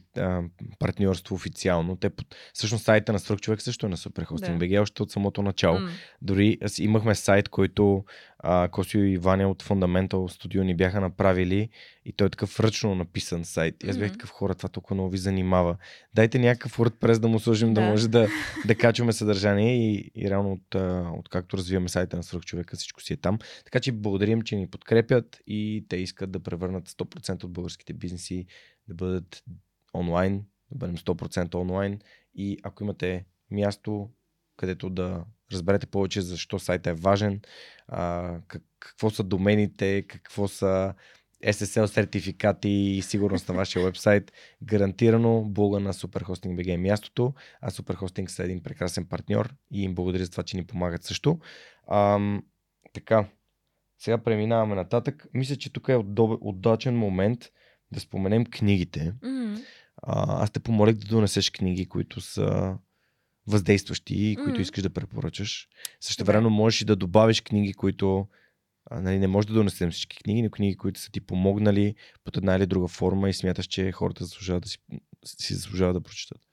партньорство официално. Те, всъщност сайта на Свърх също е на супер хостинг. Да. още от самото начало. Mm. Дори имахме сайт, който а, Косио и Ваня от Fundamental Studio ни бяха направили и той е такъв ръчно написан сайт. И аз бях такъв хора, това толкова много ви занимава. Дайте някакъв WordPress да му сложим, да, да може да, да качваме съдържание и, и реално от, от както развиваме сайта на свръхчовека, всичко си е там. Така че благодарим, че ни подкрепят и те искат да превърнат 100% от българските бизнеси да бъдат онлайн, да бъдем 100% онлайн и ако имате място, където да разберете повече защо сайта е важен, а, как, какво са домените, какво са SSL сертификати и сигурност на вашия вебсайт. Гарантирано блога на Superhosting BG е мястото, а Superhosting са един прекрасен партньор и им благодаря за това, че ни помагат също. А, така, сега преминаваме нататък. Мисля, че тук е удачен момент да споменем книгите. Mm-hmm. А, аз те помолих да донесеш книги, които са въздействащи, които mm-hmm. искаш да препоръчаш. Също време можеш и да добавиш книги, които а, нали, не може да донесем всички книги, но книги, които са ти помогнали под една или друга форма и смяташ, че хората заслужават да си, си заслужават да прочитат.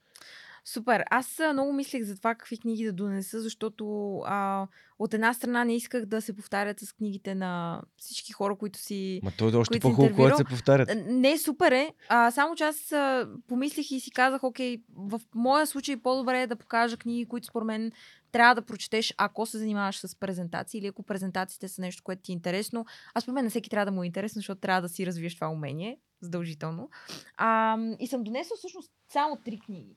Супер. Аз много мислех за това какви книги да донеса, защото а, от една страна не исках да се повтарят с книгите на всички хора, които си. Ма то е още по-хубаво, когато се повтарят. Не, супер е. А, само че аз а, помислих и си казах, окей, в моя случай по-добре е да покажа книги, които според мен трябва да прочетеш, ако се занимаваш с презентации или ако презентациите са нещо, което ти е интересно. Аз според мен на всеки трябва да му е интересно, защото трябва да си развиеш това умение, задължително. А, и съм донесла всъщност само три книги.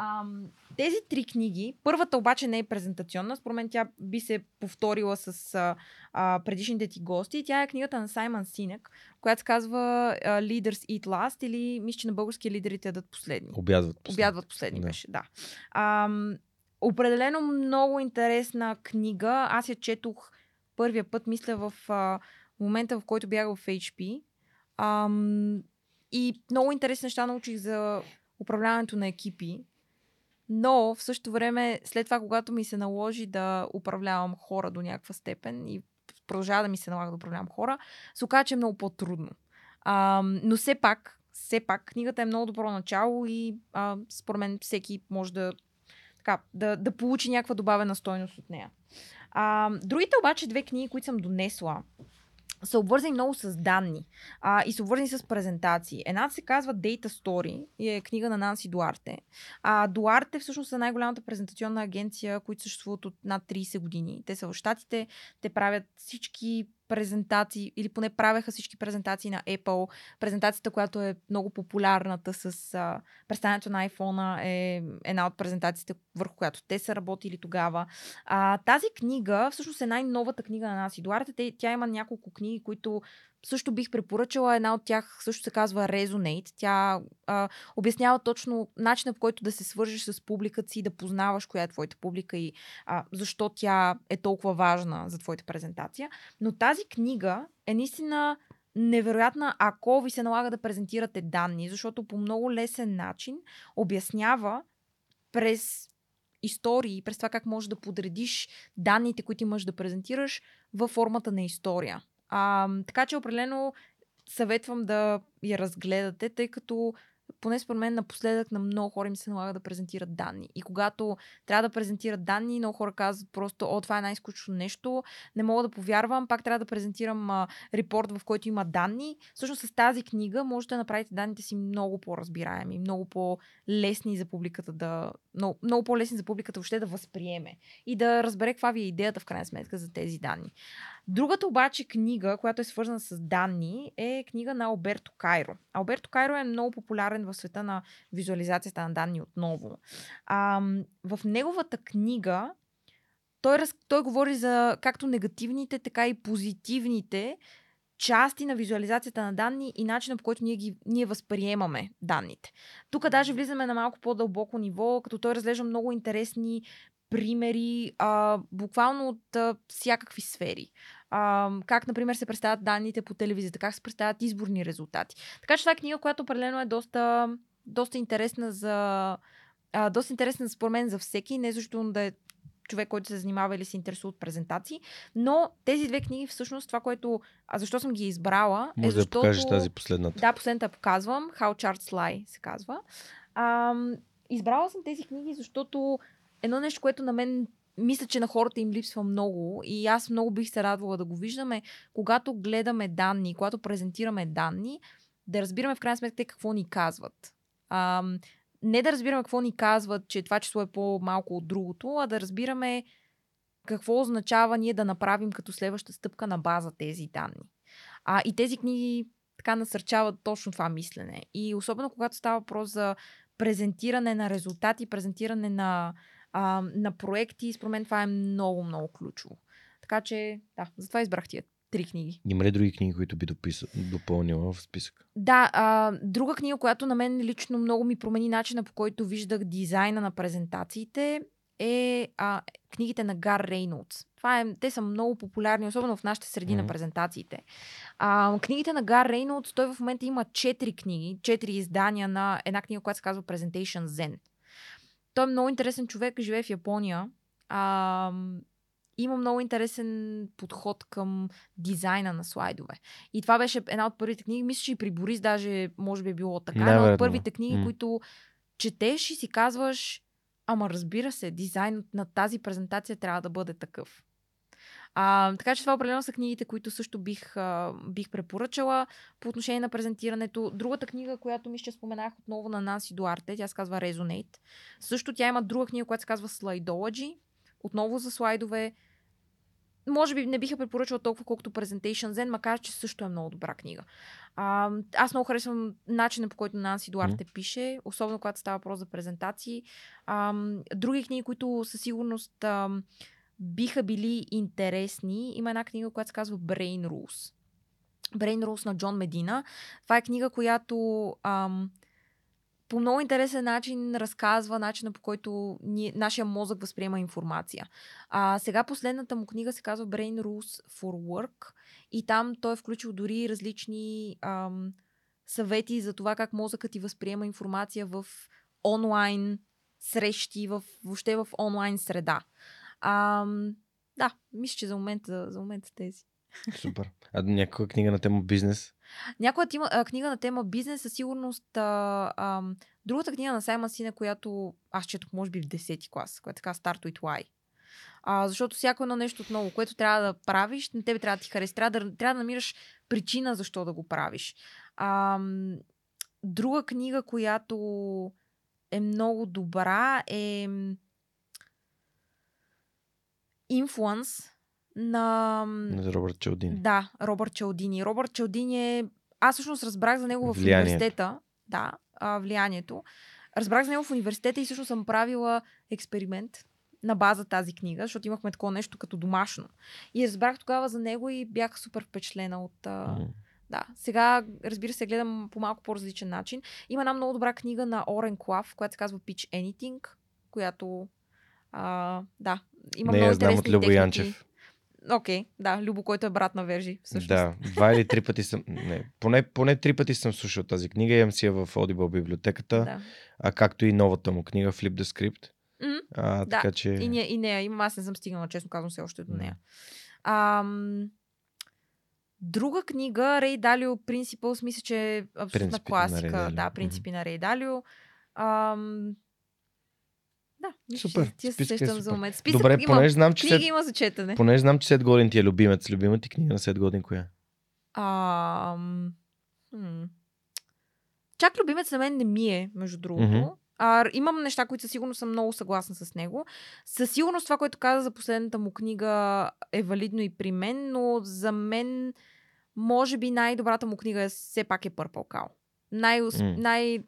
Ам, тези три книги, първата обаче не е презентационна, според мен тя би се повторила с а, а, предишните ти гости. Тя е книгата на Саймън Синек, която се казва Leaders Eat Last или мисля, че на български лидерите ядат последни. Обядват последни. Обядват последни Да. беше, да. Ам, определено много интересна книга. Аз я четох първия път, мисля, в а, момента, в който бях в HP. Ам, и много интересни неща научих за управляването на екипи. Но в същото време, след това, когато ми се наложи да управлявам хора до някаква степен и продължава да ми се налага да управлявам хора, се оказа, че е много по-трудно. А, но все пак, все пак, книгата е много добро начало и а, според мен всеки може да, така, да, да получи някаква добавена стойност от нея. А, другите обаче две книги, които съм донесла, са обвързани много с данни а, и са обвързани с презентации. Едната се казва Data Story и е книга на Нанси Дуарте. А, Дуарте всъщност е най-голямата презентационна агенция, които съществуват от над 30 години. Те са в Штатите, те правят всички презентации, или поне правеха всички презентации на Apple. Презентацията, която е много популярната с а, представянето на iPhone е една от презентациите, върху която те са работили тогава. А, тази книга всъщност е най-новата книга на Наси Дуарте. Те, тя има няколко книги, които също бих препоръчала. Една от тях също се казва Resonate. Тя а, обяснява точно начина по който да се свържеш с публиката си, да познаваш коя е твоята публика и а, защо тя е толкова важна за твоята презентация. Но тази книга е наистина невероятна, ако ви се налага да презентирате данни, защото по много лесен начин обяснява през истории, през това как можеш да подредиш данните, които имаш да презентираш във формата на история. А, така че определено съветвам да я разгледате, тъй като поне според мен напоследък на много хора им се налага да презентират данни. И когато трябва да презентират данни, много хора казват просто, о, това е най-скучно нещо, не мога да повярвам, пак трябва да презентирам а, репорт, в който има данни. Всъщност с тази книга можете да направите данните си много по-разбираеми, много по-лесни за публиката да... Много, много по-лесни за публиката въобще да възприеме и да разбере каква ви е идеята в крайна сметка за тези данни. Другата обаче книга, която е свързана с данни, е книга на Алберто Кайро. Алберто Кайро е много популярен в света на визуализацията на данни отново. А, в неговата книга той, раз, той говори за както негативните, така и позитивните части на визуализацията на данни и начина по който ние, ги, ние възприемаме данните. Тук даже влизаме на малко по-дълбоко ниво, като той разглежда много интересни примери, а, буквално от а, всякакви сфери. А, как, например, се представят данните по телевизията, как се представят изборни резултати. Така че това е книга, която определено е доста, доста интересна за. А, доста интересна според мен за всеки, не защото да е човек, който се занимава или се интересува от презентации, но тези две книги всъщност това, което... А защо съм ги избрала Може е да защото... покажеш тази последната. Да, последната показвам. How Charts Lie се казва. Ам, избрала съм тези книги, защото едно нещо, което на мен мисля, че на хората им липсва много и аз много бих се радвала да го виждаме, когато гледаме данни, когато презентираме данни, да разбираме в крайна сметка те какво ни казват. Ам, не да разбираме какво ни казват, че това число е по-малко от другото, а да разбираме какво означава ние да направим като следваща стъпка на база тези данни. А, и тези книги така насърчават точно това мислене. И особено когато става въпрос за презентиране на резултати, презентиране на, а, на проекти, според мен това е много, много ключово. Така че, да, затова избрах тия три книги. Има ли други книги, които би дописал, допълнила в списък? Да, а, друга книга, която на мен лично много ми промени начина по който виждах дизайна на презентациите е а, книгите на Гар Рейнолдс. Това е, те са много популярни, особено в нашите среди mm-hmm. на презентациите. А, книгите на Гар Рейнолдс, той в момента има четири книги, четири издания на една книга, която се казва Presentation Zen. Той е много интересен човек, живее в Япония. А, има много интересен подход към дизайна на слайдове. И това беше една от първите книги. Мисля, че и при Борис даже може би е било така. Една от първите книги, М. които четеш и си казваш, ама разбира се, дизайнът на тази презентация трябва да бъде такъв. А, така че това определено са книгите, които също бих, а, бих препоръчала по отношение на презентирането. Другата книга, която мисля, че споменах отново на Нанси Дуарте, тя се казва Resonate. Също тя има друга книга, която се казва Slideology. Отново за слайдове. може би не биха препоръчала толкова колкото Presentation Zen, макар че също е много добра книга. А, аз много харесвам начина по който Нанси Дуарте mm. пише, особено когато става въпрос за презентации. А, други книги, които със сигурност а, биха били интересни, има една книга, която се казва Brain Rules. Brain Rules на Джон Медина. Това е книга, която ам, по много интересен начин разказва начина по който ние, нашия мозък възприема информация. А, сега последната му книга се казва Brain Rules for Work и там той е включил дори различни ам, съвети за това как мозъкът ти възприема информация в онлайн срещи, в, въобще в онлайн среда. Ам, да, мисля, че за момента, за момента тези. Супер. А някаква книга на тема бизнес? Някоя тима, а, книга на тема бизнес със сигурност. А, а, другата книга на Саймън Сина, която аз четох, може би в 10-ти клас, която е така Start with Why. А, защото всяко едно нещо отново, което трябва да правиш, на тебе трябва да ти хареса. Трябва да, трябва да намираш причина защо да го правиш. А, друга книга, която е много добра е Influence на... На Робърт Чалдини. Да, Робърт Чалдини. Робърт Чалдини е... Аз всъщност разбрах за него в влиянието. университета. Да, а, влиянието. Разбрах за него в университета и всъщност съм правила експеримент на база тази книга, защото имахме такова нещо като домашно. И разбрах тогава за него и бях супер впечатлена от... Mm. Да, сега, разбира се, гледам по малко по-различен начин. Има една много добра книга на Орен Клав, която се казва Pitch Anything, която а, да, има Не, много я знам от Любо техники. Янчев. Окей, okay, да, Любо, който е брат на Вержи, всъщност. Да, два или три пъти съм. Не, поне, поне три пъти съм слушал тази книга. Имам си я в Audible библиотеката, да. а както и новата му книга Flip the Script. М, А, да. така че. И, не, и нея имам, аз не съм стигнала, честно казвам, все още до нея. Ам, друга книга, Рей Далио Principles, мисля, че е абсолютна Принципите на Рей класика. Да, принципи на Рей Далио. Ам, да, Супер, тия се е сещам за момент. Списък Добре, понеже знам, че книги след, има за четене. понеже знам, че Сет Годин ти е любимец. Любима ти книга на Сет Годин, коя? Ам, хм. Чак любимец на мен не ми е, между другото. Мгм. А, имам неща, които със сигурност съм много съгласна с него. Със сигурност това, което каза за последната му книга е валидно и при мен, но за мен може би най-добрата му книга е, все пак е Purple Cow. Най- М. най-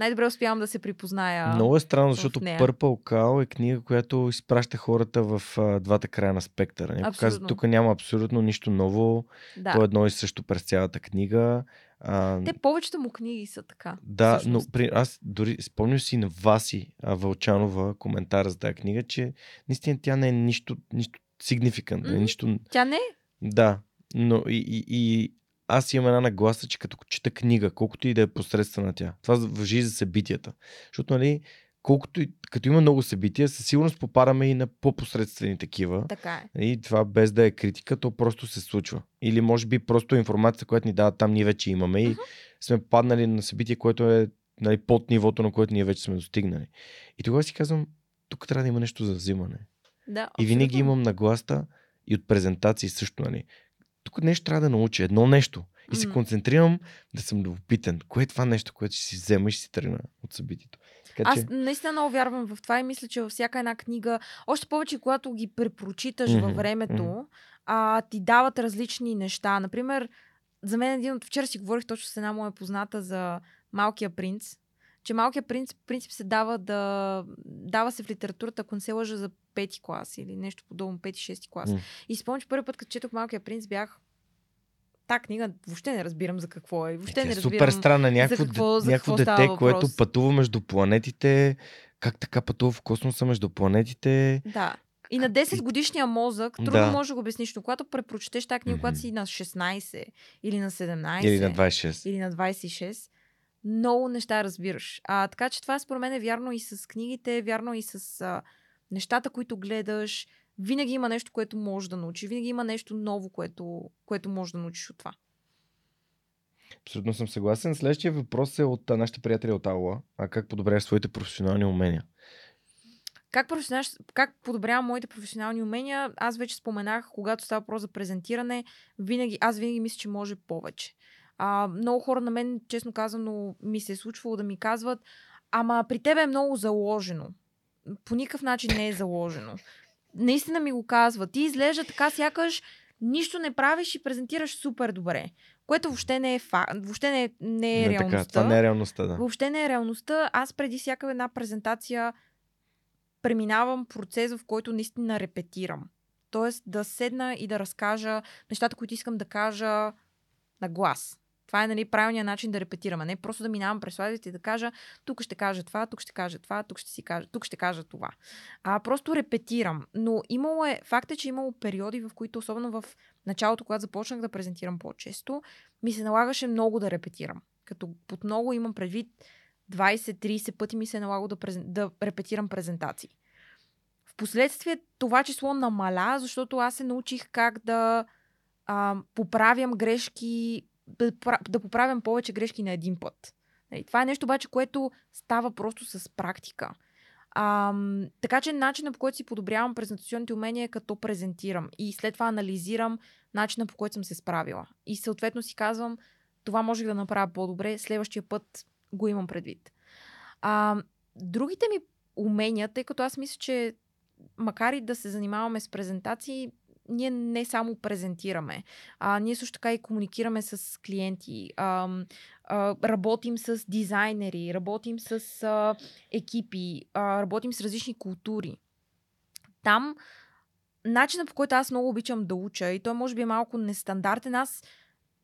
най-добре успявам да се припозная. Много е странно, защото нея. Purple Cow е книга, която изпраща хората в а, двата края на спектъра. Някой казва, тук няма абсолютно нищо ново. Да. То е едно и също през цялата книга. А, Те повечето му книги са така. Да, всъщност. но при, аз дори спомням си на Васи а, Вълчанова коментар за тази книга, че наистина тя не е нищо, нищо significant, mm-hmm. Нищо... Тя не е. Да, но и, и, и аз имам една нагласа, че като чета книга, колкото и да е посредствена тя, това въжи за събитията. Защото, нали, колкото и, като има много събития, със сигурност попадаме и на по-посредствени такива. Така е. И това без да е критика, то просто се случва. Или може би просто информацията, която ни дават там, ние вече имаме и сме паднали на събитие, което е нали, под нивото, на което ние вече сме достигнали. И тогава си казвам, тук трябва да има нещо за взимане. Да, И винаги имам нагласта и от презентации също. Нали. Тук нещо трябва да науча, едно нещо. И се концентрирам да съм любопитен. Кое е това нещо, което ще си взема и ще си тръгна от събитието. Така Аз че, наистина много вярвам в това и мисля, че във всяка една книга, още повече когато ги препрочиташ Мгм, във времето, мгм. а, ти дават различни неща. Например, за мен един от вчера си говорих точно с една моя позната за Малкия принц, че Малкия принц, в принцип се дава да... Дава се в литературата, ако не се лъжа, за пети клас или нещо подобно, пети-шести клас. М. И спомням, че първи път, като четох Малкия принц, бях та книга въобще не разбирам за какво е. Въобще Тя не е разбирам. супер странна. Някакво, какво- за някакво дете, което пътува между планетите. Как така пътува в космоса между планетите? Да. И на 10 годишния мозък трудно Да. може да го обясниш, но когато препрочетеш тази книга, когато Мгм. си на 16 или на 17 Или на 26. или на 26, много неща разбираш. А, така че това според мен е вярно и с книгите, вярно и с а, нещата, които гледаш. Винаги има нещо, което можеш да научиш. Винаги има нещо ново, което, което можеш да научиш от това. Абсолютно съм съгласен. Следващия въпрос е от нашите приятели от Аула. А как подобряваш своите професионални умения? Как, как подобрявам моите професионални умения? Аз вече споменах, когато става въпрос за презентиране, винаги, аз винаги мисля, че може повече. А, много хора на мен, честно казано, ми се е случвало да ми казват, ама при тебе е много заложено. По никакъв начин не е заложено. наистина ми го казва. Ти изглежда така, сякаш нищо не правиш и презентираш супер добре. Което въобще не е, фа... въобще не е, не е Не, реалността. така, това не е реалността, да. Въобще не е реалността. Аз преди всяка една презентация преминавам процес, в който наистина репетирам. Тоест да седна и да разкажа нещата, които искам да кажа на глас. Това е нали, правилният начин да репетираме. Не просто да минавам през слайдите и да кажа тук ще кажа това, тук ще кажа това, тук ще си кажа, тук ще кажа това. А, просто репетирам. Но имало е, факт е, че имало периоди, в които, особено в началото, когато започнах да презентирам по-често, ми се налагаше много да репетирам. Като под много имам предвид 20-30 пъти ми се е налагало да, презен... да репетирам презентации. Впоследствие това число намаля, защото аз се научих как да а, поправям грешки, да, пра- да поправям повече грешки на един път. Нали, Това е нещо обаче, което става просто с практика. А, така че начинът по който си подобрявам презентационните умения е като презентирам и след това анализирам начина по който съм се справила. И съответно си казвам, това можех да направя по-добре, следващия път го имам предвид. А, другите ми умения, тъй като аз мисля, че макар и да се занимаваме с презентации, ние не само презентираме, а, ние също така и комуникираме с клиенти, а, а, работим с дизайнери, работим с а, екипи, а, работим с различни култури. Там начинът по който аз много обичам да уча, и той може би е малко нестандартен, аз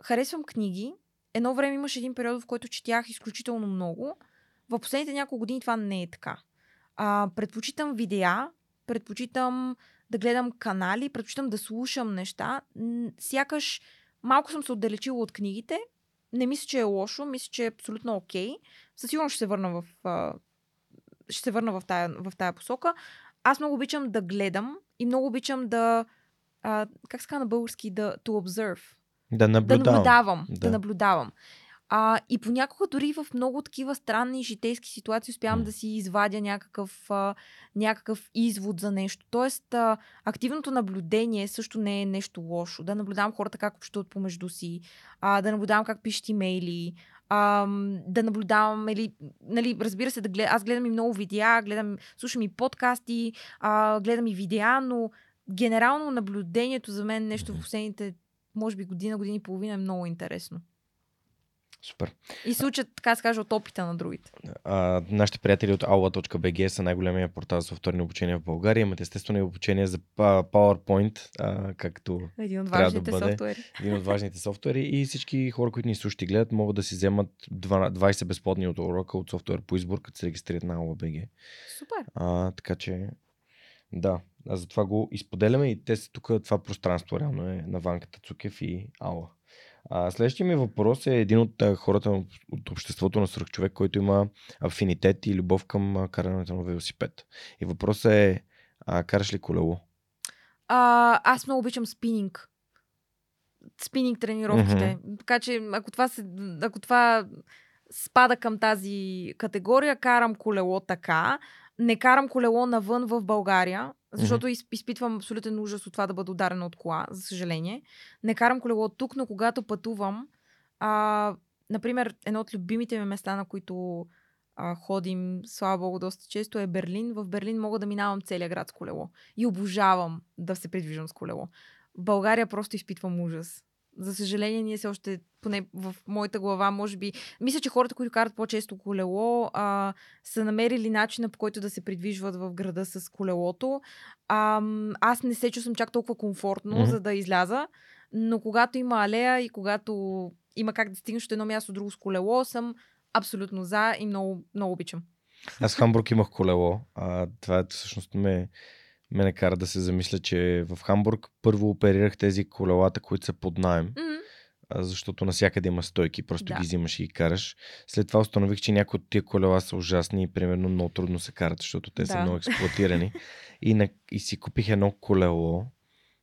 харесвам книги. Едно време имаше един период, в който четях изключително много. В последните няколко години това не е така. А, предпочитам видеа, предпочитам да гледам канали, предпочитам да слушам неща. Сякаш малко съм се отдалечила от книгите. Не мисля, че е лошо, мисля, че е абсолютно окей. Със сигурност ще се върна в, ще се върна в тая, в тая посока. Аз много обичам да гледам и много обичам да, а, как се казва на български, да to observe. Да Да наблюдавам. наблюдавам. Да, Да. наблюдавам. А, и понякога дори в много такива странни житейски ситуации успявам да си извадя някакъв, а, някакъв извод за нещо. Тоест, а, активното наблюдение също не е нещо лошо. Да наблюдавам хората как общуват помежду си, а, да наблюдавам как пишат имейли, а, да наблюдавам, или, нали, разбира се, да глед... аз гледам и много видеа, гледам, слушам и подкасти, а, гледам и видеа, но генерално наблюдението за мен нещо в последните, може би година, година и половина е много интересно. Супер. И се учат, така да се каже, от опита на другите. А, нашите приятели от aula.bg са най-големия портал за софтуерни обучения в България. Имат естествено и обучение за PowerPoint, а, както Един от Трябва да важните бъде. софтуери. един от важните софтуери. И всички хора, които ни слушат и гледат, могат да си вземат 12 20 безплатни от урока от софтуер по избор, като се регистрират на aula.bg. Супер. А, така че, да, а затова го изподеляме и те са тук, това пространство реално е на Ванката Цукев и Аула. А, следващия ми въпрос е един от а, хората от обществото на свръхчовек, който има афинитет и любов към а, карането на велосипед. И въпросът е, а, караш ли колело? А, аз много обичам спининг. Спининг тренировките. Така че, ако това, се, ако това спада към тази категория, карам колело така. Не карам колело навън в България, защото изп- изпитвам абсолютен ужас от това да бъда ударена от кола, за съжаление. Не карам колело тук, но когато пътувам, а, например, едно от любимите ми места, на които а, ходим, слава богу, доста често е Берлин. В Берлин мога да минавам целия град с колело. И обожавам да се придвижвам с колело. В България просто изпитвам ужас. За съжаление, ние все още, поне в моята глава, може би, мисля, че хората, които карат по-често колело, а, са намерили начина по който да се придвижват в града с колелото. А, аз не се чувствам чак толкова комфортно, Мгм. за да изляза, но когато има алея и когато има как да стигнеш от едно място друго с колело, съм абсолютно за и много, много обичам. Аз в Хамбург имах колело. А, това всъщност ме, ме накара да се замисля, че в Хамбург първо оперирах тези колелата, които са под найем. А, защото навсякъде има стойки, просто Да. ги взимаш и ги караш. След това установих, че някои от тия колела са ужасни и примерно много трудно се карат, защото те са Да. много експлуатирани. и, на, и си купих едно колело,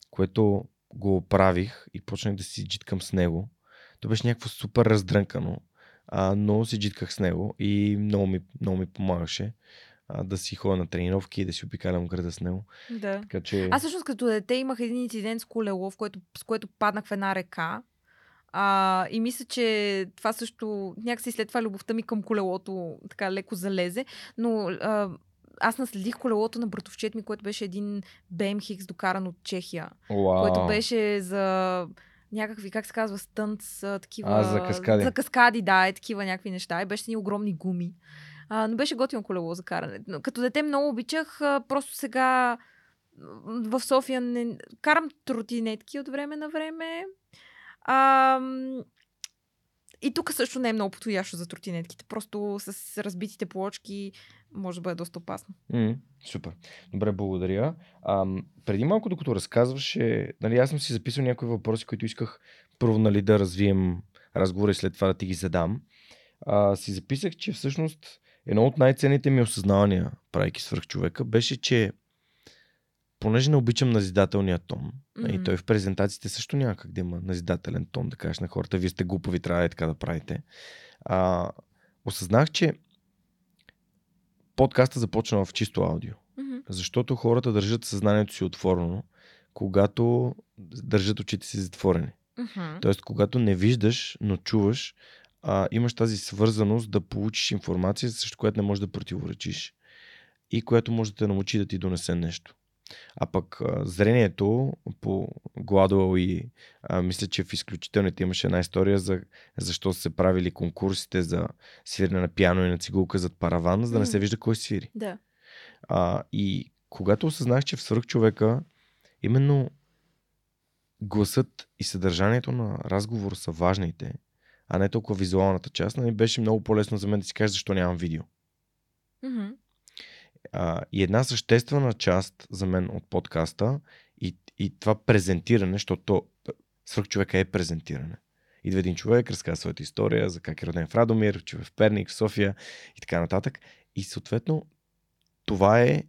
което го оправих и почнах да си джиткам с него. То беше някакво супер раздрънкано, а, но си джитках с него и много ми, много ми помагаше а, да си ходя на тренировки и да си обикалям града с него. да. Така че... Аз всъщност като дете имах един инцидент с колело, в което, с което паднах в една река. А, и мисля, че това също някакси след това любовта ми към колелото така леко залезе. Но а, аз наследих колелото на братовчет ми, което беше един BMX докаран от Чехия, Уау. който беше за някакви, как се казва, стънц, такива... А, за каскади. За каскади, да, е такива някакви неща. И беше ни огромни гуми. А, но беше готино колело за каране. Но Като дете много обичах, а, просто сега в София не... карам тротинетки от време на време. А, и тук също не е много подходящо за тротинетките. Просто с разбитите плочки може да бъде доста опасно. М, супер. Добре, благодаря. А, преди малко, докато разказваше, нали, аз съм си записал някои въпроси, които исках първо нали, да развием разговора и след това да ти ги задам. А, си записах, че всъщност едно от най-ценните ми осъзнавания, правейки свърх човека, беше, че понеже не обичам назидателния тон, mm-hmm. и той в презентациите също няма как да има назидателен тон, да кажеш на хората, вие сте глупави, трябва и така да правите. А, осъзнах, че подкаста започна в чисто аудио. Мгм. Защото хората държат съзнанието си отворено, когато държат очите си затворени. Мгм. Тоест, когато не виждаш, но чуваш, а, имаш тази свързаност да получиш информация, срещу която не можеш да противоречиш и която може да те научи да ти донесе нещо. А пък а, зрението по Гладуел и а, мисля, че в изключителните имаше една история за защо се правили конкурсите за свирене на пиано и на цигулка зад параван, за да не се вижда кой свири. Да. А, и когато осъзнах, че в свърх човека именно гласът и съдържанието на разговора са важните, а не толкова визуалната част, нали, беше много по-лесно за мен да си кажа защо нямам видео. Мгм. А, и една съществена част за мен от подкаста и, и това презентиране, защото свърх човека е презентиране. Идва един човек, разказва своята история за как е роден в Радомир, че е в Перник, в София и така нататък. И съответно това е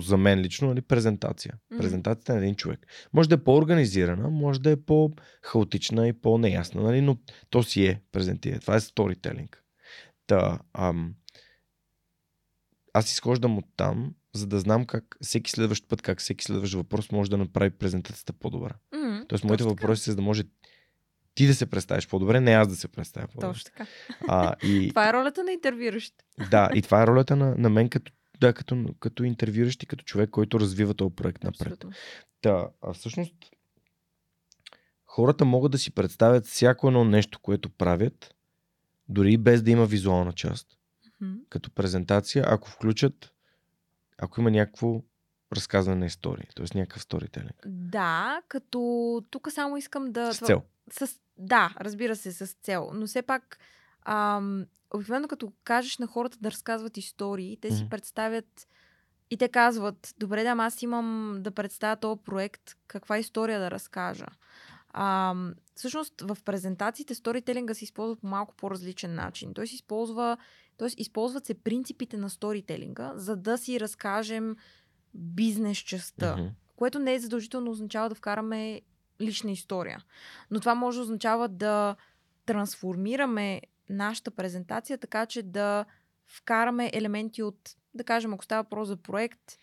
за мен лично нали, презентация. Мгм. Презентацията на един човек. Може да е по-организирана, може да е по-хаотична и по-неясна, нали, но то си е презентиране. Това е сторителинг. Та, ам, аз изхождам от там, за да знам как всеки следващ път, как всеки следващ въпрос може да направи презентацията по-добра. Мгм. Тоест, моите Точно въпроси са за да може ти да се представиш по-добре, не аз да се представя по-добре. Точно така. А, и, Това е ролята на интервюиращите. да, и това е ролята на, на мен като, да, като, като интервюиращ и като човек, който развива този проект напред. Абсолютно. Да, а всъщност хората могат да си представят всяко едно нещо, което правят, дори и без да има визуална част, Мгм. като презентация, ако включат, ако има някакво разказване на истории, т.е. някакъв сторителинг. Да, като тук само искам да... С цел. С, да, разбира се, с цел. Но все пак, ам, обикновено като кажеш на хората да разказват истории, те си Мгм. представят и те казват, добре, да, аз имам да представя този проект, каква история да разкажа. Ам, всъщност в презентациите сторителинга се използва по малко по-различен начин. Той се използва, т.е. използват се принципите на сторителинга, за да си разкажем бизнес частта Мгм. което не е задължително означава да вкараме лична история. Но това може да означава да трансформираме нашата презентация така, че да вкараме елементи от, да кажем, ако става въпрос за проект,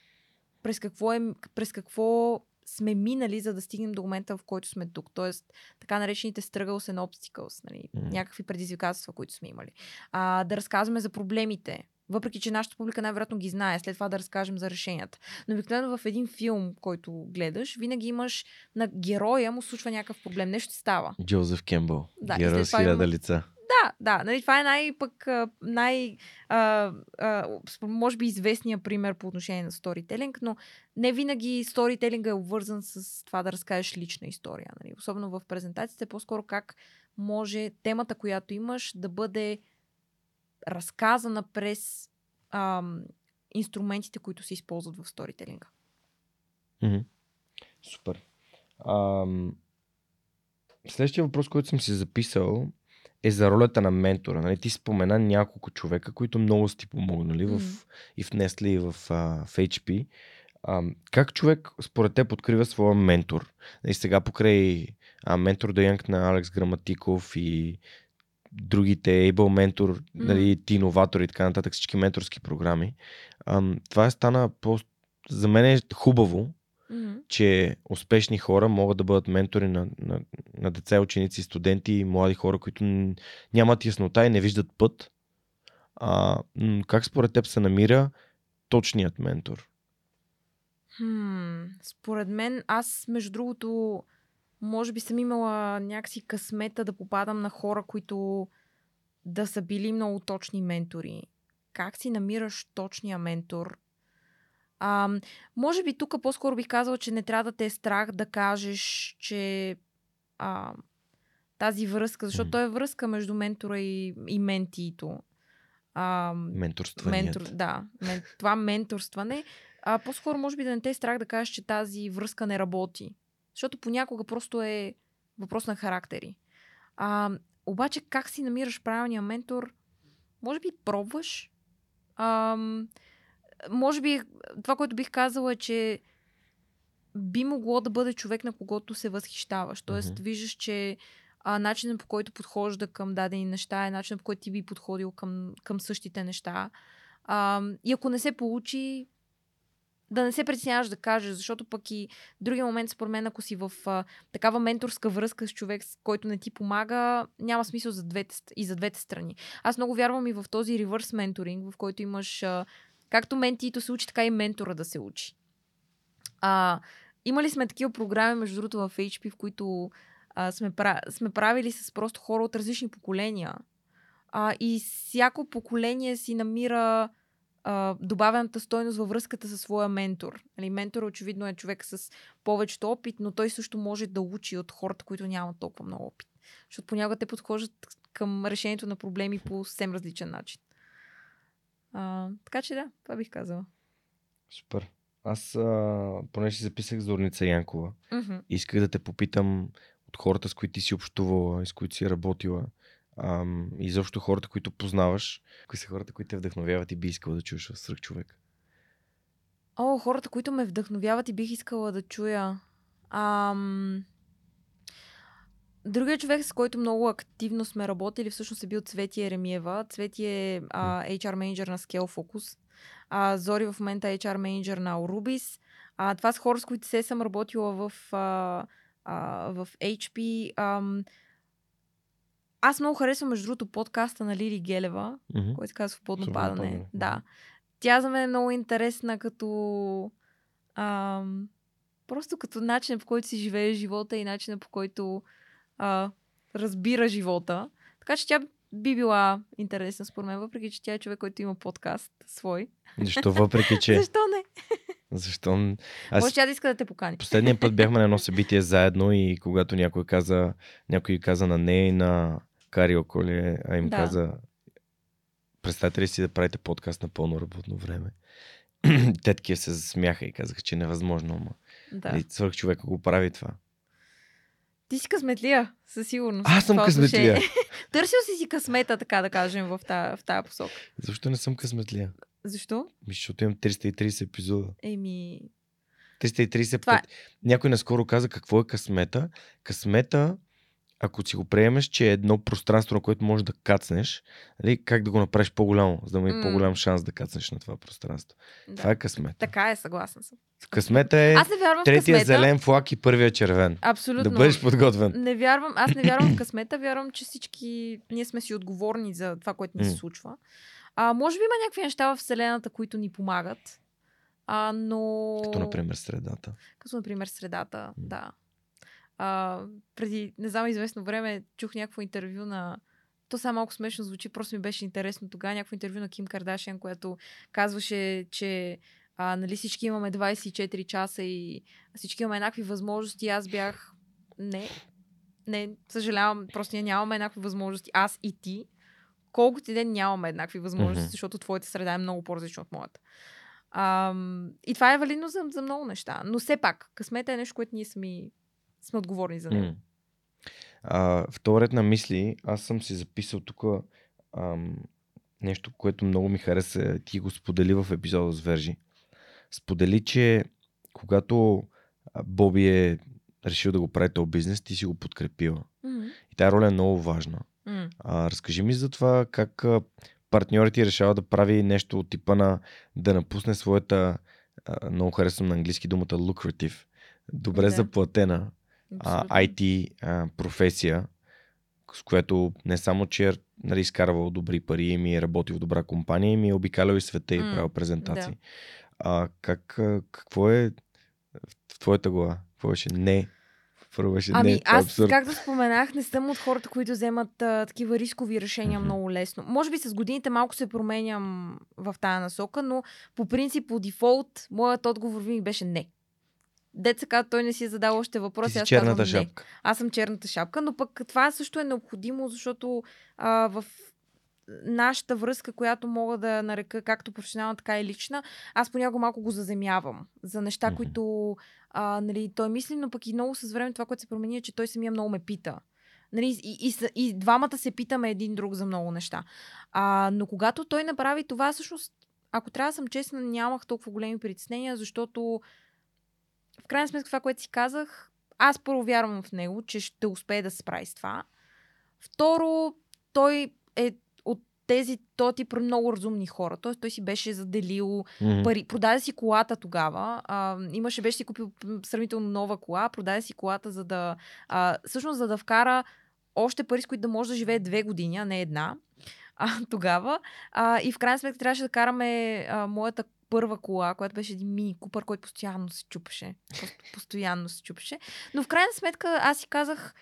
през какво, е, през какво сме минали, за да стигнем до момента, в който сме тук. Тоест, така наречените struggles and obstacles, нали? Мгм. някакви предизвикателства, които сме имали. А, да разказваме за проблемите, въпреки че нашата публика най-вероятно ги знае, след това да разкажем за решенията. Но обикновено в един филм, който гледаш, винаги имаш на героя му случва някакъв проблем, нещо става. Джозеф Кембъл. Да, Герой с хиляда има- лица. Да, да, нали, това е най-пък, най, а, а, може би известния пример по отношение на сторителинг, но не винаги сторителинга е обвързан с това да разкажеш лична история. Нали. Особено в презентациите, по-скоро как може темата, която имаш, да бъде разказана през ам, инструментите, които се използват в сторителинга. Мгм. Супер. Ам... Следващия въпрос, който съм си записал е за ролята на ментора. Нали? Ти спомена няколко човека, които много са ти помогнали в, и в и в, а, в HP. Ам, как човек според теб открива своя ментор? И сега покрай а, ментор да на Алекс Граматиков и другите Able Ментор, нали, ти иноватори и така нататък, всички менторски програми. Ам, това е стана по... За мен е хубаво, Че успешни хора могат да бъдат ментори на, на, на деца, ученици, студенти и млади хора, които нямат яснота и не виждат път. А, как според теб се намира точният ментор? Хм, според мен, аз, между другото, може би съм имала някакси късмета да попадам на хора, които да са били много точни ментори. Как си намираш точния ментор? А, може би тук по-скоро бих казала, че не трябва да те е страх да кажеш, че а, тази връзка, защото Мгм. то е връзка между ментора и, и ментиито. А. Ментор, да, мен, това менторстване. А, по-скоро може би да не те е страх да кажеш, че тази връзка не работи. Защото понякога просто е въпрос на характери. А, обаче как си намираш правилния ментор? Може би пробваш. А, може би това, което бих казала е, че би могло да бъде човек, на когото се възхищаваш. Тоест, Мгм. виждаш, че а, начинът по който подхожда към дадени неща е начинът по който ти би подходил към, към същите неща. А, и ако не се получи, да не се притесняваш да кажеш, защото пък и другия момент, според мен, ако си в а, такава менторска връзка с човек, с който не ти помага, няма смисъл за двете, и за двете страни. Аз много вярвам и в този ревърс менторинг, в който имаш а, както ментито се учи, така и ментора да се учи. А, имали сме такива програми, между другото, в HP, в които а, сме, сме правили с просто хора от различни поколения. А, и всяко поколение си намира а, добавената стойност във връзката със своя ментор. Нали, ментор очевидно е човек с повечето опит, но той също може да учи от хората, които нямат толкова много опит. Защото понякога те подхождат към решението на проблеми по съвсем различен начин. А, така че да, това бих казала. Супер. Аз, а, понеже си записах Зорница Янкова, Мгм. исках да те попитам от хората, с които ти си общувала и с които си работила, ам, и защо хората, които познаваш, кои са хората, които те вдъхновяват и би искал да чуеш в Сръх човек. О, хората, които ме вдъхновяват и бих искала да чуя. Ам... Другия човек, с който много активно сме работили, всъщност е бил Цвети Еремиева. Цвети е а, HR менеджер на Scale Focus. А, Зори в момента е HR менеджер на Orubis. А, това са хора, с които се съм работила в, а, а, в HP. Ам... Аз много харесвам, между другото, подкаста на Лили Гелева, Мгм. който се казва Свободно падане. падане. Да. Тя за мен е много интересна като ам, просто като начин по който си живее живота и начина по който а, разбира живота. Така че тя би била интересна според мен, въпреки че тя е човек, който има подкаст свой. Защо въпреки, че... Защо не? Защо? Аз Може тя да иска да те покани. Последния път бяхме на едно събитие заедно и когато някой каза, някой каза на нея и на Кари Околе, а им Да. каза представете ли си да правите подкаст на пълно работно време? Те такива се засмяха и казаха, че е невъзможно, ама Да. да. свърх човека го прави това. Ти си късметлия, със сигурност. Аз съм късметлия. Търсил си си късмета, така да кажем, в тая, в тая посока. Защо не съм късметлия? Защо? Ми, Защото имам 330 епизода. Еми, 330 Това е- път. Някой наскоро каза какво е късмета. Късмета, ако си го приемеш, че е едно пространство, на което можеш да кацнеш, нали, как да го направиш по-голямо, за да има mm. по-голям шанс да кацнеш на това пространство. да. Това е късмета. Така е, съгласна съм. Късмета е Аз не вярвам третия късмета. зелен флаг и първия червен. Абсолютно. Да бъдеш подготвен. Не вярвам, аз не вярвам в късмета, вярвам, че всички ние сме си отговорни за това, което ни се случва. А, може би има някакви неща в Вселената, които ни помагат. А, но... Като, например, средата. Като, например, средата, да. А, преди, не знам, известно време чух някакво интервю на... То сега малко смешно звучи, просто ми беше интересно тогава. Някакво интервю на Ким Кардашиан, която казваше, че а, нали, всички имаме 24 часа и всички имаме еднакви възможности. Аз бях... Не, не, съжалявам, просто ние нямаме еднакви възможности. Аз и ти. Колкото и ден нямаме еднакви възможности, Мгм. защото твоята среда е много по-различна от моята. Ам, и това е валидно за, за много неща. Но все пак, късмета е нещо, което ние сами сме отговорни за него. М. А, в този ред на мисли, аз съм си записал тук ам, нещо, което много ми хареса. Ти го сподели в епизода с Вержи. Сподели, че когато Боби е решил да го прави този бизнес, ти си го подкрепила. Мгм. И тази роля е много важна. М. А, разкажи ми за това как партньорът ти решава да прави нещо от типа на да напусне своята, а, много харесвам на английски думата lucrative, добре Да. заплатена а. IT а, професия, с което не само, че е нали, изкарвал добри пари ми е работил в добра компания, ми е обикалял и света и М, правил презентации. да. А как, какво е в твоята глава? Какво беше? Не. Първо беше Ами не. е аз, абсурд. както споменах, не съм от хората, които вземат а, такива рискови решения Мгм. много лесно. Може би с годините малко се променям в тая насока, но по принцип, по дефолт, моят отговор винаги беше не. Деца той не си е задал още въпроси, си аз черната казвам не. шапка. Аз съм черната шапка, но пък това също е необходимо, защото а, в нашата връзка, която мога да нарека както професионална, така и лична, аз понякога малко го заземявам за неща, Мгм. които а, нали, той мисли, но пък и много с време това, което се промени, е, че той самия много ме пита. Нали, и, и, и двамата се питаме един друг за много неща. А, но когато той направи това, всъщност, ако трябва да съм честна, нямах толкова големи притеснения, защото в крайна сметка това, което си казах, аз първо вярвам в него, че ще успее да се справи с това. Второ, той е от тези, той тип много разумни хора. Тоест, той си беше заделил Мгм. пари. Продаде си колата тогава. А, имаше, беше си купил сравнително нова кола. Продаде си колата, за да. А, всъщност, за да вкара още пари, с които да може да живее две години, а не една. А, тогава. А, и в крайна сметка трябваше да караме а, моята първа кола, която беше един мини купър, който постоянно се чупеше. Постоянно се чупеше. Но в крайна сметка аз си казах,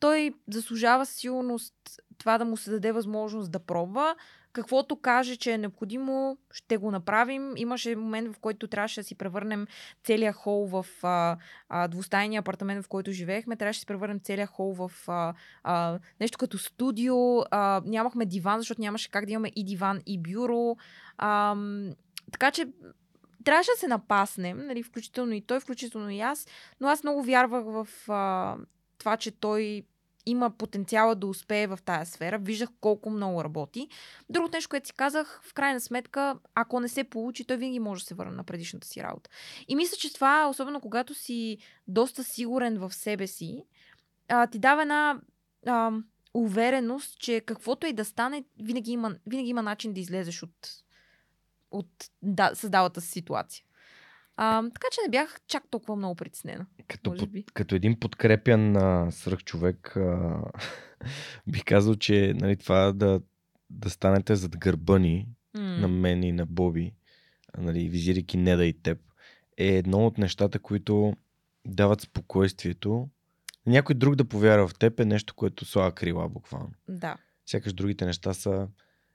той заслужава сигурност това да му се даде възможност да пробва. Каквото каже, че е необходимо, ще го направим. Имаше момент, в който трябваше да си превърнем целия хол в а, а, двустайния апартамент, в който живеехме. Трябваше да си превърнем целия хол в а, а, нещо като студио. А, нямахме диван, защото нямаше как да имаме и диван, и бюро. А, така че трябваше да се напаснем, нали, включително и той, включително и аз, но аз много вярвах в а, това, че той има потенциала да успее в тая сфера. Виждах колко много работи. Другото нещо, което си казах, в крайна сметка, ако не се получи, той винаги може да се върне на предишната си работа. И мисля, че това, особено когато си доста сигурен в себе си, а, ти дава една а, увереност, че каквото и да стане, винаги има, винаги има начин да излезеш от, от да, създалата си ситуация. А, така че не бях чак толкова много притеснена. Като, може под, би. като един подкрепян а, свръхчовек, а, бих казал, че нали, това да, да станете зад гърба ни, М. на мен и на Боби, нали, визирайки Неда и теб, е едно от нещата, които дават спокойствието. Някой друг да повярва в теб е нещо, което слага крила буквално. Да. Сякаш другите неща са...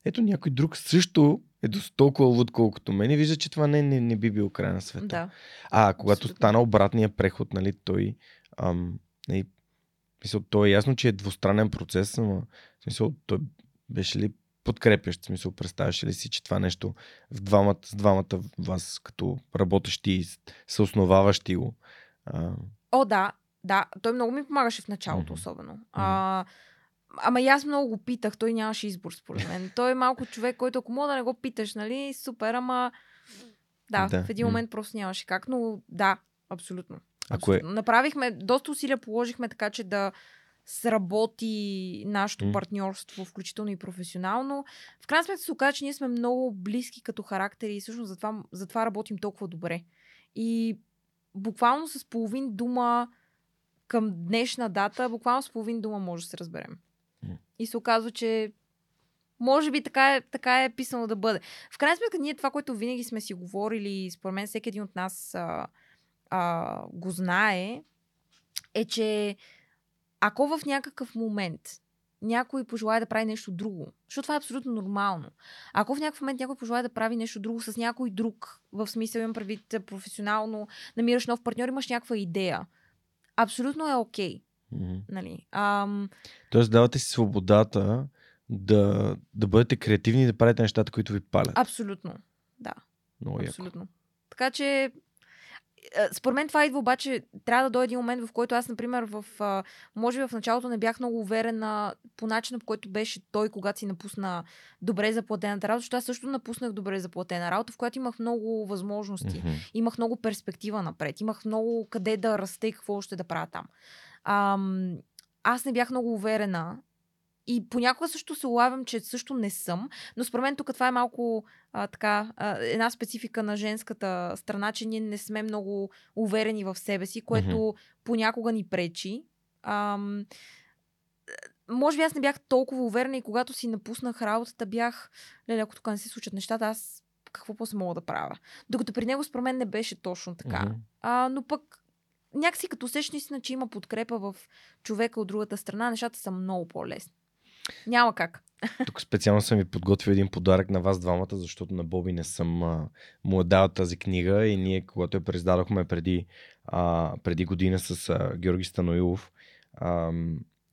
Ето някой друг също е до толкова луд, колкото мен и вижда, че това не, не, не би било край на света. Да. А, когато Абсолютно. стана обратния преход, нали, той... Ам, нали, мисъл, то е ясно, че е двустранен процес, но смисъл, той беше ли подкрепящ, смисъл, представяш ли си, че това нещо в двамата, с двамата вас, като работещи и съосноваващи го, а, О, да, да. Той много ми помагаше в началото, особено. А, ама и аз много го питах. Той нямаше избор, според мен. Той е малко човек, който ако мога да не го питаш, нали, супер, ама... Да, Да, в един момент просто нямаше как, но да, абсолютно. Ако е-. Направихме, доста усилия положихме така, че да сработи нашето М. партньорство, включително и професионално. В крайна сметка се оказа, че ние сме много близки като характери и всъщност затова, затова работим толкова добре. И буквално с половин дума към днешна дата, буквално с половин дума може да се разберем. И се оказва, че може би така е, така е писано да бъде. В крайна сметка, ние това, което винаги сме си говорили, според мен всеки един от нас а, а, го знае, е, че ако в някакъв момент някой пожелая да прави нещо друго, защото това е абсолютно нормално. Ако в някакъв момент някой пожелая да прави нещо друго с някой друг, в смисъл имам предвид професионално, намираш нов партньор, имаш някаква идея, абсолютно е окей. Мгм. Нали? Ам, Тоест давате си свободата да, да бъдете креативни и да правите нещата, които ви палят. абсолютно. Да. Много яко. Абсолютно. Така че, а, според мен това идва обаче, трябва да дойде един момент, в който аз, например, в, може би в началото не бях много уверена по начина, по който беше той, когато си напусна добре заплатената работа, защото аз също напуснах добре заплатена работа, в която имах много възможности. Мгм. Имах много перспектива напред. Имах много къде да расте и какво ще да правя там. Ам, аз не бях много уверена. И понякога също се улавям, че също не съм. Но според мен тук това е малко а, така, а, една специфика на женската страна, че ние не сме много уверени в себе си, което понякога ни пречи. Ам, може би аз не бях толкова уверена и когато си напуснах работата, бях, леле, ако тук не се случат нещата, аз какво после мога да правя. Докато при него според мен не беше точно така. Мгм. А, но пък някакси като усещаш наистина, че има подкрепа в човека от другата страна, нещата са много по-лесни. Няма как. Тук специално съм ви подготвил един подарък на вас двамата, защото на Боби не съм а, му е дал тази книга и ние, когато я преиздадохме преди, а, преди година с а, Георги Станоилов, а,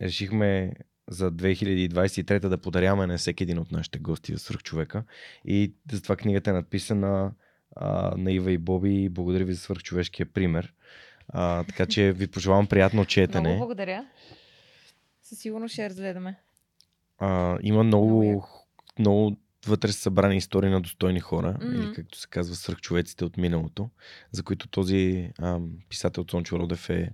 решихме за 2023 да подаряваме на всеки един от нашите гости за свърхчовека. И затова книгата е надписана а, на Ива и Боби благодаря ви за свърхчовешкия пример. А, така че ви пожелавам приятно четене. Много благодаря. Със сигурност ще разгледаме. А, има Много много, много вътре са събрани истории на достойни хора, Мгм. или както се казва свръхчовеците от миналото, за които този ам, писател Цончо Родев е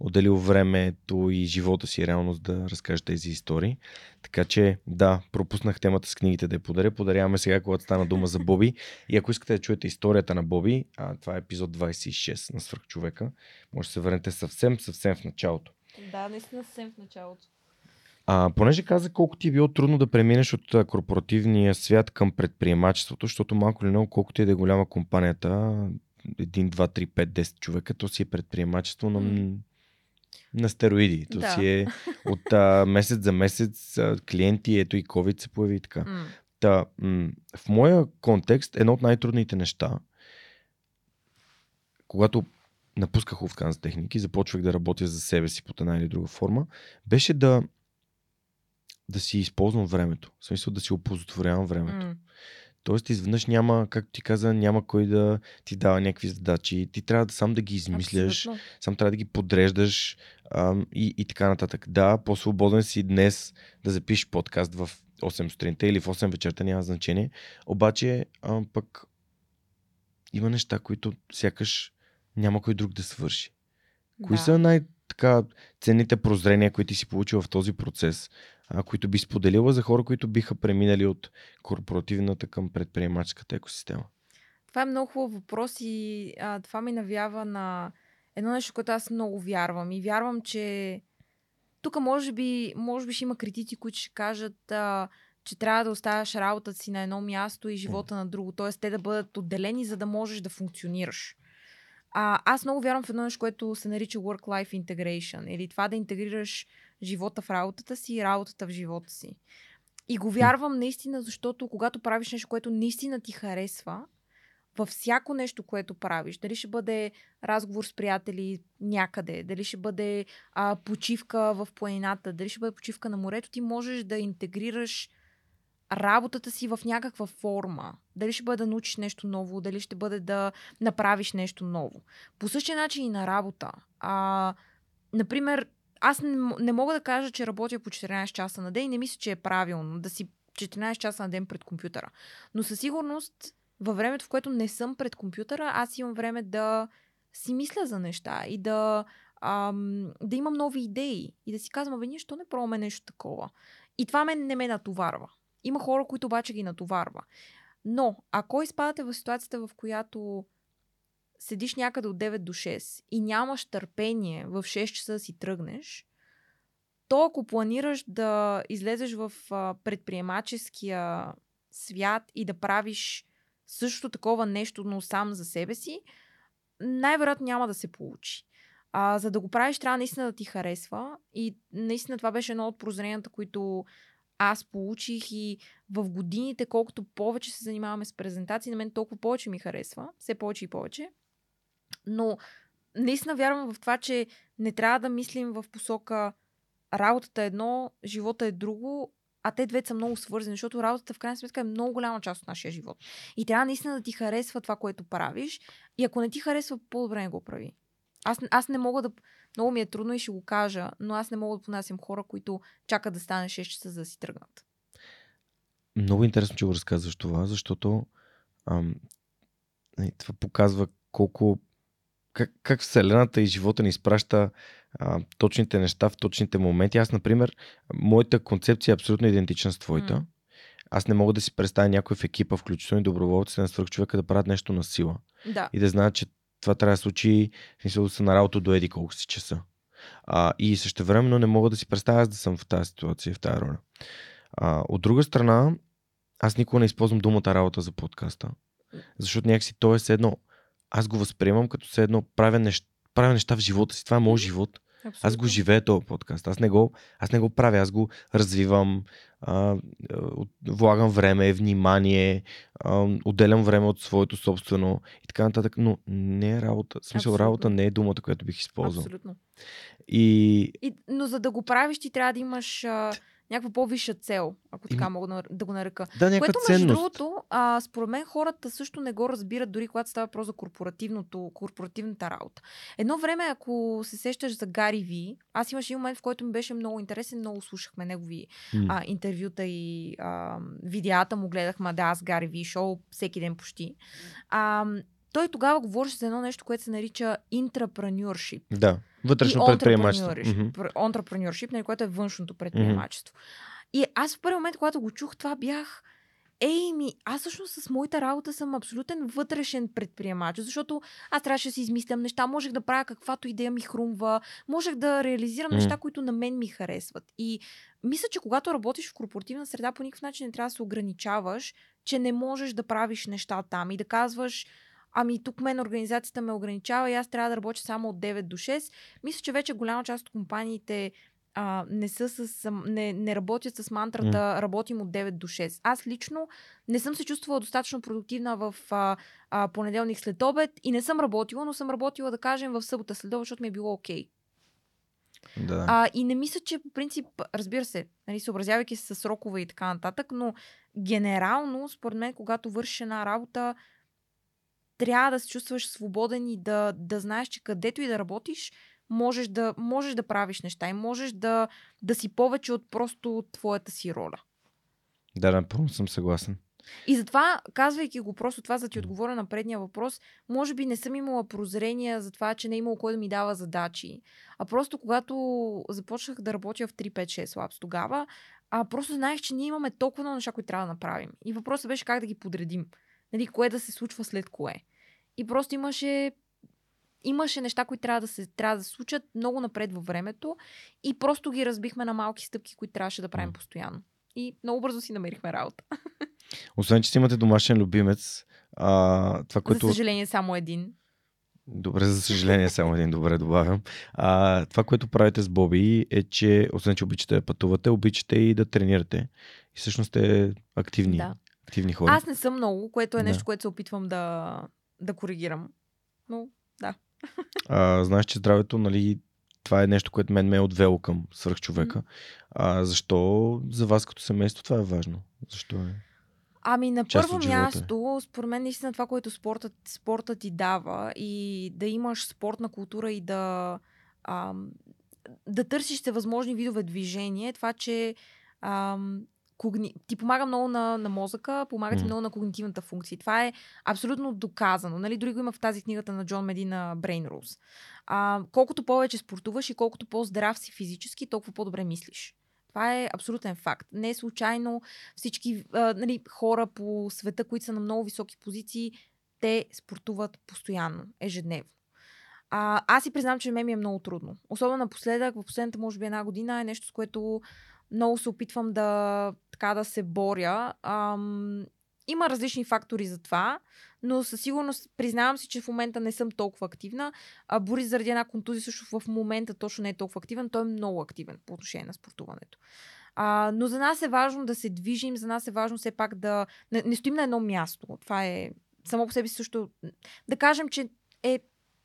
отделил времето и живота си реално да разкаже тези истории. Така че да, пропуснах темата с книгите да я подаря. Подаряваме сега, когато стана дума за Боби. И ако искате да чуете историята на Боби, а, това е епизод 26 на Свърхчовека, може да се върнете съвсем, съвсем в началото. Да, наистина съвсем в началото. А, понеже каза колко ти е било трудно да преминеш от корпоративния свят към предприемачеството, защото малко или много, колкото и да е голяма компанията, 1, 2, 3, 5, 10 човека, то си е предприемачество М. на стероиди. То Да. си е от а, месец за месец а, клиенти, ето и COVID се появи и така. М. Та, м- в моя контекст, едно от най-трудните неща, когато напусках Lufthansa техники, започвах да работя за себе си под една или друга форма, беше да, да си използвам времето. В смисъл да си оползотворявам времето. М. Тоест, изведнъж няма, както ти каза, няма кой да ти дава някакви задачи. Ти трябва да сам да ги измисляш, Абсолютно. сам трябва да ги подреждаш ам, и, и така нататък. Да, по-свободен си днес да запишеш подкаст в 8 сутринта или в 8 вечерта, няма значение. Обаче, ам, пък има неща, които сякаш няма кой друг да свърши. Кои Да. са най-така ценните прозрения, които ти си получил в този процес, а, които би споделила за хора, които биха преминали от корпоративната към предприемаческата екосистема? Това е много хубав въпрос и а, това ми навява на едно нещо, което аз много вярвам. И вярвам, че тук може би, може би ще има критици, които ще кажат, а, че трябва да оставяш работата си на едно място и живота на друго. Т.е. те да бъдат отделени, за да можеш да функционираш. А, аз много вярвам в едно нещо, което се нарича work-life integration. Или това да интегрираш живота в работата си и работата в живота си. И го вярвам наистина, защото когато правиш нещо, което наистина ти харесва, във всяко нещо, което правиш, дали ще бъде разговор с приятели някъде, дали ще бъде а, почивка в планината, дали ще бъде почивка на морето, ти можеш да интегрираш работата си в някаква форма. Дали ще бъде да научиш нещо ново, дали ще бъде да направиш нещо ново. По същия начин и на работа. А, например, аз не, не мога да кажа, че работя по 14 часа на ден и не мисля, че е правилно да си 14 часа на ден пред компютъра. Но със сигурност, във времето, в което не съм пред компютъра, аз имам време да си мисля за неща и да, ам, да имам нови идеи и да си казвам, абе, ние що не пробваме нещо такова. И това мен не ме натоварва. Има хора, които обаче ги натоварва. Но, ако изпадате в ситуацията, в която седиш някъде от 9 до 6 и нямаш търпение в 6 часа да си тръгнеш, то ако планираш да излезеш в предприемаческия свят и да правиш също такова нещо, но сам за себе си, най-вероятно няма да се получи. А, за да го правиш, трябва наистина да ти харесва. И наистина това беше едно от прозренията, които аз получих и в годините, колкото повече се занимаваме с презентации, на мен толкова повече ми харесва. Все повече и повече. Но наистина вярвам в това, че не трябва да мислим в посока работата е едно, живота е друго, а те двете са много свързани, защото работата в крайна сметка е много голяма част от нашия живот. И трябва наистина да ти харесва това, което правиш. И ако не ти харесва, по-добре не го прави. Аз, аз не мога да. Много ми е трудно и ще го кажа, но аз не мога да понасям хора, които чакат да стане 6 часа за да си тръгнат. Много интересно, че го разказваш това, защото ам, нали, това показва колко как, как Вселената и живота ни изпраща а, точните неща в точните моменти. Аз, например, моята концепция е абсолютно идентична с твоята. М. Аз не мога да си представя някой в екипа, включително и доброволците на свърхчовека, да правят нещо на сила. Да. И да знаят, че това трябва да случи, смисъл са на работа до еди колко си часа. А, и същевременно не мога да си представя аз да съм в тази ситуация, в тази роля. А, от друга страна, аз никога не използвам думата работа за подкаста, защото някакси то е едно. Аз го възприемам като все едно правя неща, правя неща в живота си. Това е моят живот. Абсолютно. Аз го живея този подкаст. Аз не го, аз не го правя, аз го развивам, а, влагам време, внимание, а, отделям време от своето собствено и така нататък. Но не е работа. В смисъл, Абсолютно. работа не е думата, която бих използвал. Абсолютно. И И, но за да го правиш, ти трябва да имаш а, някаква по-висша цел, ако така мога да, го нарека. да, някаква Което, между ценност. другото, а, според мен хората също не го разбират, дори когато става въпрос за корпоративното, корпоративната работа. Едно време, ако се сещаш за Гари Ви, аз имаше един момент, в който ми беше много интересен, много слушахме негови М. а, интервюта и а, видеята му гледахме, да, аз Гари Ви шоу всеки ден почти. А, той тогава говореше за едно нещо, което се нарича intrapreneurship. Да, вътрешно и предприемачество. entrepreneurship, нали, което е външното предприемачество. И аз в първи момент, когато го чух, това бях Ей, ми, аз всъщност с моята работа съм абсолютен вътрешен предприемач, защото аз трябваше да си измислям неща, можех да правя каквато идея ми хрумва, можех да реализирам М. неща, които на мен ми харесват. И мисля, че когато работиш в корпоративна среда, по никакъв начин не трябва да се ограничаваш, че не можеш да правиш неща там и да казваш, ами тук мен организацията ме ограничава и аз трябва да работя само от 9 до 6. Мисля, че вече голяма част от компаниите а, не, са с, не, не работят с мантрата работим от 9 до 6. Аз лично не съм се чувствала достатъчно продуктивна в а, а, понеделник след обед и не съм работила, но съм работила, да кажем, в събота след обед, защото ми е било окей. Да. А, и не мисля, че по принцип, разбира се, нали, съобразявайки се с срокове и така нататък, но генерално, според мен, когато вършиш една работа, трябва да се чувстваш свободен и да, да знаеш, че където и да работиш, можеш да, можеш да правиш неща и можеш да, да си повече от просто твоята си роля. Да, напълно съм съгласен. И затова, казвайки го просто това, за да ти отговоря на предния въпрос, може би не съм имала прозрение за това, че не е имало кой да ми дава задачи. А просто когато започнах да работя в 3-5-6 Labs тогава, а просто знаех, че ние имаме толкова много неща, които трябва да направим. И въпросът беше как да ги подредим. Нали, кое да се случва след кое. И просто имаше имаше неща, които трябва да се трябва да се случат много напред във времето и просто ги разбихме на малки стъпки, които трябваше да правим постоянно. И много бързо си намерихме работа. Освен, че си имате домашен любимец, а, това, което... За съжаление, само един. Добре, за съжаление, само един добре добавям. А, това, което правите с Боби е, че освен, че обичате да пътувате, обичате и да тренирате. И всъщност сте активни, Да. Активни хора. Аз не съм много, което е Да. нещо, което се опитвам да, да коригирам. Но А, знаеш, че здравето, нали, това е нещо, което мен ме е отвело към свръхчовека. А, защо за вас като семейство това е важно? Защо е? Ами на Част първо е. място, според мен наистина това, което спортът, спортът ти дава и да имаш спортна култура и да, ам, да търсиш всевъзможни видове движение, това, че ам, когни... ти помага много на, на мозъка, помага ти Мгм. много на когнитивната функция. Това е абсолютно доказано. Нали? Дори го има в тази книгата на Джон Медина Brain Rules. А, колкото повече спортуваш и колкото по-здрав си физически, толкова по-добре мислиш. Това е абсолютен факт. Не е случайно всички а, нали, хора по света, които са на много високи позиции, те спортуват постоянно, ежедневно. А, аз си признавам, че мен ми е много трудно. Особено напоследък, в последната, може би, една година е нещо, с което много се опитвам да, така, да се боря. Ам, има различни фактори за това, но със сигурност признавам си, че в момента не съм толкова активна. А Борис заради една контузия също в момента точно не е толкова активен. Той е много активен по отношение на спортуването. А, но за нас е важно да се движим, за нас е важно все пак да не, не стоим на едно място. Това е само по себе си също. Да кажем, че е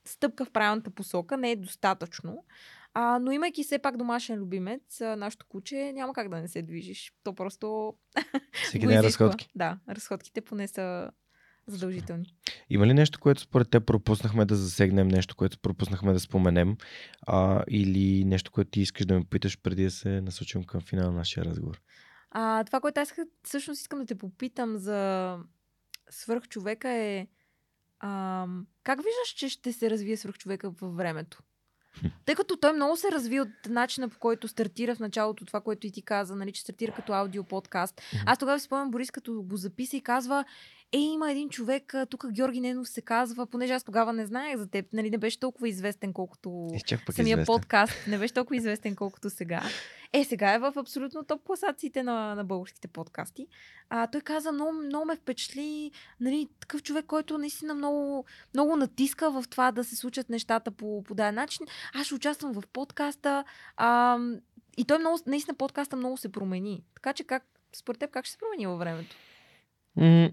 стъпка в правилната посока, не е достатъчно. А, но имайки все пак домашен любимец, а, нашето куче, няма как да не се движиш. То просто Всеки ден разходки. Да, разходките поне са задължителни. Има ли нещо, което според те пропуснахме да засегнем, нещо, което пропуснахме да споменем, а, или нещо, което ти искаш да ме питаш преди да се насочим към финала на нашия разговор? А, това, което аз всъщност искам да те попитам за свръхчовека е ам, как виждаш, че ще се развие свръхчовека във времето? Тъй като той много се разви от начина по който стартира в началото, това, което и ти каза, нали, че стартира като аудио подкаст. Мгм. Аз тогава си спомням Борис, като го записа и казва, е, има един човек, тук Георги Ненов се казва, понеже аз тогава не знаех за теб, нали, не беше толкова известен, колкото Е, пък самия известен. подкаст, не беше толкова известен, колкото сега. Е, сега е в абсолютно топ класациите на, на българските подкасти. А, той каза, много, много ме впечатли, нали, такъв човек, който наистина много, много натиска в това да се случат нещата по, по даден начин. Аз ще участвам в подкаста. А, и той много, наистина подкаста много се промени. Така че как, според теб, как ще се промени във времето? М,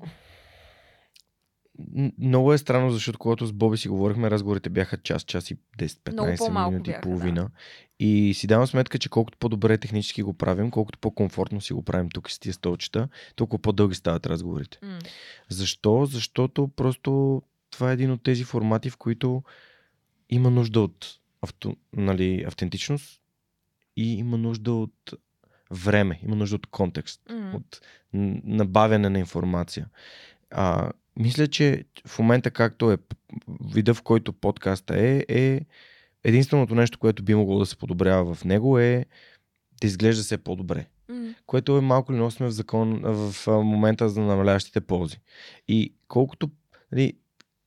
Много е странно, защото когато с Боби си говорихме, разговорите бяха час, час и 10-15 Много по-малко минути бяха, и половина. И си давам сметка, че колкото по-добре технически го правим, колкото по-комфортно си го правим тук с тия столчета, толкова по-дълги стават разговорите. М. Защо? Защото просто това е един от тези формати, в които има нужда от авто, нали, автентичност и има нужда от време, има нужда от контекст, М. от набавяне на информация. А, мисля, че в момента както е вида, в който подкаста е, е единственото нещо, което би могло да се подобрява в него е да изглежда се по-добре М. което е малко ли сме в закон в момента за намаляващите ползи. И колкото, нали,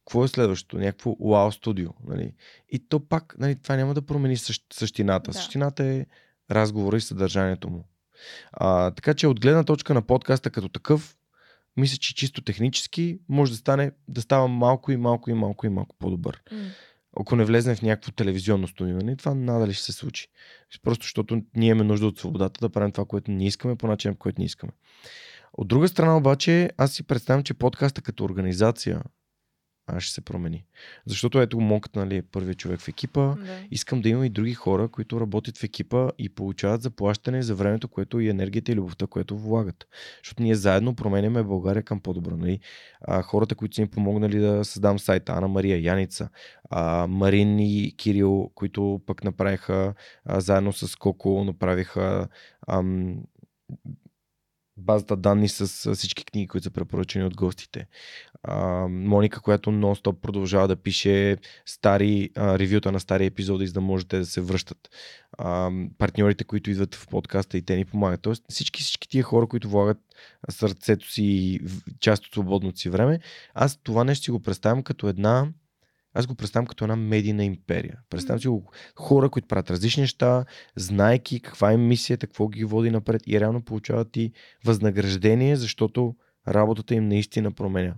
какво е следващото? Някакво вау студио. Нали? И то пак, нали, това няма да промени същ, същината. Да. Същината е разговора и съдържанието му. А, така че от гледна точка на подкаста като такъв, мисля, че чисто технически може да стане, да става малко и малко и малко и малко по-добър ако не влезем в някакво телевизионно студио, това надали ще се случи. Просто защото ние имаме нужда от свободата да правим това, което ние искаме, по начин, по който не искаме. От друга страна обаче, аз си представям, че подкаста като организация а, ще се промени. Защото ето Монката нали, е първият човек в екипа. Да. Искам да има и други хора, които работят в екипа и получават заплащане за времето, което и енергията и любовта, което влагат. Защото ние заедно променяме България към по-добро. Нали? А, хората, които са им помогнали да създам сайта, Ана Мария, Яница, а, Марин и Кирил, които пък направиха а, заедно с Коко, направиха ам, базата данни с всички книги, които са препоръчени от гостите. Моника, която нон-стоп продължава да пише стари а, ревюта на стари епизоди, за да можете да се връщат. А, партньорите, които идват в подкаста и те ни помагат. Тоест всички, всички тия хора, които влагат сърцето си и част от свободното си време, аз това нещо си го представям като една аз го представям като една медийна империя. Представям си го хора, които правят различни неща, знайки каква е мисията, какво ги води напред и реално получават и възнаграждение, защото работата им наистина променя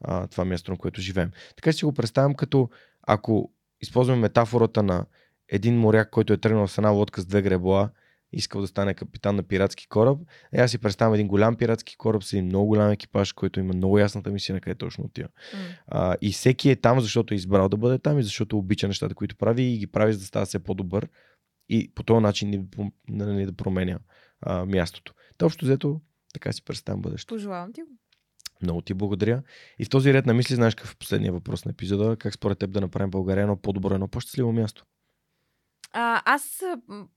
а, това място, на което живеем. Така си го представям като, ако използваме метафората на един моряк, който е тръгнал с една лодка с две гребла, искал да стане капитан на пиратски кораб. Е, аз си представям един голям пиратски кораб с един много голям екипаж, който има много ясната мисия на къде точно отива. М. А, и всеки е там, защото е избрал да бъде там и защото обича нещата, които прави и ги прави, за да става все по-добър и по този начин да, пом- нали, да променя а, мястото. Та общо взето, така си представям бъдещето. Пожелавам ти го. Много ти благодаря. И в този ред на мисли, знаеш какъв е последния въпрос на епизода? Как според теб да направим България едно по-добро, едно по-щастливо място? А, аз,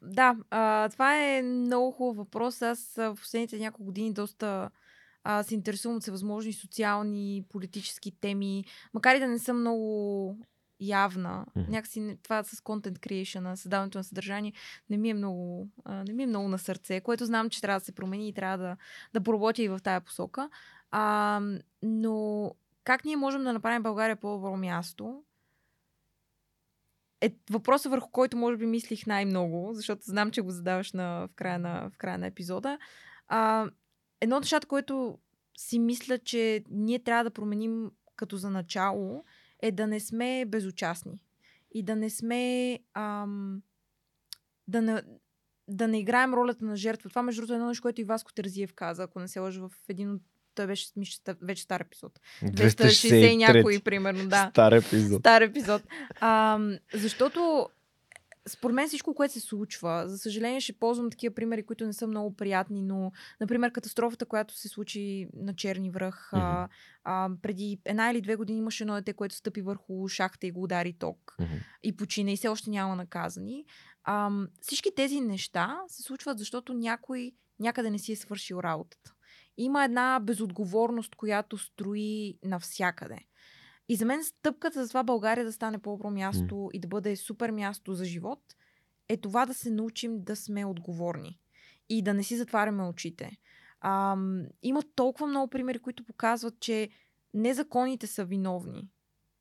да, а, това е много хубав въпрос. Аз в последните няколко години доста а, се интересувам от всевъзможни социални, политически теми, макар и да не съм много явна. Мгм. Някакси това с content creation, създаването на съдържание, не ми е много, а, не ми е много на сърце, което знам, че трябва да се промени и трябва да, да поработя и в тая посока. А, но как ние можем да направим България по-добро място? е въпросът върху който може би мислих най-много, защото знам, че го задаваш на, в, края на, в края на епизода. А, едно от нещата, което си мисля, че ние трябва да променим като за начало, е да не сме безучастни. И да не сме... Ам, да не, да не играем ролята на жертва. Това, между другото, е едно нещо, което и Васко Терзиев каза, ако не се лъжа в един от... Той беше мисля, вече стар епизод. 260 и някой, примерно, да. Стар епизод. Стар епизод. А, защото според мен всичко, което се случва, за съжаление ще ползвам такива примери, които не са много приятни, но, например, катастрофата, която се случи на Черни връх, а, а, преди една или две години имаше едно дете, което стъпи върху шахта и го удари ток Мгм. и почина и все още няма наказани. Ам, всички тези неща се случват, защото някой някъде не си е свършил работата. Има една безотговорност, която строи навсякъде. И за мен стъпката за това България да стане по-добро място и да бъде супер място за живот е това да се научим да сме отговорни и да не си затваряме очите. А, има толкова много примери, които показват, че не законите са виновни.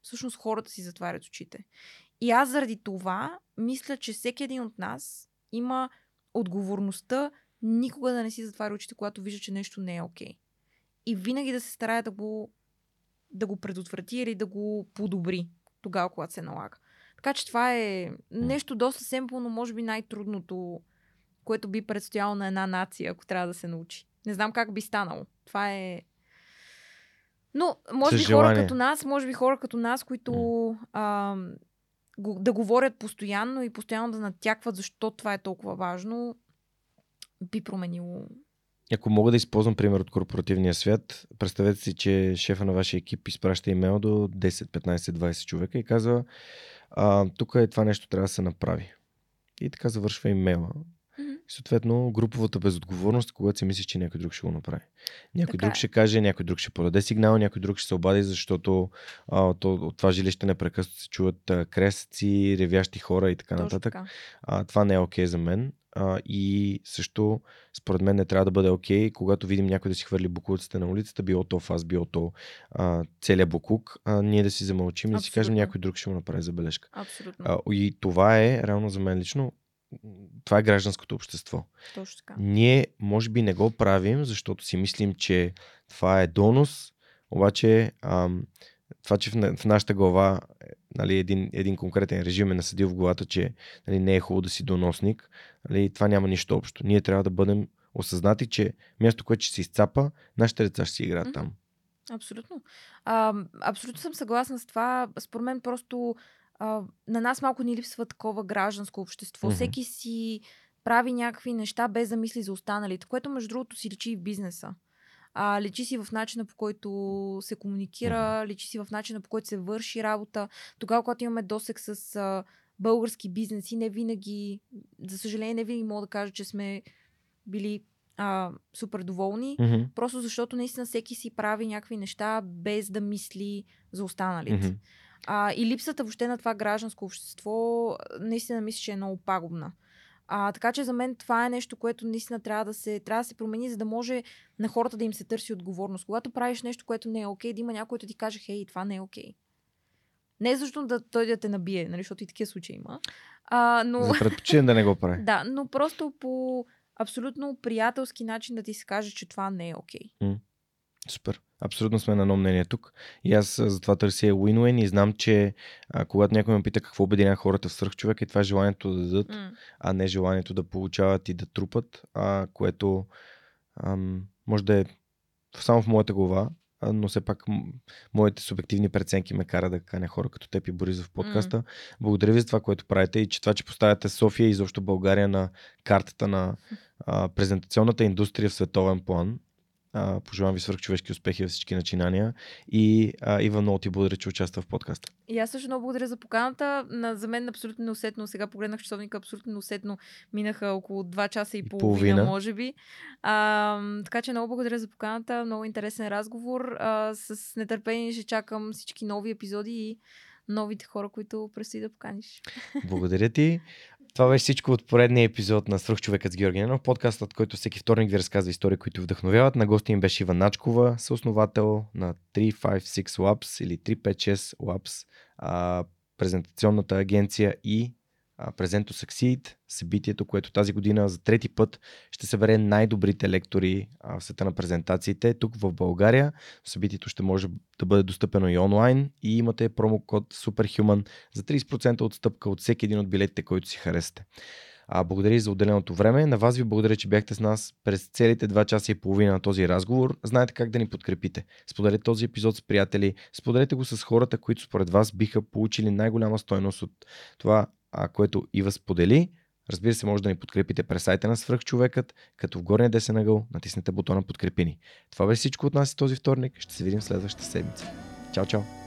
Всъщност хората си затварят очите. И аз заради това мисля, че всеки един от нас има отговорността никога да не си затваря очите, когато вижда, че нещо не е окей. Okay. И винаги да се старае да го, да го предотврати или да го подобри тогава, когато се налага. Така че това е нещо доста семпло, но може би най-трудното, което би предстояло на една нация, ако трябва да се научи. Не знам как би станало. Това е. Но, може би хора като нас, може би хора като нас, които а, да говорят постоянно и постоянно да натякват защо това е толкова важно, би променило ако мога да използвам пример от корпоративния свят, представете си, че шефа на вашия екип изпраща имейл до 10, 15, 20 човека и казва, тук е това нещо трябва да се направи. И така завършва имейла. И съответно, груповата безотговорност, когато си мислиш, че някой друг ще го направи. Някой така друг е. ще каже, някой друг ще подаде сигнал, някой друг ще се обади, защото а, то, от това жилище непрекъснато се чуват а, кресъци, ревящи хора и така Точно нататък. Така. А, това не е окей okay за мен. А, и също, според мен, не трябва да бъде окей, okay, когато видим някой да си хвърли буклуците на улицата, било то аз, било то а, целият буклук, а, ние да си замълчим и да си кажем някой друг ще му направи забележка. Абсолютно. А, и това е, реално за мен лично, това е гражданското общество. Точно така. Ние, може би, не го правим, защото си мислим, че това е донос, обаче ам, това, че в, в нашата глава нали, един, един конкретен режим е насъдил в главата, че нали, не е хубаво да си доносник, нали, това няма нищо общо. Ние трябва да бъдем осъзнати, че място, което ще се изцапа, нашите деца ще си играят mm-hmm. там. Абсолютно. А, абсолютно съм съгласна с това. Според мен просто а, на нас малко ни липсва такова гражданско общество. Mm-hmm. Всеки си прави някакви неща без да мисли за останалите, което между другото си личи и в бизнеса. А, лечи си в начина по който се комуникира, mm-hmm. лечи си в начина по който се върши работа. Тогава, когато имаме досек с а, български бизнеси, не винаги, за съжаление, не винаги мога да кажа, че сме били а, супер доволни, mm-hmm. просто защото наистина всеки си прави някакви неща без да мисли за останалите. Mm-hmm. А, и липсата въобще на това гражданско общество, наистина мисля, че е много пагубна. А, така че за мен това е нещо, което наистина трябва да, се, трябва да се промени, за да може на хората да им се търси отговорност. Когато правиш нещо, което не е окей, да има някой, който ти каже, хей, това не е окей. Не е защото да той да те набие, нали, защото и такива случаи има. А, но... За предпочитам да не го прави. да, но просто по абсолютно приятелски начин да ти се каже, че това не е окей. Okay. Супер. Абсолютно сме на едно мнение тук. И аз затова търся win-win и знам, че а, когато някой ме пита какво обединява хората в свръхчовек, е това желанието да дадат, mm. а не желанието да получават и да трупат, а, което ам, може да е само в моята глава, но все пак моите субективни преценки ме кара да каня хора като теб и Борис в подкаста. Mm. Благодаря ви за това, което правите и че това, че поставяте София и изобщо България на картата на а, презентационната индустрия в световен план а, пожелавам ви свърхчовешки успехи във всички начинания и а, Ива много ти благодаря, че участва в подкаста. И аз също много благодаря за поканата. На, за мен абсолютно неусетно, сега погледнах часовника, абсолютно неусетно минаха около 2 часа и, и половина, половина, може би. А, така че много благодаря за поканата, много интересен разговор. А, с нетърпение ще чакам всички нови епизоди и новите хора, които предстои да поканиш. Благодаря ти. Това беше всичко от поредния епизод на Свръхчовекът с Георги Ненов, подкастът, който всеки вторник ви разказва истории, които вдъхновяват. На гости им беше Иван Начкова, съосновател на 356 Labs или 356 Labs, а, презентационната агенция и Презенто Succeed, събитието, което тази година за трети път ще събере най-добрите лектори в света на презентациите тук в България. Събитието ще може да бъде достъпено и онлайн и имате промокод SUPERHUMAN за 30% отстъпка от всеки един от билетите, който си харесате. А, благодаря за отделеното време. На вас ви благодаря, че бяхте с нас през целите 2 часа и половина на този разговор. Знаете как да ни подкрепите. Споделете този епизод с приятели, споделете го с хората, които според вас биха получили най-голяма стойност от това а, което Ива сподели. Разбира се, може да ни подкрепите през сайта на Свръхчовекът, като в горния десен ъгъл натиснете бутона Подкрепини. Това беше всичко от нас и този вторник. Ще се видим следващата седмица. Чао, чао!